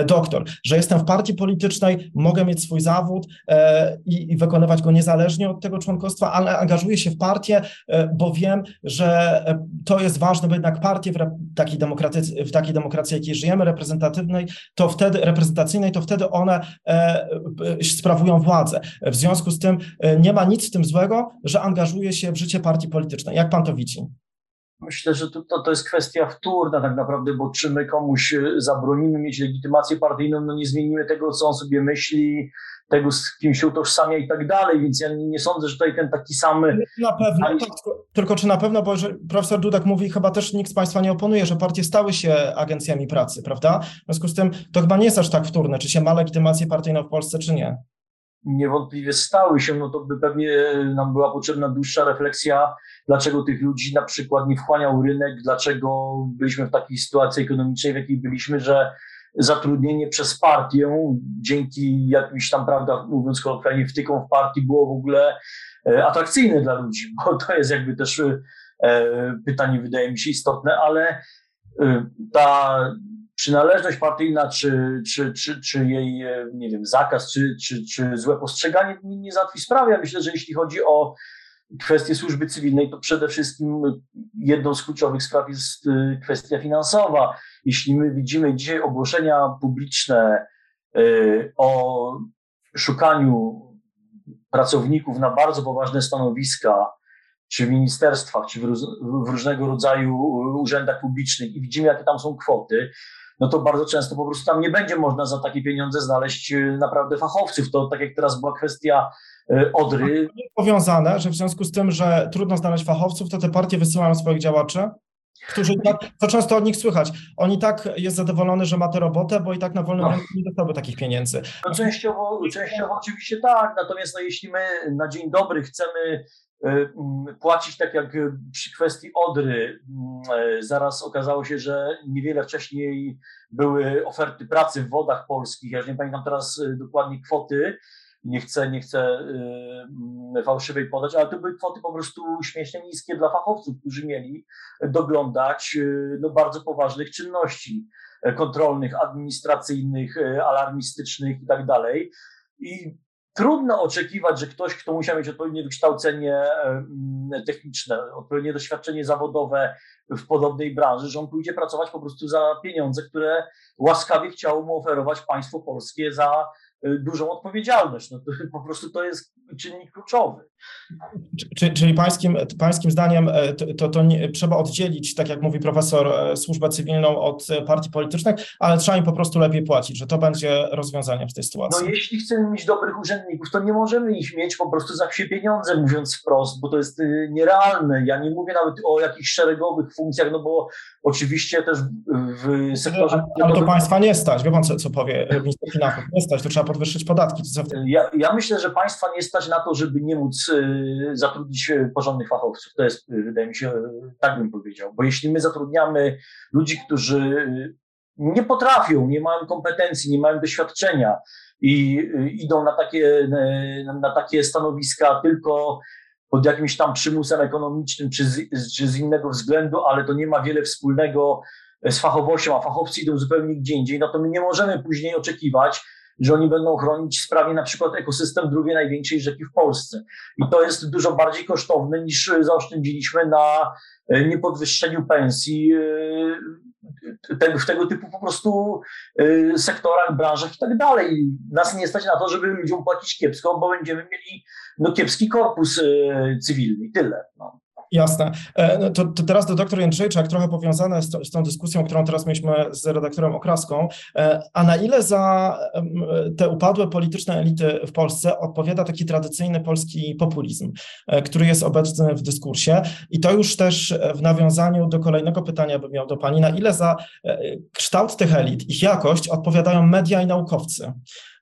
doktor, że jestem w partii politycznej, mogę mieć swój zawód i, i wykonywać go niezależnie od tego członkostwa, ale angażuję się w partię, bo wiem, że to jest ważne, bo jednak partie w takiej demokracji, w takiej demokracji, jakiej żyjemy, reprezentatywnej, to wtedy, reprezentacyjnej, to wtedy one sprawują władzę. W związku z tym nie ma nic w tym złego, że angażuje się w życie partii politycznej. Jak pan to widzi? Myślę, że to, to, jest kwestia wtórna tak naprawdę, bo czy my komuś zabronimy mieć legitymację partyjną, no nie zmienimy tego, co on sobie myśli, tego, z kim się utożsamia i tak dalej, więc ja nie, sądzę, że tutaj ten taki sam... Na pewno, tak, tylko, czy na pewno, bo profesor Dudak mówi, chyba też nikt z Państwa nie oponuje, że partie stały się agencjami pracy, prawda? W związku z tym to chyba nie jest aż tak wtórne, czy się ma legitymację partyjną w Polsce, czy nie niewątpliwie stały się, no to by pewnie nam była potrzebna dłuższa refleksja, dlaczego tych ludzi na przykład nie wchłaniał rynek, dlaczego byliśmy w takiej sytuacji ekonomicznej, w jakiej byliśmy, że zatrudnienie przez partię dzięki jakimś tam, prawda, mówiąc kolokwialnie, wtykom w partii było w ogóle e, atrakcyjne dla ludzi, bo to jest jakby też e, pytanie, wydaje mi się istotne, ale e, ta przynależność partyjna, czy, czy, czy, czy jej, e, nie wiem, zakaz, czy, czy, czy złe postrzeganie nie, nie załatwi sprawy. Ja myślę, że jeśli chodzi o kwestię służby cywilnej, to przede wszystkim jedną z kluczowych spraw jest e, kwestia finansowa. Jeśli my widzimy dzisiaj ogłoszenia publiczne e, o szukaniu pracowników na bardzo poważne stanowiska, czy w ministerstwach, czy w różnego rodzaju urzędach publicznych i widzimy, jakie tam są kwoty, no to bardzo często po prostu tam nie będzie można za takie pieniądze znaleźć y, naprawdę fachowców. To tak jak teraz była kwestia y, Odry. Powiązane, że w związku z tym, że trudno znaleźć fachowców, to te partie wysyłają swoich działaczy, którzy tak, to często od nich słychać, on i tak jest zadowolony, że ma tę robotę, bo i tak na wolnym no. rynku nie dostałby takich pieniędzy. No częściowo, częściowo oczywiście tak, natomiast no, jeśli my na dzień dobry chcemy płacić tak jak przy kwestii Odry. Mm, e, zaraz okazało się, że niewiele wcześniej były oferty pracy w wodach polskich. Ja już nie pamiętam teraz e, dokładnie kwoty, nie chcę, nie chcę mm, fałszywej podać, ale to były kwoty po prostu śmiesznie niskie dla fachowców, którzy mieli doglądać no, bardzo poważnych czynności kontrolnych, administracyjnych, alarmistycznych i tak dalej. I trudno oczekiwać, że ktoś, kto musiał mieć odpowiednie wykształcenie techniczne, odpowiednie doświadczenie zawodowe w podobnej branży, że on pójdzie pracować po prostu za pieniądze, które łaskawie chciało mu oferować państwo polskie za dużą odpowiedzialność. No to, po prostu to jest czynnik kluczowy. Czyli, czyli pańskim, pańskim zdaniem e, to, to, to nie, trzeba oddzielić, tak jak mówi profesor, e, służbę cywilną od e, partii politycznych, ale trzeba im po prostu lepiej płacić, że to będzie rozwiązaniem w tej sytuacji. No jeśli chcemy mieć dobrych urzędników, to nie możemy ich mieć po prostu za wsie pieniądze, mówiąc wprost, bo to jest y, nierealne. Ja nie mówię nawet o jakichś szeregowych funkcjach, no bo oczywiście też w sektorze... Ale to państwa nie stać, wie pan co, co powie minister finansów, nie stać, to trzeba podwyższyć podatki. Ja, ja, myślę, że państwa nie stać na to, żeby nie móc y, zatrudnić y, porządnych fachowców. To jest, y, wydaje mi się, tak bym powiedział. Bo jeśli my zatrudniamy ludzi, którzy nie potrafią, nie mają kompetencji, nie mają doświadczenia i idą na takie, na takie stanowiska tylko pod jakimś tam przymusem ekonomicznym czy z, czy z innego względu, ale to nie ma wiele wspólnego z fachowością, a fachowcy idą zupełnie gdzie indziej, no to my nie możemy później oczekiwać, że oni będą chronić sprawie na przykład ekosystem drugiej największej rzeki w Polsce. I to jest dużo bardziej kosztowne niż zaoszczędziliśmy na e, niepodwyższeniu pensji e, w tego typu po prostu e, sektorach, branżach i tak dalej. Nas nie stać na to, żeby ludziom płacić kiepsko, bo będziemy mieli no, kiepski korpus cywilny. Tyle. No. Jasne. E, no to, to, teraz do doktor Jędrzejczak, trochę powiązane z, z, tą dyskusją, którą teraz mieliśmy z redaktorem Okraską. E, a na ile za te upadłe polityczne elity w Polsce odpowiada taki tradycyjny polski populizm, e, który jest obecny w dyskursie? I to już też w nawiązaniu do kolejnego pytania bym miał do Pani, na ile za kształt tych elit, ich jakość odpowiadają media i naukowcy?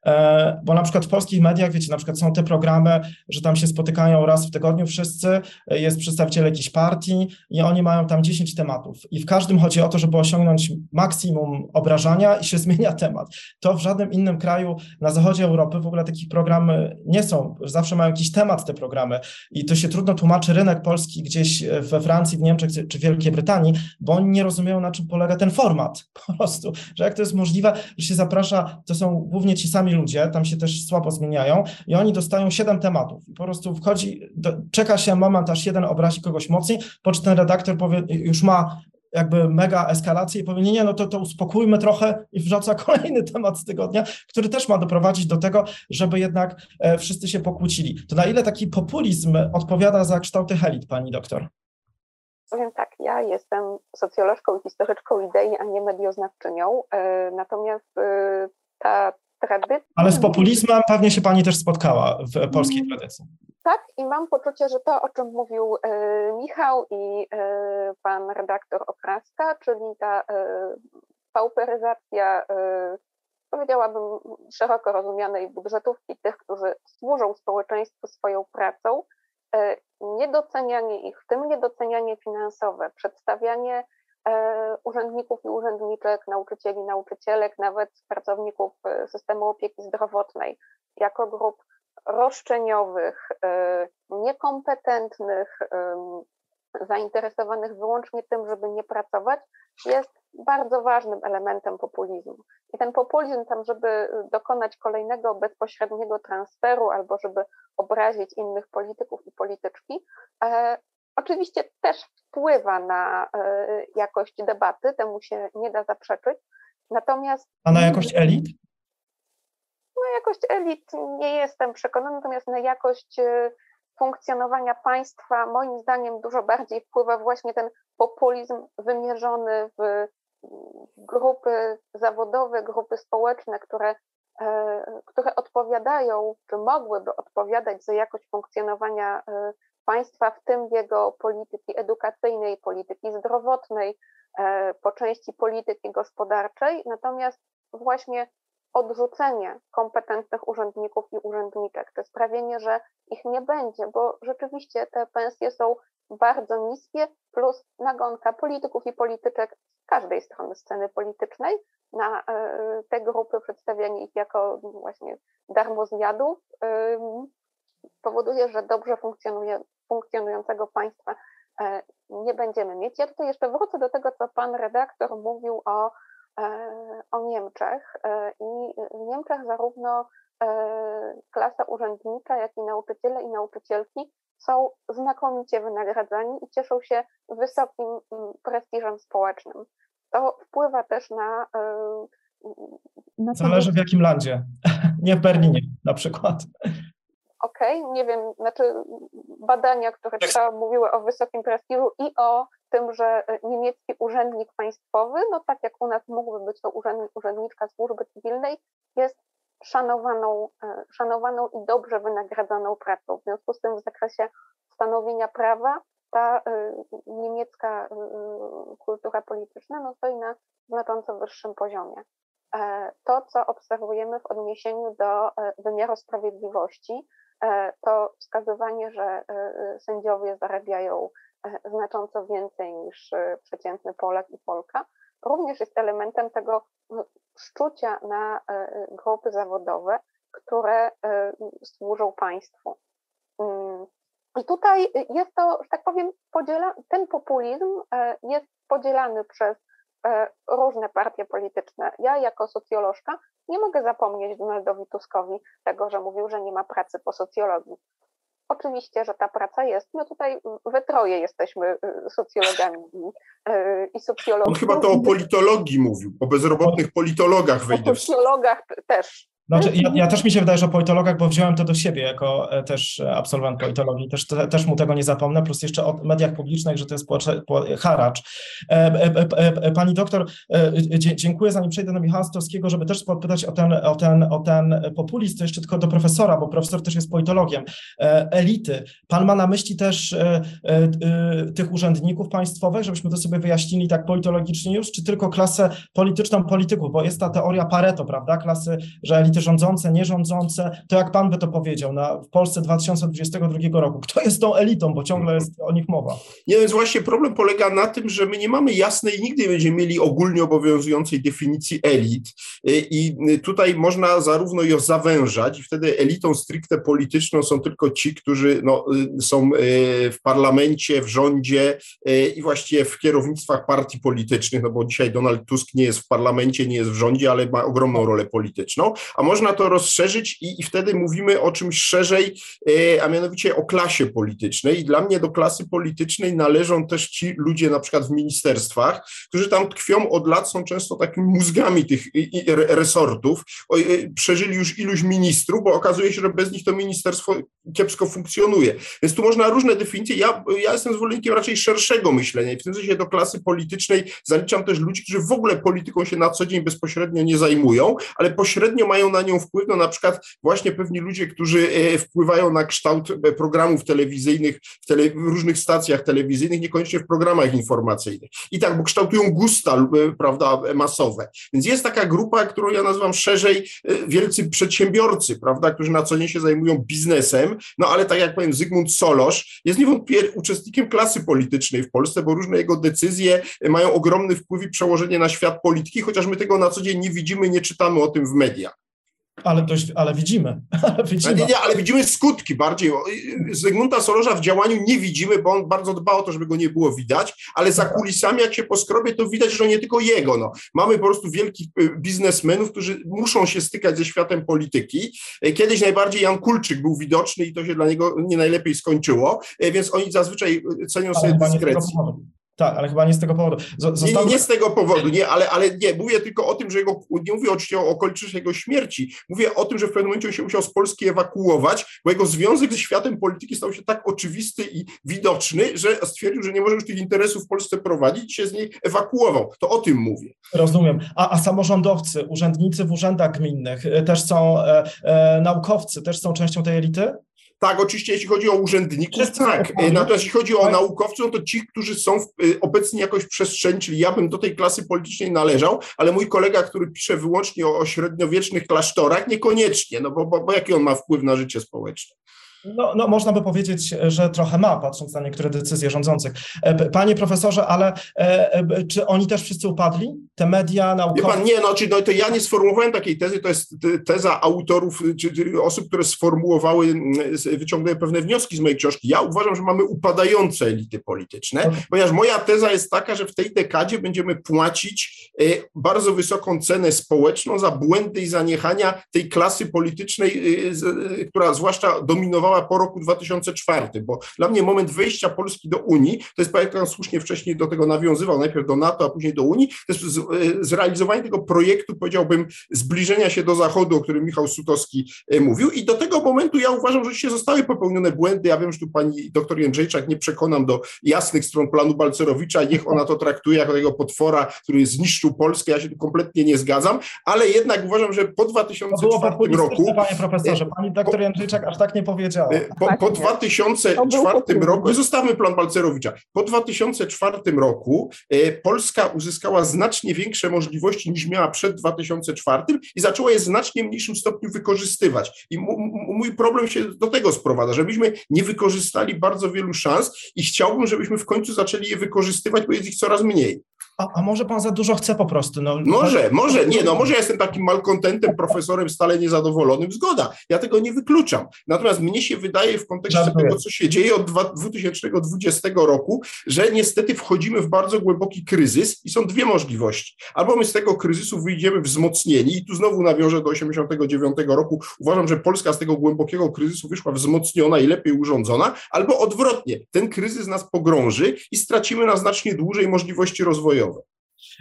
E, bo na przykład w polskich mediach, wiecie, na przykład są te programy, że tam się spotykają raz w tygodniu wszyscy, jest przedstawiciel jakiejś partii i oni mają tam 10 tematów. I w każdym chodzi o to, żeby osiągnąć maksimum obrażania i się zmienia temat. To w żadnym innym kraju na zachodzie Europy w ogóle takich programy nie są, zawsze mają jakiś temat te programy. I to się trudno tłumaczy rynek polski gdzieś we Francji, w Niemczech czy w Wielkiej Brytanii, bo oni nie rozumieją na czym polega ten format. Po prostu, że jak to jest możliwe, że się zaprasza, to są głównie ci sami ludzie, tam się też słabo zmieniają i oni dostają siedem tematów i po prostu wchodzi, do, czeka się moment, aż jeden obrazi kogoś mocniej, po czym ten redaktor powie, już ma jakby mega eskalację i powie, nie, nie, no to, to uspokójmy trochę i wrzuca kolejny temat z tygodnia, który też ma doprowadzić do tego, żeby jednak e, wszyscy się pokłócili. To na ile taki populizm odpowiada za kształty elit, pani doktor? Powiem tak, ja jestem socjolożką i historyczką idei, a nie medioznawczynią, e, natomiast e, ta Ale z populizmem pewnie się pani też spotkała w polskiej mm. tradycji. Tak, i mam poczucie, że to, o czym mówił e, Michał i pan redaktor Okraska, czyli ta pauperyzacja, powiedziałabym, szeroko rozumianej budżetówki tych, którzy służą społeczeństwu swoją pracą, niedocenianie ich, w tym niedocenianie finansowe, przedstawianie e, urzędników i urzędniczek, nauczycieli, nauczycielek, nawet pracowników e, systemu opieki zdrowotnej jako grup roszczeniowych, e, niekompetentnych, zainteresowanych wyłącznie tym, żeby nie pracować, jest bardzo ważnym elementem populizmu. I ten populizm tam, żeby dokonać kolejnego bezpośredniego transferu albo żeby obrazić innych polityków i polityczki, e, oczywiście też wpływa na e, jakość debaty, temu się nie da zaprzeczyć. Natomiast. A na jakość elit? Na jakość elit nie jestem przekonana, natomiast na jakość e, funkcjonowania państwa, moim zdaniem, dużo bardziej wpływa właśnie ten populizm wymierzony w grupy zawodowe, grupy społeczne, które, e, które odpowiadają, czy mogłyby odpowiadać za jakość funkcjonowania państwa, w tym jego polityki edukacyjnej, polityki zdrowotnej, e, po części polityki gospodarczej, natomiast właśnie odrzucenie kompetentnych urzędników i urzędniczek, to sprawienie, że ich nie będzie, bo rzeczywiście te pensje są bardzo niskie, plus nagonka polityków i polityczek z każdej strony sceny politycznej na e, te grupy, przedstawianie ich jako właśnie darmozjadów, powoduje, że dobrze funkcjonuje, funkcjonującego państwa e, nie będziemy mieć. Ja tutaj jeszcze wrócę do tego, co pan redaktor mówił o, e, o Niemczech. I w Niemczech zarówno klasa urzędnicza, jak i nauczyciele i nauczycielki są znakomicie wynagradzani i cieszą się wysokim mm, prestiżem społecznym. To wpływa też na. na Zależy w jakim landzie. Nie w Berlinie na przykład. Okej, okay, nie wiem, znaczy badania, które tak. mówiły o wysokim prestiżu i o tym, że e, niemiecki urzędnik państwowy, no tak jak u nas mógłby być to urzędnik, urzędniczka służby cywilnej, jest szanowaną, e, szanowaną i dobrze wynagradzaną pracą. W związku z tym w zakresie stanowienia prawa ta e, niemiecka kultura polityczna no, stoi na znacząco wyższym poziomie. To, co obserwujemy w odniesieniu do wymiaru sprawiedliwości, to wskazywanie, że sędziowie zarabiają znacząco więcej niż przeciętny Polak i Polka, również jest elementem tego szczucia na e, grupy zawodowe, które e, służą państwu. Mm. I tutaj jest to, że tak powiem, podziela, ten populizm e, jest podzielany przez różne partie polityczne. Ja jako socjolożka nie mogę zapomnieć Donaldowi Tuskowi tego, że mówił, że nie ma pracy po socjologii. Oczywiście, że ta praca jest. My tutaj we troje jesteśmy y, socjologami i, y, i socjologami. On chyba to o politologii mówił, o bezrobotnych politologach wejdzie. O socjologach też. Znaczy, ja, ja, też mi się wydaje, że o politologach, bo wziąłem to do siebie jako e, też absolwent politologii, też, te, też mu tego nie zapomnę, plus jeszcze o mediach publicznych, że to jest haracz. E, e, pani doktor, dziękuję, zanim przejdę do Michała Stowskiego, żeby też podpytać o ten, o ten, o ten populizm, to jeszcze tylko do profesora, bo profesor też jest politologiem. Elity. Pan ma na myśli też tych urzędników państwowych, żebyśmy to sobie wyjaśnili tak politologicznie już, czy tylko klasę polityczną polityków, bo jest ta teoria Pareto, prawda, klasy, że elity elity rządzące, nierządzące, to jak pan by to powiedział na, w Polsce 2022 roku? Kto jest tą elitą, bo ciągle jest o nich mowa? Nie, więc właśnie problem polega na tym, że my nie mamy jasnej, nigdy nie będziemy mieli ogólnie obowiązującej definicji elit i tutaj można zarówno ją zawężać i wtedy elitą stricte polityczną są tylko ci, którzy no, są w parlamencie, w rządzie i właściwie w kierownictwach partii politycznych, no bo dzisiaj Donald Tusk nie jest w parlamencie, nie jest w rządzie, ale ma ogromną rolę polityczną, a można to rozszerzyć i, i wtedy mówimy o czymś szerzej, e, a mianowicie o klasie politycznej. I dla mnie do klasy politycznej należą też ci ludzie na przykład w ministerstwach, którzy tam tkwią od lat, są często takimi mózgami tych resortów, e, przeżyli już iluś ministrów, bo okazuje się, że bez nich to ministerstwo kiepsko funkcjonuje. Więc tu można różne definicje. Ja, ja jestem zwolennikiem raczej szerszego myślenia i w tym sensie do klasy politycznej zaliczam też ludzi, którzy w ogóle polityką się na co dzień bezpośrednio nie zajmują, ale pośrednio mają na nią wpływ, no na przykład właśnie pewni ludzie, którzy e, wpływają na kształt e, programów telewizyjnych w, tele, w różnych stacjach telewizyjnych, niekoniecznie w programach informacyjnych. I tak, bo kształtują gusta, e, prawda, masowe. Więc jest taka grupa, którą ja nazywam szerzej wielcy przedsiębiorcy, prawda, którzy na co dzień się zajmują biznesem, no ale tak jak powiem, Zygmunt Solosz jest niewątpliwie uczestnikiem klasy politycznej w Polsce, bo różne jego decyzje mają ogromny wpływ i przełożenie na świat polityki, chociaż my tego na co dzień nie widzimy, nie czytamy o tym w mediach. Ale, dość, ale widzimy. Ale widzimy. Nie, nie, ale widzimy skutki bardziej. Zygmunta Sorosza w działaniu nie widzimy, bo on bardzo dba o to, żeby go nie było widać, ale za kulisami, jak się poskrobie, to widać, że nie tylko jego. No. Mamy po prostu wielkich y, biznesmenów, którzy muszą się stykać ze światem polityki. E, kiedyś najbardziej Jan Kulczyk był widoczny i to się dla niego nie najlepiej skończyło, e, więc oni zazwyczaj cenią ale sobie dyskrecję. Tak, ale chyba nie z tego powodu. Nie, nie, nie, z tego powodu, nie, ale, ale nie, mówię tylko o tym, że jego, nie mówię oczywiście o okolicznościach jego śmierci, mówię o tym, że w pewnym momencie się musiał z Polski ewakuować, bo jego związek ze światem polityki stał się tak oczywisty i widoczny, że stwierdził, że nie może już tych interesów w Polsce prowadzić i się z niej ewakuował. To o tym mówię. Rozumiem. A, a samorządowcy, urzędnicy w urzędach gminnych y, też są, e, e, naukowcy też są częścią tej elity? Tak, oczywiście jeśli chodzi o urzędników, tak. Natomiast jeśli chodzi o naukowców, to ci, którzy są w, y, obecnie jakoś w przestrzeni, czyli ja bym do tej klasy politycznej należał, ale mój kolega, który pisze wyłącznie o, o średniowiecznych klasztorach, niekoniecznie, no bo, bo, bo jaki on ma wpływ na życie społeczne? No, no, można by powiedzieć, że trochę ma, patrząc na niektóre decyzje rządzących. E, panie profesorze, ale e, e, czy oni też wszyscy upadli? Te media naukowe? Wie pan, nie, no, czy, no to ja nie sformułowałem takiej tezy, to jest teza autorów, czy, czy osób, które sformułowały, wyciągnęły pewne wnioski z mojej książki. Ja uważam, że mamy upadające elity polityczne, okay. ponieważ moja teza jest taka, że w tej dekadzie będziemy płacić bardzo wysoką cenę społeczną za błędy i zaniechania tej klasy politycznej, która zwłaszcza dominowała po roku 2004, bo dla mnie moment wejścia Polski do Unii, to jest, jak pan słusznie wcześniej do tego nawiązywał, najpierw do NATO, a później do Unii, to jest e, zrealizowanie tego projektu, powiedziałbym, zbliżenia się do Zachodu, o którym Michał Sutowski e, mówił. I do tego momentu ja uważam, że się zostały popełnione błędy, ja wiem, że tu pani doktor Jędrzejczak nie przekonam do jasnych stron planu Balcerowicza, niech ona to traktuje jako tego potwora, który zniszczył Polskę, ja się tu kompletnie nie zgadzam, ale jednak uważam, że po 2004 roku... Panie profesorze, pani doktor Jędrzejczak aż tak nie powiedziała. Y, po, po 2004 roku, zostawmy plan Balcerowicza, po 2004 roku y, Polska uzyskała znacznie większe możliwości niż miała przed 2004 i zaczęła je w znacznie mniejszym stopniu wykorzystywać. I mój problem się do tego sprowadza, żebyśmy nie wykorzystali bardzo wielu szans i chciałbym, żebyśmy w końcu zaczęli je wykorzystywać, bo jest ich coraz mniej. A, a, może pan za dużo chce po prostu? No, może, może, nie, no może ja jestem takim malkontentem, profesorem stale niezadowolonym, zgoda, ja tego nie wykluczam. Natomiast mnie się wydaje w kontekście Żartuję. tego, co się dzieje od 2020 roku, że niestety wchodzimy w bardzo głęboki kryzys i są dwie możliwości. Albo my z tego kryzysu wyjdziemy wzmocnieni i tu znowu nawiążę do 89 roku, uważam, że Polska z tego głębokiego kryzysu wyszła wzmocniona i lepiej urządzona, albo odwrotnie, ten kryzys nas pogrąży i stracimy na znacznie dłużej możliwości rozwojowe.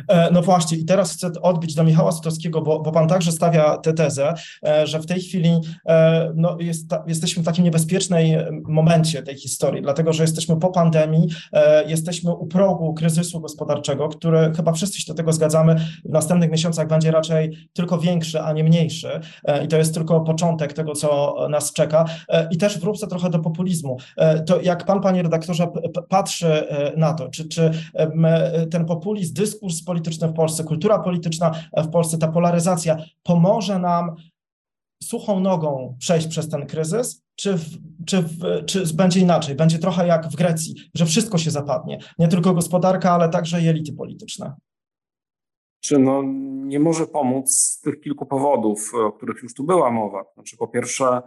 E, no właśnie, i teraz chcę odbić do Michała Sutowskiego, bo, bo pan także stawia tę tezę, e, że w tej chwili e, no, jest, jesteśmy w takim niebezpiecznej momencie tej historii, dlatego że jesteśmy po pandemii, jesteśmy u progu kryzysu gospodarczego, który chyba wszyscy się do tego zgadzamy, w następnych miesiącach będzie raczej tylko większy, a nie mniejszy. I to jest tylko początek tego, co nas czeka. I też wrócę trochę do populizmu. To jak pan, panie redaktorze, patrzy na to, czy, czy ten populizm, dyskurs polityczny w Polsce, kultura polityczna w Polsce, ta polaryzacja pomoże nam suchą nogą przejść przez ten kryzys, czy, w, czy, w, czy będzie inaczej? Będzie trochę jak w Grecji, że wszystko się zapadnie, nie tylko gospodarka, ale także i elity polityczne. Czy no, nie może pomóc z tych kilku powodów, o których już tu była mowa. Znaczy, po pierwsze,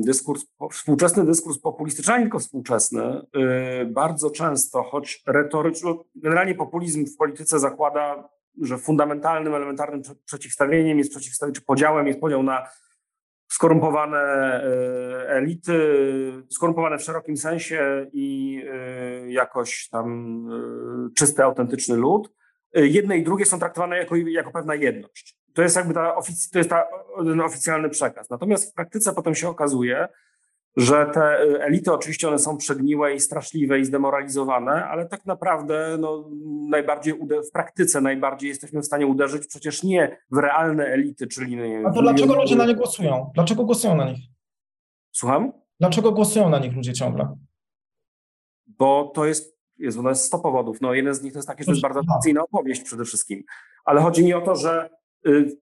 dyskurs, współczesny dyskurs populistyczny, nie tylko współczesny, y, bardzo często, choć retoryczny, generalnie populizm w polityce zakłada, że fundamentalnym, elementarnym przeciwstawieniem jest przeciwstawienie, czy podziałem jest podział na skorumpowane y, elity, skorumpowane w szerokim sensie i y, jakoś tam czysty, autentyczny lud. Jedne i drugie są traktowane jako, jako pewna jedność. To jest jakby ta, ofic- to jest ta, ten oficjalny przekaz. Natomiast w praktyce potem się okazuje, że te y, elity oczywiście one są przegniłe i straszliwe i zdemoralizowane, ale tak naprawdę no, najbardziej w praktyce najbardziej jesteśmy w stanie uderzyć przecież nie w realne elity, czyli... A to dlaczego ludzie na nie głosują? Dlaczego głosują na nich? Słucham? Dlaczego głosują na nich ludzie ciągle? Bo to jest, jest, no jest 100 powodów. No, jeden z nich to jest taki, że to jest bardzo atrakcyjna opowieść przede wszystkim. Ale chodzi mi o to, że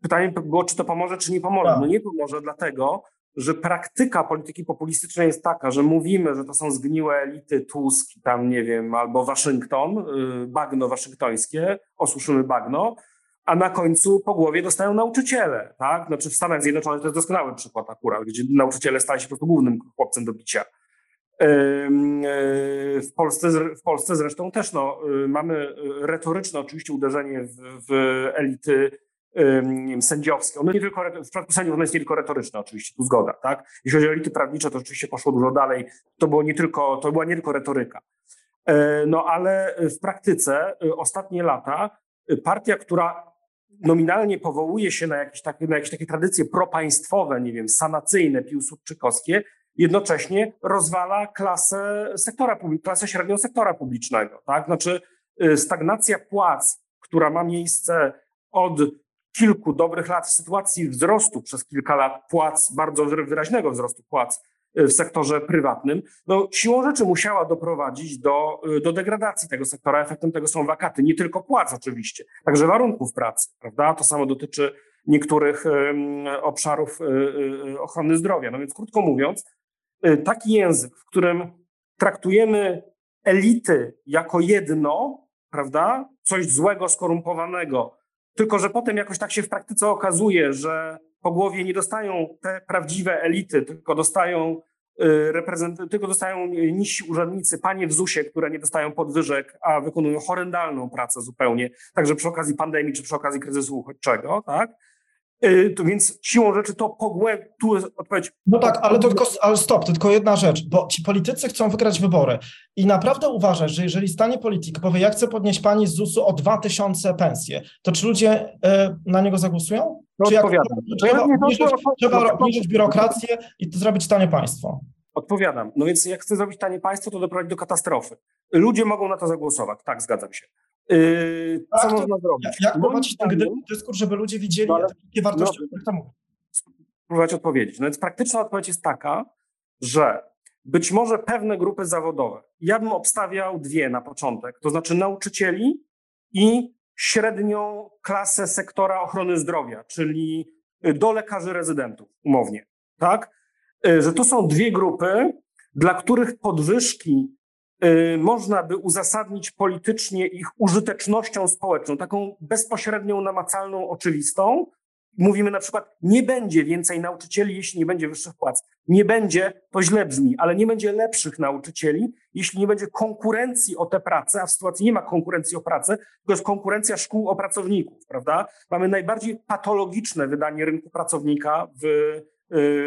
pytanie było, czy to pomoże, czy nie pomoże. Tak. No nie pomoże, dlatego, że praktyka polityki populistycznej jest taka, że mówimy, że to są zgniłe elity Tusk, tam nie wiem, albo Waszyngton, y, bagno waszyngtońskie, osuszymy bagno, a na końcu po głowie dostają nauczyciele, tak? Znaczy w Stanach Zjednoczonych to jest doskonały przykład akurat, gdzie nauczyciele stali się po prostu głównym chłopcem do bicia. Y, w Polsce, w Polsce zresztą też no, mamy retoryczne oczywiście uderzenie w, w elity sędziowskie. Ono nie tylko, w przypadku sędziów ono jest nie tylko retoryczne, oczywiście, tu zgoda, tak? Jeśli chodzi o elity prawnicze, to oczywiście poszło dużo dalej. To, było nie tylko, to była nie tylko retoryka. E, no ale w praktyce e, ostatnie lata e, partia, która nominalnie powołuje się na jakieś takie, na jakieś takie tradycje propaństwowe, nie wiem, sanacyjne, piłsudczykowskie, jednocześnie rozwala klasę sektora, klasę średnią sektora publicznego, tak? Znaczy stagnacja płac, która ma miejsce od kilku dobrych lat sytuacji wzrostu przez kilka lat płac, bardzo wyraźnego wzrostu płac y, w sektorze prywatnym, no siłą rzeczy musiała doprowadzić do, y, do degradacji tego sektora. Efektem tego są wakaty, nie tylko płac oczywiście, także warunków pracy, prawda? To samo dotyczy niektórych obszarów um, ochrony zdrowia. No więc krótko mówiąc, taki język, w którym traktujemy elity jako jedno, prawda? Coś złego, skorumpowanego, tylko, że potem jakoś tak się w praktyce okazuje, że po głowie nie dostają te prawdziwe elity, tylko dostają y, reprezent- tylko dostają niżsi urzędnicy, panie w ZUS-ie, które nie dostają podwyżek, a wykonują horrendalną pracę zupełnie, także przy okazji pandemii czy przy okazji kryzysu uchodźczego, tak? Y, to więc siłą rzeczy to pogłębia, tu jest odpowiedź. No tak, ale to tylko, ale stop, to tylko jedna rzecz, bo ci politycy chcą wygrać wybory i naprawdę uważasz, że jeżeli stanie polityk powie, ja chcę podnieść pani z ZUS-u o 2000 pensję, to czy ludzie y, na niego zagłosują? No czy jak, trzeba, obniżyć, trzeba obniżyć biurokrację i to zrobić tanie państwo? Odpowiadam. No więc jak chcę zrobić tanie państwo, to doprowadzi do katastrofy. Ludzie mogą na to zagłosować. Tak, zgadzam się. Yy, co można zrobić? Jak, jak prowadzić ten dyskurs, żeby ludzie widzieli no, takie wartości, no, o których tam Spróbować odpowiedzieć. No więc praktyczna odpowiedź jest taka, że być może pewne grupy zawodowe, ja bym obstawiał dwie na początek, to znaczy nauczycieli i średnią klasę sektora ochrony zdrowia, czyli do lekarzy rezydentów, umownie, tak? Yy, że to są dwie grupy, dla których podwyżki Y, można by uzasadnić politycznie ich użytecznością społeczną, taką bezpośrednią, namacalną, oczywistą. Mówimy na przykład, nie będzie więcej nauczycieli, jeśli nie będzie wyższych płac. Nie będzie, to źle brzmi, ale nie będzie lepszych nauczycieli, jeśli nie będzie konkurencji o tę pracę, a w sytuacji nie ma konkurencji o pracę, tylko jest konkurencja szkół o pracowników, prawda? Mamy najbardziej patologiczne wydanie rynku pracownika w, y,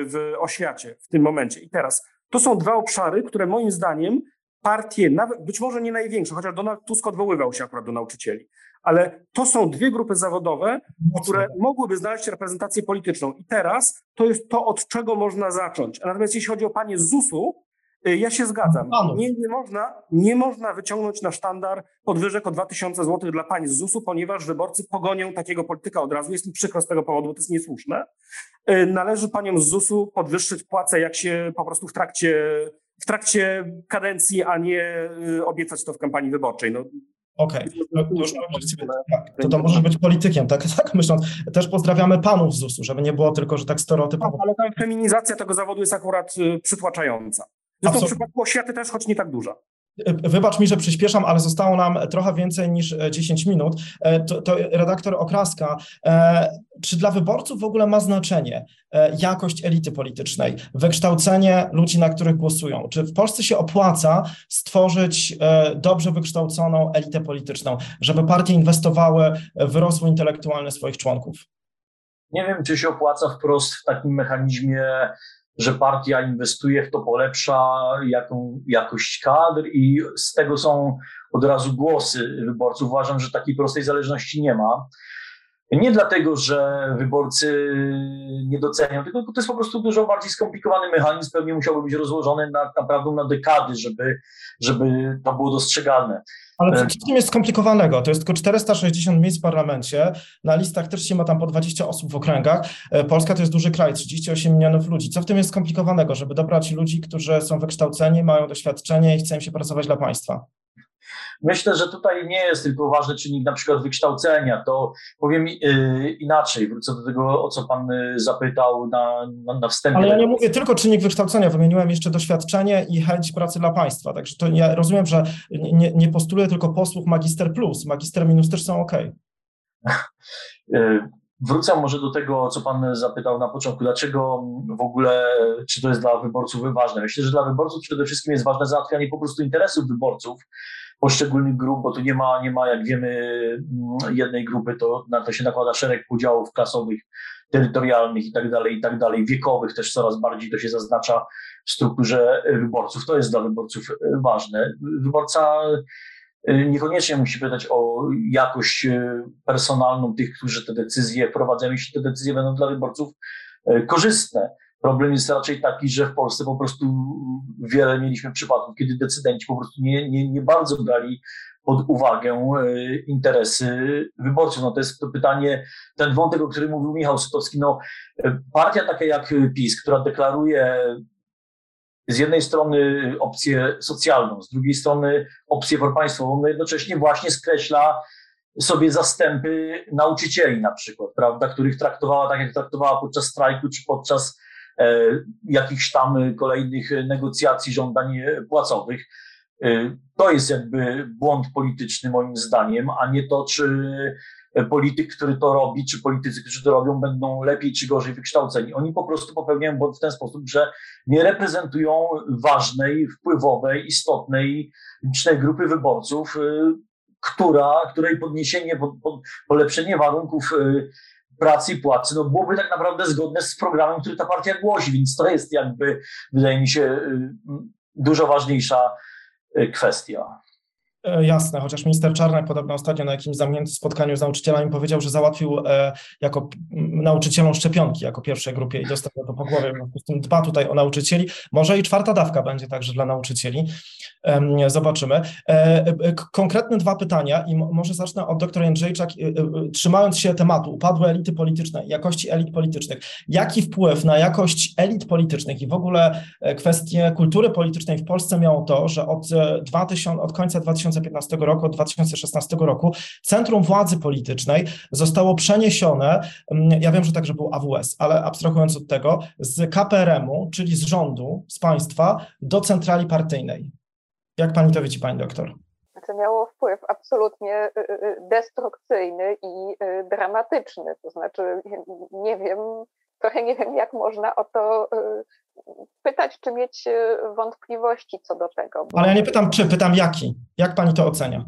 w oświacie w tym momencie. I teraz to są dwa obszary, które moim zdaniem partie, nawet być może nie największe, chociaż Donald Tusk odwoływał się akurat do nauczycieli, ale to są dwie grupy zawodowe, które mogłyby znaleźć reprezentację polityczną. I teraz to jest to, od czego można zacząć. Natomiast jeśli chodzi o panie z ZUS-u, y, ja się zgadzam. Nie, nie, można, nie można wyciągnąć na sztandar podwyżek o 2000 zł dla pań z ZUS-u, ponieważ wyborcy pogonią takiego polityka od razu. Jest mi przykro z tego powodu, bo to jest niesłuszne. Y, należy paniom z ZUS-u podwyższyć płacę, jak się po prostu w trakcie w trakcie kadencji, a nie y, obiecać to w kampanii wyborczej. No, Okej, okay. tak, to, to możesz być politykiem, tak, tak myśląc. Też pozdrawiamy panów z ZUS-u, żeby nie było tylko, że tak stereotypowo. Ale ta feminizacja tego zawodu jest akurat y, przytłaczająca. Zresztą w przypadku oświaty też, choć nie tak duża. Wybacz mi, że przyspieszam, ale zostało nam trochę więcej niż 10 minut. E, to, to redaktor Okraska, e, czy dla wyborców w ogóle ma znaczenie e, jakość elity politycznej, wykształcenie ludzi, na których głosują? Czy w Polsce się opłaca stworzyć dobrze wykształconą elitę polityczną, żeby partie inwestowały w rozwój intelektualny swoich członków? Nie wiem, czy się opłaca wprost w takim mechanizmie że partia inwestuje w to, polepsza jaką, jakość kadr i z tego są od razu głosy wyborców. Uważam, że takiej prostej zależności nie ma. Nie dlatego, że wyborcy nie docenią, tylko to jest po prostu dużo bardziej skomplikowany mechanizm, pewnie musiałby być rozłożony na, naprawdę na dekady, żeby, żeby to było dostrzegalne. Ale przede wszystkim jest skomplikowanego. To jest tylko 460 miejsc w parlamencie. Na listach też się ma tam po 20 osób w okręgach. E, Polska to jest duży kraj, 38 milionów ludzi. Co w tym jest skomplikowanego, żeby dobrać ludzi, którzy są wykształceni, mają doświadczenie i chcą się pracować dla państwa? Myślę, że tutaj nie jest tylko ważny czynnik na przykład wykształcenia. To powiem yy, inaczej, wrócę do tego, o co pan yy, zapytał na, na, na wstępie. Ale ja nie mówię tylko czynnik wykształcenia, wymieniłem jeszcze doświadczenie i chęć pracy dla państwa. Także to ja rozumiem, że nie, nie postuluję tylko posłów magister plus, magister minus też są ok. Wrócę może do tego, co Pan zapytał na początku. Dlaczego w ogóle, czy to jest dla wyborców ważne? Myślę, że dla wyborców przede wszystkim jest ważne załatwianie po prostu interesów wyborców, poszczególnych grup, bo tu nie ma, nie ma jak wiemy, mm, jednej grupy, to na to się nakłada szereg podziałów klasowych, terytorialnych i tak dalej, i tak dalej, wiekowych też coraz bardziej to się zaznacza w strukturze wyborców. To jest dla wyborców e, ważne. Wyborca e, niekoniecznie musi pytać o jakość e, personalną tych, którzy te decyzje wprowadzają, jeśli te decyzje będą dla wyborców korzystne. Problem jest raczej taki, że w Polsce po prostu wiele mieliśmy przypadków, kiedy decydenci po prostu nie, nie, nie bardzo brali pod uwagę e, interesy wyborców. No to jest to pytanie, ten wątek, o którym mówił Michał Sutowski, no e, partia taka jak PiS, która deklaruje z jednej strony opcję socjalną, z drugiej strony opcję propaństwową, no jednocześnie właśnie skreśla sobie zastępy nauczycieli na przykład, prawda, których traktowała tak, jak traktowała podczas strajku czy podczas jakichś tam kolejnych negocjacji, żądań płacowych. E, to jest jakby błąd polityczny moim zdaniem, a nie to, czy polityk, który to robi, czy politycy, którzy to robią, będą lepiej czy gorzej wykształceni. Oni po prostu popełniają błąd w ten sposób, że nie reprezentują ważnej, wpływowej, istotnej, licznej grupy wyborców, e, która, której podniesienie, polepszenie warunków pracy i płacy, no byłoby tak naprawdę zgodne z programem, który ta partia głosi, więc to jest jakby, wydaje mi się, y, dużo ważniejsza y, kwestia. E, jasne, chociaż minister Czarnek podobno ostatnio na jakimś zamkniętym spotkaniu z nauczycielami powiedział, że załatwił e, jako nauczycielom szczepionki jako pierwszej grupie i dostał to po głowie. W związku z tym dba tutaj o nauczycieli. Może i czwarta dawka będzie także dla nauczycieli. Zobaczymy. E, konkretne dwa pytania i może zacznę od doktora Jędrzejczak. Trzymając się tematu upadłe elity polityczne, jakości elit politycznych. Jaki wpływ na jakość elit politycznych i w ogóle kwestie kultury politycznej w Polsce miało to, że od, 2000, od końca 2000 2015 roku, od 2016 roku centrum władzy politycznej zostało przeniesione, mm, ja wiem, że także był AWS, ale abstrahując od tego, z KPRM-u, czyli z rządu, z państwa, do centrali partyjnej. Jak pani to widzi, pani doktor? To miało wpływ absolutnie y, y, y, destrukcyjny i dramatyczny. To znaczy, nie wiem, trochę nie wiem, jak można o to pytać, czy mieć e, wątpliwości co do tego. Ale ja nie pytam czy, pytam jaki. Jak pani to ocenia?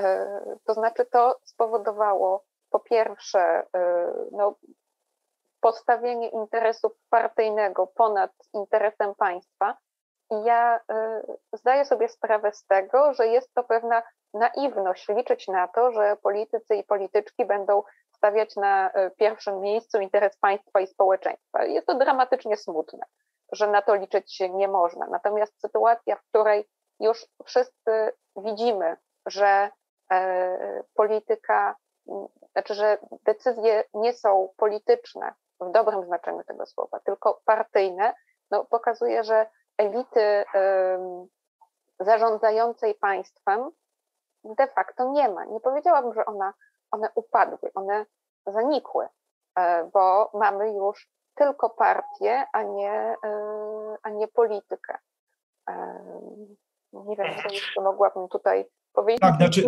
E, to znaczy, to spowodowało po pierwsze e, no, postawienie interesu partyjnego ponad interesem państwa. I ja zdaję sobie sprawę z tego, że jest to pewna naiwność liczyć na to, że politycy i polityczki będą stawiać na pierwszym miejscu interes państwa i społeczeństwa. Jest to dramatycznie smutne że na to liczyć się nie można. Natomiast sytuacja, w której już wszyscy widzimy, że e, polityka, znaczy, że decyzje nie są polityczne w dobrym znaczeniu tego słowa, tylko partyjne, no, pokazuje, że elity zarządzającej państwem de facto nie ma. Nie powiedziałabym, że ona, one upadły, one zanikły, bo mamy już tylko partię, a nie, a nie politykę. Nie wiem, co jeszcze mogłabym tutaj tak, znaczy,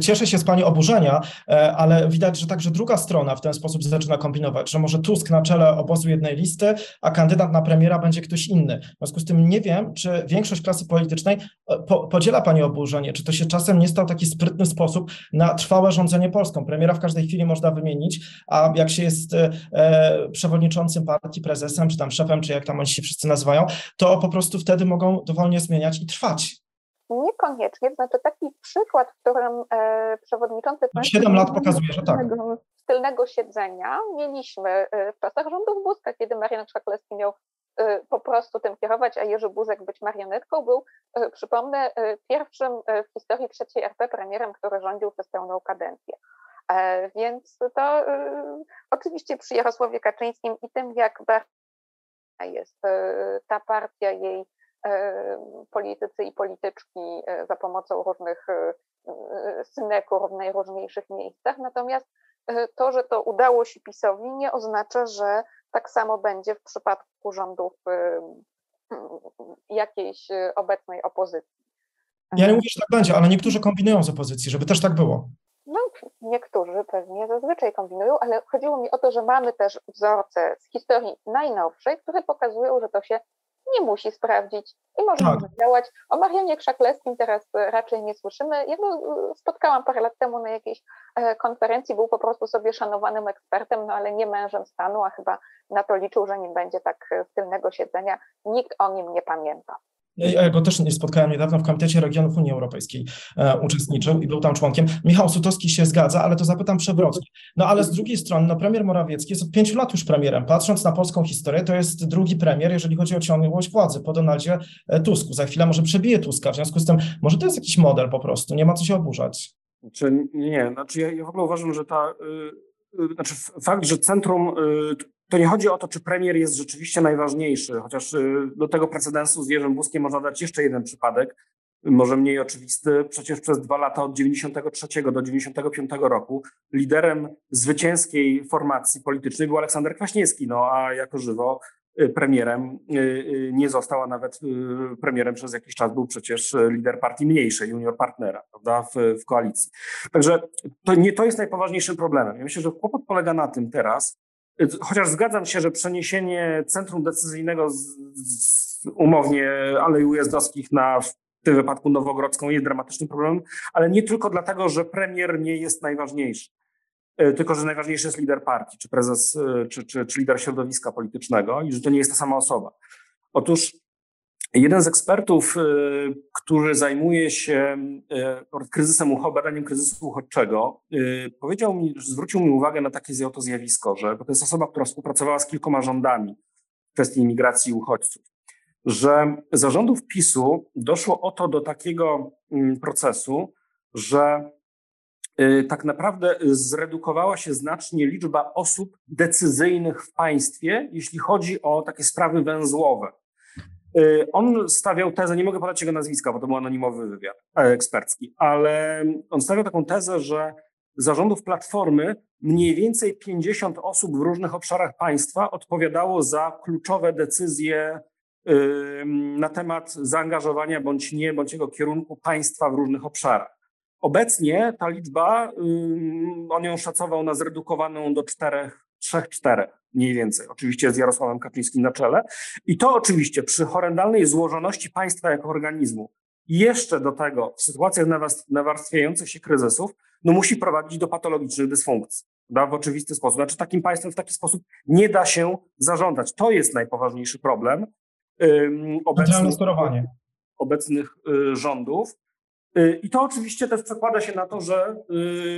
cieszę się z Pani oburzenia, e, ale widać, że także druga strona w ten sposób zaczyna kombinować, że może Tusk na czele obozu jednej listy, a kandydat na premiera będzie ktoś inny. W związku z tym nie wiem, czy większość klasy politycznej e, po, podziela Pani oburzenie, czy to się czasem nie stał taki sprytny sposób na trwałe rządzenie Polską. Premiera w każdej chwili można wymienić, a jak się jest e, przewodniczącym partii, prezesem, czy tam szefem, czy jak tam oni się wszyscy nazywają, to po prostu wtedy mogą dowolnie zmieniać i trwać. Niekoniecznie, znaczy taki przykład, w którym e, przewodniczący... 7 lat pokazuje, że tak. Z tylnego siedzenia mieliśmy e, w czasach rządów Buzka, kiedy Marian Krzaklewski miał e, po prostu tym kierować, a Jerzy Buzek być marionetką, był, przypomnę, pierwszym w historii trzeciej RP premierem, który rządził przez pełną kadencję. Więc to oczywiście przy Jarosławie Kaczyńskim i tym, jak bardzo jest ta partia, jej politycy i polityczki e, za pomocą różnych e, e, synekur w najróżniejszych miejscach. Natomiast to, że to udało się PiSowi, nie oznacza, że tak samo będzie w przypadku rządów jakiejś obecnej opozycji. Ja nie mówię, że tak będzie, ale niektórzy kombinują z opozycji, żeby też tak było. No, niektórzy pewnie zazwyczaj kombinują, ale chodziło mi o to, że mamy też wzorce z historii najnowszej, które pokazują, że to się nie musi sprawdzić i może tak. działać. O Marianie Krzaklewskim teraz raczej nie słyszymy. Ja go e, spotkałam parę lat temu na jakiejś e, konferencji, był po prostu sobie szanowanym ekspertem, no ale nie mężem stanu, a chyba na to liczył, że nie będzie tak e, z tylnego siedzenia. Nikt o nim nie pamięta. Ja go też spotkałem niedawno w Komitecie Regionów Unii Europejskiej e, uczestniczył i był tam członkiem. Michał Sutowski się zgadza, ale to zapytam przewrotnie. No ale z drugiej strony, no premier Morawiecki jest od pięciu lat już premierem. Patrząc na polską historię, to jest drugi premier, jeżeli chodzi o ciągłość władzy po Donaldzie e, Tusku. Za chwilę może przebije Tuska, w związku z tym może to jest jakiś model po prostu, nie ma co się oburzać. Znaczy, nie, znaczy ja, ja w ogóle uważam, że ta, y, y, znaczy fakt, że centrum y, to nie chodzi o to, czy premier jest rzeczywiście najważniejszy, chociaż y, do tego precedensu z Jerzym Buzkiem można dać jeszcze jeden przypadek, może mniej oczywisty. Przecież przez dwa lata od 93 do 95 roku liderem zwycięskiej formacji politycznej był Aleksander Kwaśniewski, no a jako żywo y, premierem y, nie został, a nawet premierem przez jakiś czas był przecież lider partii mniejszej, junior partnera, prawda, w, w koalicji. Także to nie to jest najpoważniejszym problemem. Ja myślę, że kłopot polega na tym teraz, Chociaż zgadzam się, że przeniesienie centrum decyzyjnego z, z umownie Alei Ujazdowskich na w tym wypadku Nowogrodzką jest dramatycznym problemem, ale nie tylko dlatego, że premier nie jest najważniejszy, e, tylko że najważniejszy jest lider partii, czy prezes, e, czy, czy, czy lider środowiska politycznego i że to nie jest ta sama osoba. Otóż Jeden z ekspertów, y, który zajmuje się y, kryzysem, badaniem kryzysu uchodźczego, y, powiedział mi, zwrócił mi uwagę na takie oto zjawisko, że to jest osoba, która współpracowała z kilkoma rządami w kwestii imigracji i uchodźców, że zarządów PiSu doszło oto do takiego mm, procesu, że tak naprawdę zredukowała się znacznie liczba osób decyzyjnych w państwie, jeśli chodzi o takie sprawy węzłowe. Y, on stawiał tezę, nie mogę podać jego nazwiska, bo to był anonimowy wywiad e, ekspercki, ale on stawiał taką tezę, że zarządów Platformy mniej więcej 50 osób w różnych obszarach państwa odpowiadało za kluczowe decyzje na temat zaangażowania bądź nie, bądź jego kierunku państwa w różnych obszarach. Obecnie ta liczba, on ją szacował na zredukowaną do czterech trzech, czterech mniej więcej, oczywiście z Jarosławem Kaczyńskim na czele. I to oczywiście przy horrendalnej złożoności państwa jako organizmu, jeszcze do tego w sytuacjach nawarstwiających się kryzysów, no musi prowadzić do patologicznych dysfunkcji. W oczywisty sposób. Znaczy takim państwem w taki sposób nie da się zarządzać. To jest najpoważniejszy problem um, obecnych, obecnych y, rządów. Y, I to oczywiście też przekłada się na to, że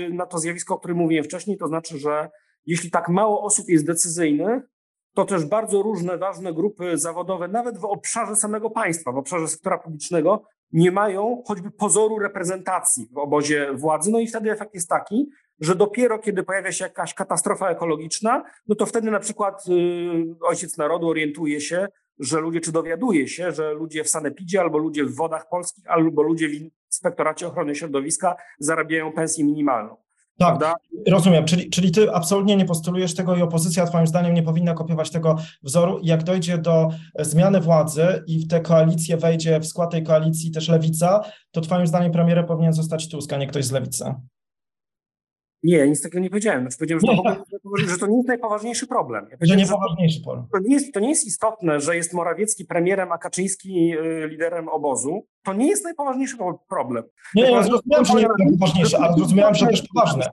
y, na to zjawisko, o którym mówiłem wcześniej, to znaczy, że jeśli tak mało osób jest decyzyjnych, to też bardzo różne ważne grupy zawodowe, nawet w obszarze samego państwa, w obszarze sektora publicznego, nie mają choćby pozoru reprezentacji w obozie władzy. No i wtedy efekt jest taki, że dopiero kiedy pojawia się jakaś katastrofa ekologiczna, no to wtedy na przykład y, ojciec narodu orientuje się, że ludzie, czy dowiaduje się, że ludzie w sanepidzie, albo ludzie w wodach polskich, albo ludzie w Inspektoracie Ochrony Środowiska zarabiają pensję minimalną. Tak, prawda? rozumiem. Czyli, czyli ty absolutnie nie postulujesz tego i opozycja twoim zdaniem nie powinna kopiować tego wzoru. Jak dojdzie do zmiany władzy i w tę koalicję wejdzie, w skład tej koalicji też lewica, to twoim zdaniem premierem powinien zostać Tusk, a nie ktoś z lewicy. Nie, nic takiego nie powiedziałem. Znaczy, powiedziałem, że to, że to nie jest najpoważniejszy problem. Ja że nie poważniejszy problem. To nie, jest, to nie jest istotne, że jest Morawiecki premierem, a Kaczyński y, liderem obozu. To nie jest najpoważniejszy problem. Nie, nie, ja zrozumiałem, że nie jest najpoważniejszy, ale zrozumiałem, że też poważne.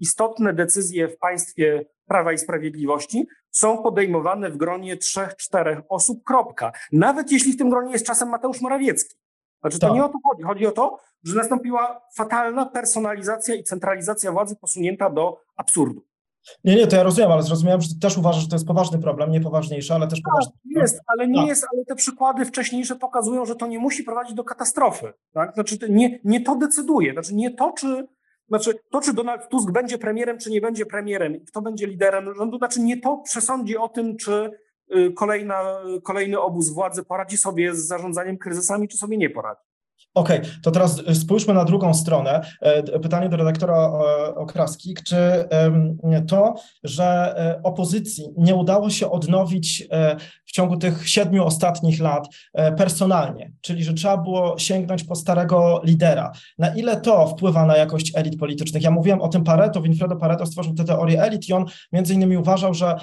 Istotne decyzje w państwie Prawa i Sprawiedliwości są podejmowane w gronie trzech, czterech osób, kropka. Nawet jeśli w tym gronie jest czasem Mateusz Morawiecki. Znaczy, to tak. nie o to chodzi. Chodzi o to, że nastąpiła fatalna personalizacja i centralizacja władzy posunięta do absurdu. Nie, nie, to ja rozumiem, ale zrozumiałem, że też uważasz, że to jest poważny problem, nie poważniejszy, ale też tak, poważny. Jest, ale nie tak. jest, ale te przykłady wcześniejsze pokazują, że to nie musi prowadzić do katastrofy. Tak? Znaczy, nie, nie to decyduje. Znaczy, nie to, czy, znaczy, to, czy Donald Tusk będzie premierem, czy nie będzie premierem, kto będzie liderem rządu, znaczy nie to przesądzi o tym, czy kolejna, kolejny obóz władzy poradzi sobie z zarządzaniem kryzysami, czy sobie nie poradzi. Okej, okay, to teraz spójrzmy na drugą stronę. E, pytanie do redaktora e, Okraski. Czy to, że e, opozycji nie udało się odnowić w ciągu tych siedmiu ostatnich lat personalnie, czyli że trzeba było sięgnąć po starego lidera, na ile to wpływa na jakość elit politycznych? Ja mówiłem o tym Pareto, Winfredo Pareto stworzył tę teorię elit i on między innymi uważał, że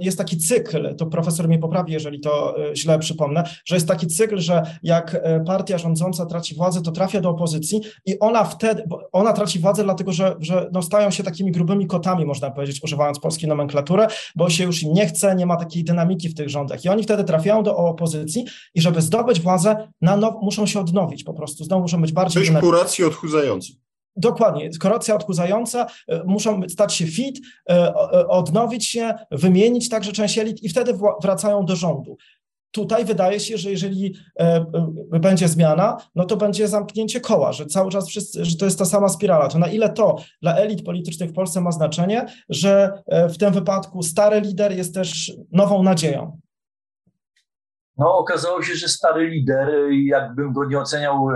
jest taki cykl, to profesor mnie poprawi, jeżeli to źle przypomnę, że jest taki cykl, że jak partia rządząca traci władzę, to trafia do opozycji i ona wtedy, ona traci władzę dlatego, że, że no stają się takimi grubymi kotami, można powiedzieć, używając polskiej nomenklatury, bo się już im nie chce, nie ma takiej dynamiki w tych rządach i oni wtedy trafiają do opozycji i żeby zdobyć władzę, na now, muszą się odnowić po prostu, znowu muszą być bardziej... Coś kuracji odchudzającej. Dokładnie, kuracja odchudzająca, e, muszą stać się fit, e, e, odnowić się, wymienić także część elit i wtedy wracają do rządu. Tutaj wydaje się, że jeżeli będzie zmiana, no to będzie zamknięcie koła, że cały czas wszyscy, że to jest ta sama spirala. To na ile to dla elit politycznych w Polsce ma znaczenie, że w tym wypadku stary lider jest też nową nadzieją? No, okazało się, że stary lider, jakbym go nie oceniał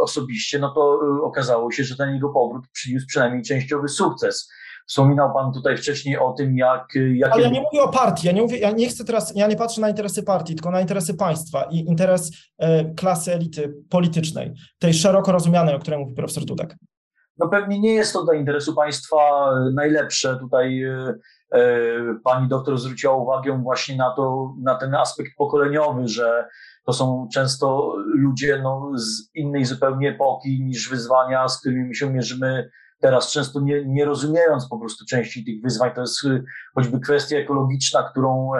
osobiście, no to okazało się, że ten jego powrót przyniósł przynajmniej częściowy sukces. Wspominał Pan tutaj wcześniej o tym, jak. jak Ale ja nie mówię o partii, ja nie, mówię, ja nie chcę teraz, ja nie patrzę na interesy partii, tylko na interesy państwa i interes klasy elity politycznej, tej szeroko rozumianej, o której mówi profesor Dudek. No pewnie nie jest to dla interesu państwa najlepsze. Tutaj pani doktor zwróciła uwagę właśnie na to, na ten aspekt pokoleniowy, że to są często ludzie no, z innej zupełnie epoki niż wyzwania, z którymi się mierzymy teraz, często nie, nie rozumiejąc po prostu części tych wyzwań. To jest y, choćby kwestia ekologiczna, którą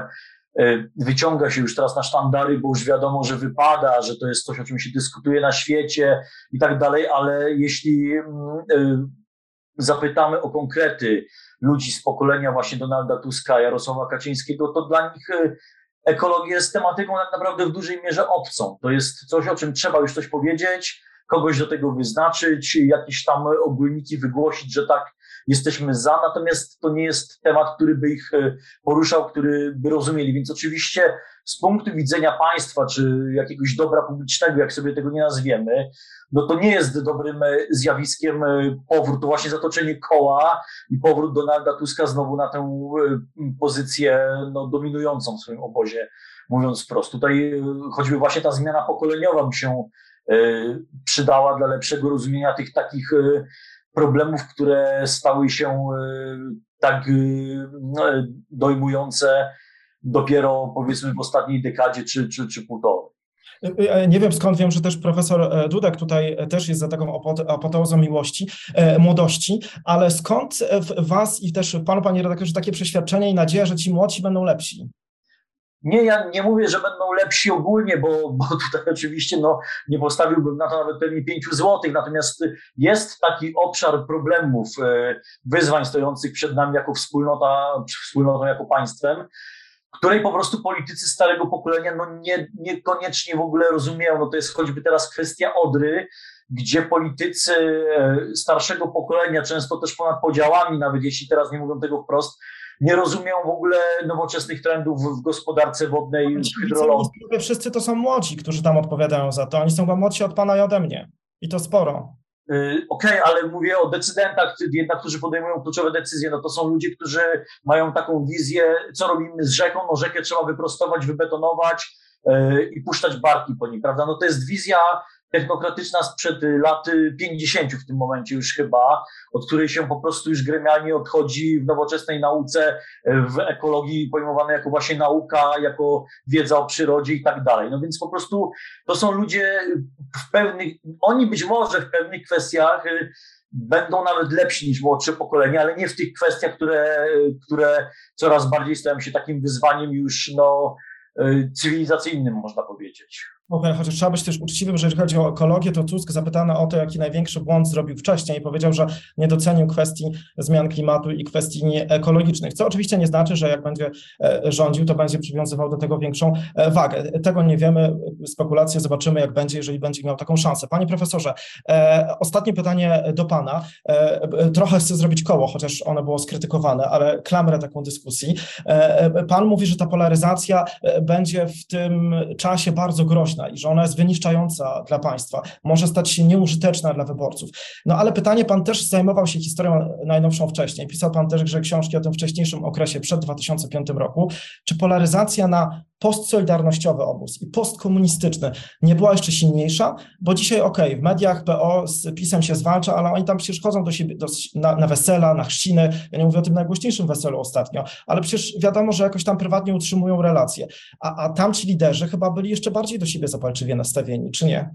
y, wyciąga się już teraz na sztandary, bo już wiadomo, że wypada, że to jest coś, o czym się dyskutuje na świecie i tak dalej, ale jeśli mm, y, zapytamy o konkrety ludzi z pokolenia właśnie Donalda Tuska, Jarosława Kaczyńskiego, to dla nich ekologia jest tematyką tak naprawdę w dużej mierze obcą. To jest coś, o czym trzeba już coś powiedzieć, kogoś do tego wyznaczyć, jakieś tam ogólniki wygłosić, że tak, jesteśmy za, natomiast to nie jest temat, który by ich e, poruszał, który by rozumieli. Więc oczywiście z punktu widzenia państwa, czy jakiegoś dobra publicznego, jak sobie tego nie nazwiemy, no to nie jest dobrym e, zjawiskiem e, powrót, to właśnie zatoczenie koła i powrót Donalda Tuska znowu na tę pozycję no, dominującą w swoim obozie, mówiąc wprost. Tutaj choćby właśnie ta zmiana pokoleniowa by się przydała dla lepszego rozumienia tych takich problemów, które stały się y, tak no, dojmujące dopiero powiedzmy w ostatniej dekadzie czy, czy, czy półtorej. Nie wiem skąd wiem, że też profesor e, Dudek tutaj też jest za taką apoteozą miłości, e, młodości, ale skąd w was i też w panu, panie redaktorze, takie przeświadczenie i nadzieja, że ci młodsi będą lepsi? Nie, ja nie mówię, że będą lepsi ogólnie, bo, bo tutaj oczywiście no, nie postawiłbym na to nawet pewnie pięciu złotych, natomiast jest taki obszar problemów, e, wyzwań stojących przed nami jako wspólnota, wspólnotą, jako państwem, której po prostu politycy starego pokolenia no nie, niekoniecznie w ogóle rozumieją. No to jest choćby teraz kwestia Odry, gdzie politycy e, starszego pokolenia, często też ponad podziałami, nawet jeśli teraz nie mówią tego wprost, nie rozumieją w ogóle nowoczesnych trendów w gospodarce wodnej, hydrologii. Wszyscy to są młodzi, którzy tam odpowiadają za to. Oni są chyba młodsi od pana i ode mnie. I to sporo. Y, okej, okay, ale mówię o decydentach, jednak, którzy podejmują kluczowe decyzje. No to są ludzie, którzy mają taką wizję, co robimy z rzeką. No rzekę trzeba wyprostować, wybetonować yy, i puszczać barki po niej, prawda? No to jest wizja technokratyczna sprzed lat 50 w tym momencie już chyba, od której się po prostu już gremialnie odchodzi w nowoczesnej nauce, w ekologii pojmowanej jako właśnie nauka, jako wiedza o przyrodzie i tak dalej. No więc po prostu to są ludzie w pewnych, oni być może w pewnych kwestiach y, będą nawet lepsi niż młodsze pokolenia, ale nie w tych kwestiach, które, które coraz bardziej stają się takim wyzwaniem już no, y, cywilizacyjnym, można powiedzieć. Okej, chociaż trzeba być też uczciwym, że jeżeli chodzi o ekologię, to Tusk zapytany o to, jaki największy błąd zrobił wcześniej, powiedział, że nie docenił kwestii zmian klimatu i kwestii ekologicznych, co oczywiście nie znaczy, że jak będzie e, rządził, to będzie przywiązywał do tego większą e, wagę. Tego nie wiemy, spekulacje, zobaczymy jak będzie, jeżeli będzie miał taką szansę. Panie profesorze, e, ostatnie pytanie do Pana. Trochę chcę zrobić koło, chociaż ono było skrytykowane, ale klamrę taką dyskusji. Pan mówi, że ta polaryzacja będzie w tym czasie bardzo groźna, i że ona jest wyniszczająca dla państwa, może stać się nieużyteczna dla wyborców. No ale pytanie, pan też zajmował się historią najnowszą wcześniej, pisał pan też że książki o tym wcześniejszym okresie przed 2005 roku. Czy polaryzacja na postsolidarnościowy obóz i postkomunistyczny nie była jeszcze silniejsza, bo dzisiaj okej, okay, w mediach PO z PiSem się zwalcza, ale oni tam przecież chodzą do siebie do, na, na, wesela, na chrzciny, ja nie mówię o tym najgłośniejszym weselu ostatnio, ale przecież wiadomo, że jakoś tam prywatnie utrzymują relacje, a, a tamci liderzy chyba byli jeszcze bardziej do siebie zapalczywie nastawieni, czy nie?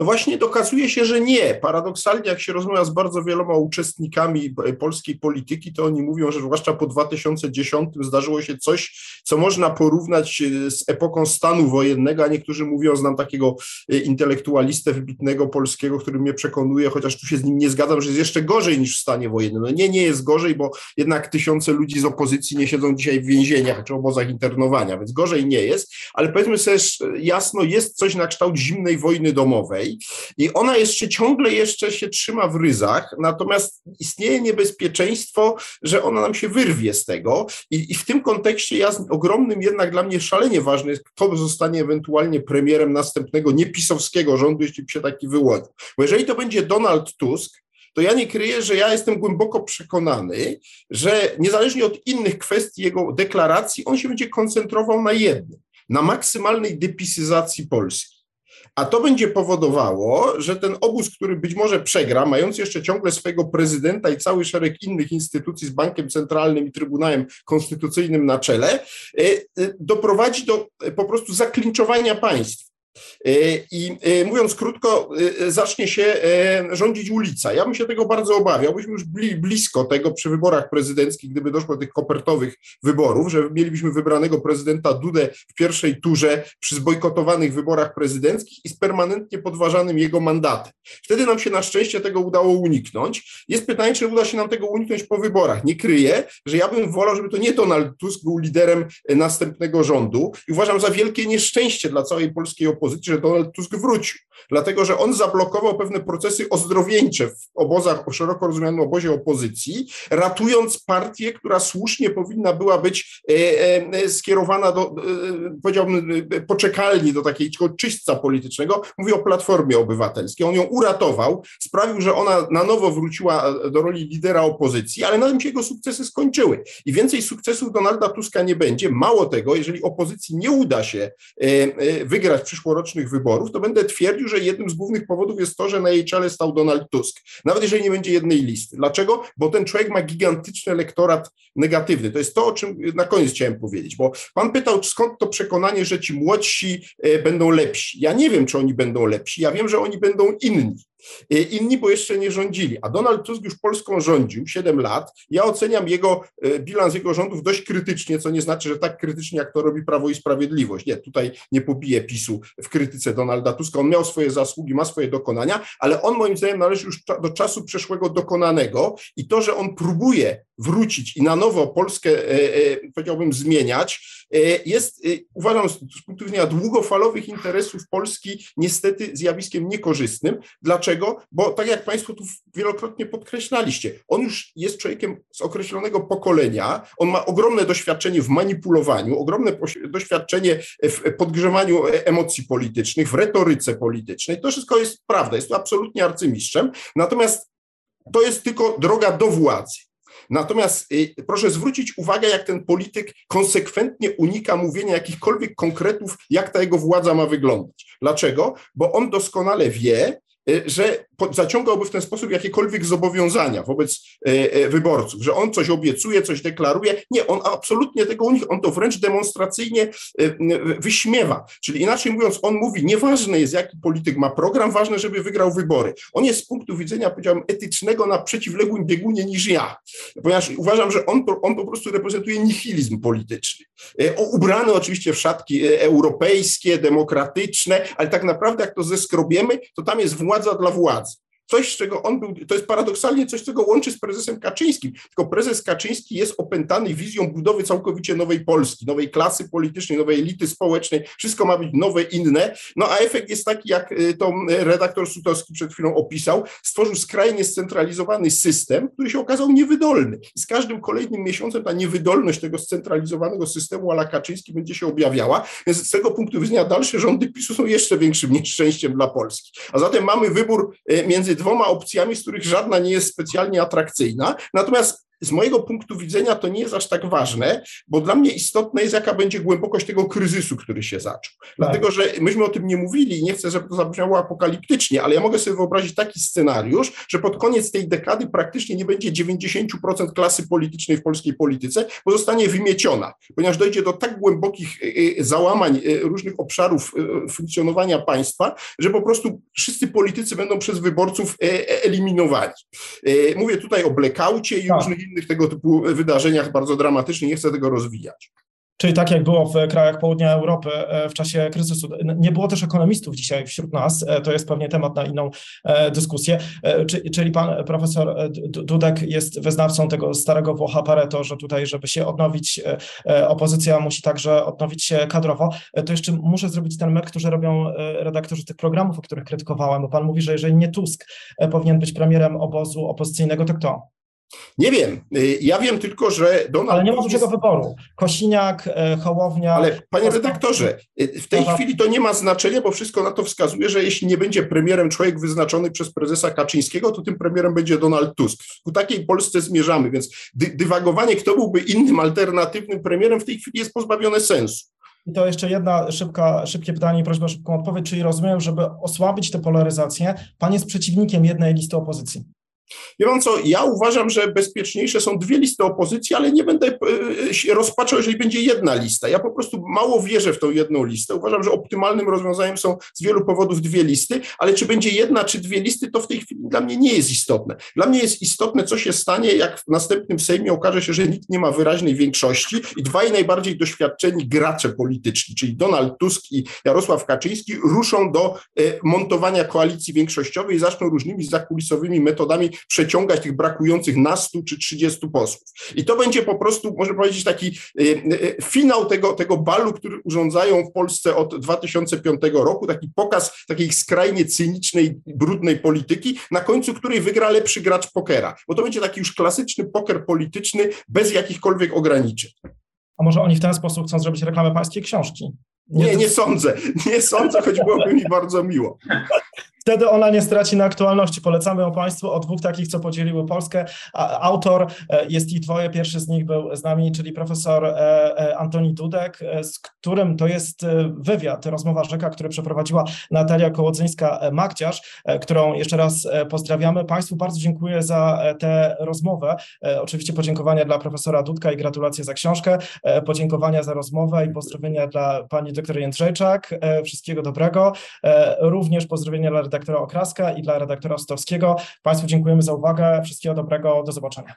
No właśnie dokazuje się, że nie. Paradoksalnie, jak się rozmawia z bardzo wieloma uczestnikami polskiej polityki, to oni mówią, że zwłaszcza po 2010 zdarzyło się coś, co można porównać e, z epoką stanu wojennego, a niektórzy mówią, znam takiego e, intelektualistę wybitnego polskiego, który mnie przekonuje, chociaż tu się z nim nie zgadzam, że jest jeszcze gorzej niż w stanie wojennym. No nie, nie jest gorzej, bo jednak tysiące ludzi z opozycji nie siedzą dzisiaj w więzieniach czy obozach internowania, więc gorzej nie jest, ale powiedzmy sobie jasno, jest coś na kształt zimnej wojny domowej, i ona jeszcze ciągle jeszcze się trzyma w ryzach, natomiast istnieje niebezpieczeństwo, że ona nam się wyrwie z tego i, i w tym kontekście ja ogromnym jednak dla mnie szalenie ważne jest, kto zostanie ewentualnie premierem następnego niepisowskiego rządu, jeśli się taki wyłonił. Bo jeżeli to będzie Donald Tusk, to ja nie kryję, że ja jestem głęboko przekonany, że niezależnie od innych kwestii jego deklaracji, on się będzie koncentrował na jednym, na maksymalnej depisyzacji Polski. A to będzie powodowało, że ten obóz, który być może przegra, mając jeszcze ciągle swojego prezydenta i cały szereg innych instytucji z Bankiem Centralnym i Trybunałem Konstytucyjnym na czele, e, e, doprowadzi do e, po prostu zaklinczowania państwa. E, I e, mówiąc krótko, e, zacznie się rządzić ulica. Ja bym się tego bardzo obawiał. Byśmy już byli blisko tego przy wyborach prezydenckich, gdyby doszło do tych kopertowych wyborów, że mielibyśmy wybranego prezydenta Dudę w pierwszej turze przy zbojkotowanych wyborach prezydenckich i z permanentnie podważanym jego mandatem. Wtedy nam się na szczęście tego udało uniknąć. Jest pytanie, czy uda się nam tego uniknąć po wyborach. Nie kryję, że ja bym wolał, żeby to nie Donald Tusk był liderem następnego rządu i uważam za wielkie nieszczęście dla całej polskiej opozycji, że Donald Tusk wrócił, dlatego że on zablokował pewne procesy ozdrowieńcze w obozach, o szeroko rozumianym obozie opozycji, ratując partię, która słusznie powinna była być e, e, skierowana do, e, powiedziałbym, poczekalni do takiego czyśćca politycznego. Mówię o Platformie Obywatelskiej. On ją uratował, sprawił, że ona na nowo wróciła do roli lidera opozycji, ale na tym się jego sukcesy skończyły. I więcej sukcesów Donalda Tuska nie będzie. Mało tego, jeżeli opozycji nie uda się wygrać przyszłości przyszłorocznych wyborów, to będę twierdził, że jednym z głównych powodów jest to, że na jej czele stał Donald Tusk. Nawet jeżeli nie będzie jednej listy. Dlaczego? Bo ten człowiek ma gigantyczny elektorat negatywny. To jest to, o czym na koniec chciałem powiedzieć, bo pan pytał, skąd to przekonanie, że ci młodsi e, będą lepsi. Ja nie wiem, czy oni będą lepsi. Ja wiem, że oni będą inni. E, inni, bo jeszcze nie rządzili. A Donald Tusk już Polską rządził 7 lat. Ja oceniam jego e, bilans jego rządów dość krytycznie, co nie znaczy, że tak krytycznie, jak to robi Prawo i Sprawiedliwość. Nie, tutaj nie pobiję PiSu w krytyce Donalda Tuska. On miał swoje zasługi, ma swoje dokonania, ale on moim zdaniem należy już do czasu przeszłego dokonanego i to, że on próbuje wrócić i na nowo Polskę, e, powiedziałbym, zmieniać, jest, uważam, z punktu widzenia długofalowych interesów Polski niestety zjawiskiem niekorzystnym. Dlaczego? Dlaczego? Bo tak jak Państwo tu wielokrotnie podkreślaliście, on już jest człowiekiem z określonego pokolenia, on ma ogromne doświadczenie w manipulowaniu, ogromne doświadczenie w podgrzewaniu emocji politycznych, w retoryce politycznej. To wszystko jest prawda, jest to absolutnie arcymistrzem. Natomiast to jest tylko droga do władzy. Natomiast y, proszę zwrócić uwagę, jak ten polityk konsekwentnie unika mówienia jakichkolwiek konkretów, jak ta jego władza ma wyglądać. Dlaczego? Bo on doskonale wie, że zaciągałby w ten sposób jakiekolwiek zobowiązania wobec e, e, wyborców, że on coś obiecuje, coś deklaruje. Nie, on absolutnie tego u nich, on to wręcz demonstracyjnie wyśmiewa. Czyli inaczej mówiąc, on mówi, nieważne jest, jaki polityk ma program, ważne, żeby wygrał wybory. On jest z punktu widzenia, powiedziałbym, etycznego na przeciwległym biegunie niż ja, ponieważ uważam, że on, on po prostu reprezentuje nihilizm polityczny. Ubrany oczywiście w szatki europejskie, demokratyczne, ale tak naprawdę jak to zeskrobiemy, to tam jest władza dla władzy coś, z czego on był, to jest paradoksalnie coś, co go łączy z prezesem Kaczyńskim, tylko prezes Kaczyński jest opętany wizją budowy całkowicie nowej Polski, nowej klasy politycznej, nowej elity społecznej, wszystko ma być nowe, inne, no a efekt jest taki, jak y, to y, redaktor Sutowski przed chwilą opisał, stworzył skrajnie scentralizowany system, który się okazał niewydolny. I z każdym kolejnym miesiącem ta niewydolność tego scentralizowanego systemu ala Kaczyński będzie się objawiała, więc z tego punktu widzenia dalsze rządy PiSu są jeszcze większym nieszczęściem dla Polski. A zatem mamy wybór y, między dwoma opcjami, z których żadna nie jest specjalnie atrakcyjna. Natomiast z mojego punktu widzenia to nie jest aż tak ważne, bo dla mnie istotne jest, jaka będzie głębokość tego kryzysu, który się zaczął. Tak. Dlatego, że myśmy o tym nie mówili i nie chcę, żeby to zabrzmiało apokaliptycznie, ale ja mogę sobie wyobrazić taki scenariusz, że pod koniec tej dekady praktycznie nie będzie 90% klasy politycznej w polskiej polityce, bo zostanie wymieciona, ponieważ dojdzie do tak głębokich y, y, załamań y, różnych obszarów funkcjonowania państwa, że po prostu wszyscy politycy będą przez wyborców e, e, eliminowani. Mówię tutaj o blackoutie i tak. różnych innych tego typu wydarzeniach bardzo dramatycznych, nie chcę tego rozwijać. Czyli tak jak było w krajach południa Europy e, w czasie kryzysu. Nie było też ekonomistów dzisiaj wśród nas, e, to jest pewnie temat na inną e, dyskusję. Czyli pan profesor Dudek jest wyznawcą tego starego Włocha Pareto, że tutaj, żeby się odnowić, opozycja musi także odnowić się kadrowo. To jeszcze muszę zrobić ten myk, który robią redaktorzy tych programów, o których krytykowałem, bo pan mówi, że jeżeli nie Tusk powinien być premierem obozu opozycyjnego, to kto? Nie wiem. Y, ja wiem tylko, że Donald Ale nie ma dużego wyboru. Kosiniak, e, Hołownia. Ale panie redaktorze, y, w tej chwili to nie ma znaczenia, bo wszystko na to wskazuje, że jeśli nie będzie premierem człowiek wyznaczony przez prezesa Kaczyńskiego, to tym premierem będzie Donald Tusk. Ku takiej Polsce zmierzamy, więc dy dywagowanie, kto byłby innym alternatywnym premierem, w tej chwili jest pozbawione sensu. I to jeszcze jedna szybka, szybkie pytanie i prośba o szybką odpowiedź, czyli rozumiem, żeby osłabić tę polaryzację, pan jest przeciwnikiem jednej listy opozycji. Wie pan co, ja uważam, że bezpieczniejsze są dwie listy opozycji, ale nie będę e, się rozpaczał, jeżeli będzie jedna lista. Ja po prostu mało wierzę w tą jedną listę. Uważam, że optymalnym rozwiązaniem są z wielu powodów dwie listy, ale czy będzie jedna czy dwie listy, to w tej chwili dla mnie nie jest istotne. Dla mnie jest istotne, co się stanie, jak w następnym Sejmie okaże się, że nikt nie ma wyraźnej większości i dwaj najbardziej doświadczeni gracze polityczni, czyli Donald Tusk i Jarosław Kaczyński, ruszą do e, montowania koalicji większościowej i zaczną różnymi zakulisowymi metodami przeciągać tych brakujących na 100 czy 30 posłów. I to będzie po prostu, można powiedzieć, taki y, y, finał tego, tego balu, który urządzają w Polsce od 2005 roku, taki pokaz takiej skrajnie cynicznej, brudnej polityki, na końcu której wygra lepszy gracz pokera, bo to będzie taki już klasyczny poker polityczny bez jakichkolwiek ograniczeń. A może oni w ten sposób chcą zrobić reklamę pańskiej książki? Nie, nie, nie sądzę. Nie sądzę, choć byłoby mi bardzo miło. Wtedy ona nie straci na aktualności. Polecamy ją Państwu o dwóch takich, co podzieliły Polskę. Autor e, jest ich dwoje. Pierwszy z nich był z nami, czyli profesor e, e, Antoni Dudek, z którym to jest wywiad, rozmowa rzeka, który przeprowadziła Natalia Kołodzyńska-Magdziarz, którą jeszcze raz pozdrawiamy. Państwu bardzo dziękuję za tę rozmowę. Oczywiście podziękowania dla profesora Dudka i gratulacje za książkę, podziękowania za rozmowę i pozdrowienia dla pani doktor Jędrzejczak. Wszystkiego dobrego. Również pozdrowienia dla redaktora Okraska i dla redaktora Stowskiego. Państwu dziękujemy za uwagę. Wszystkiego dobrego. Do zobaczenia.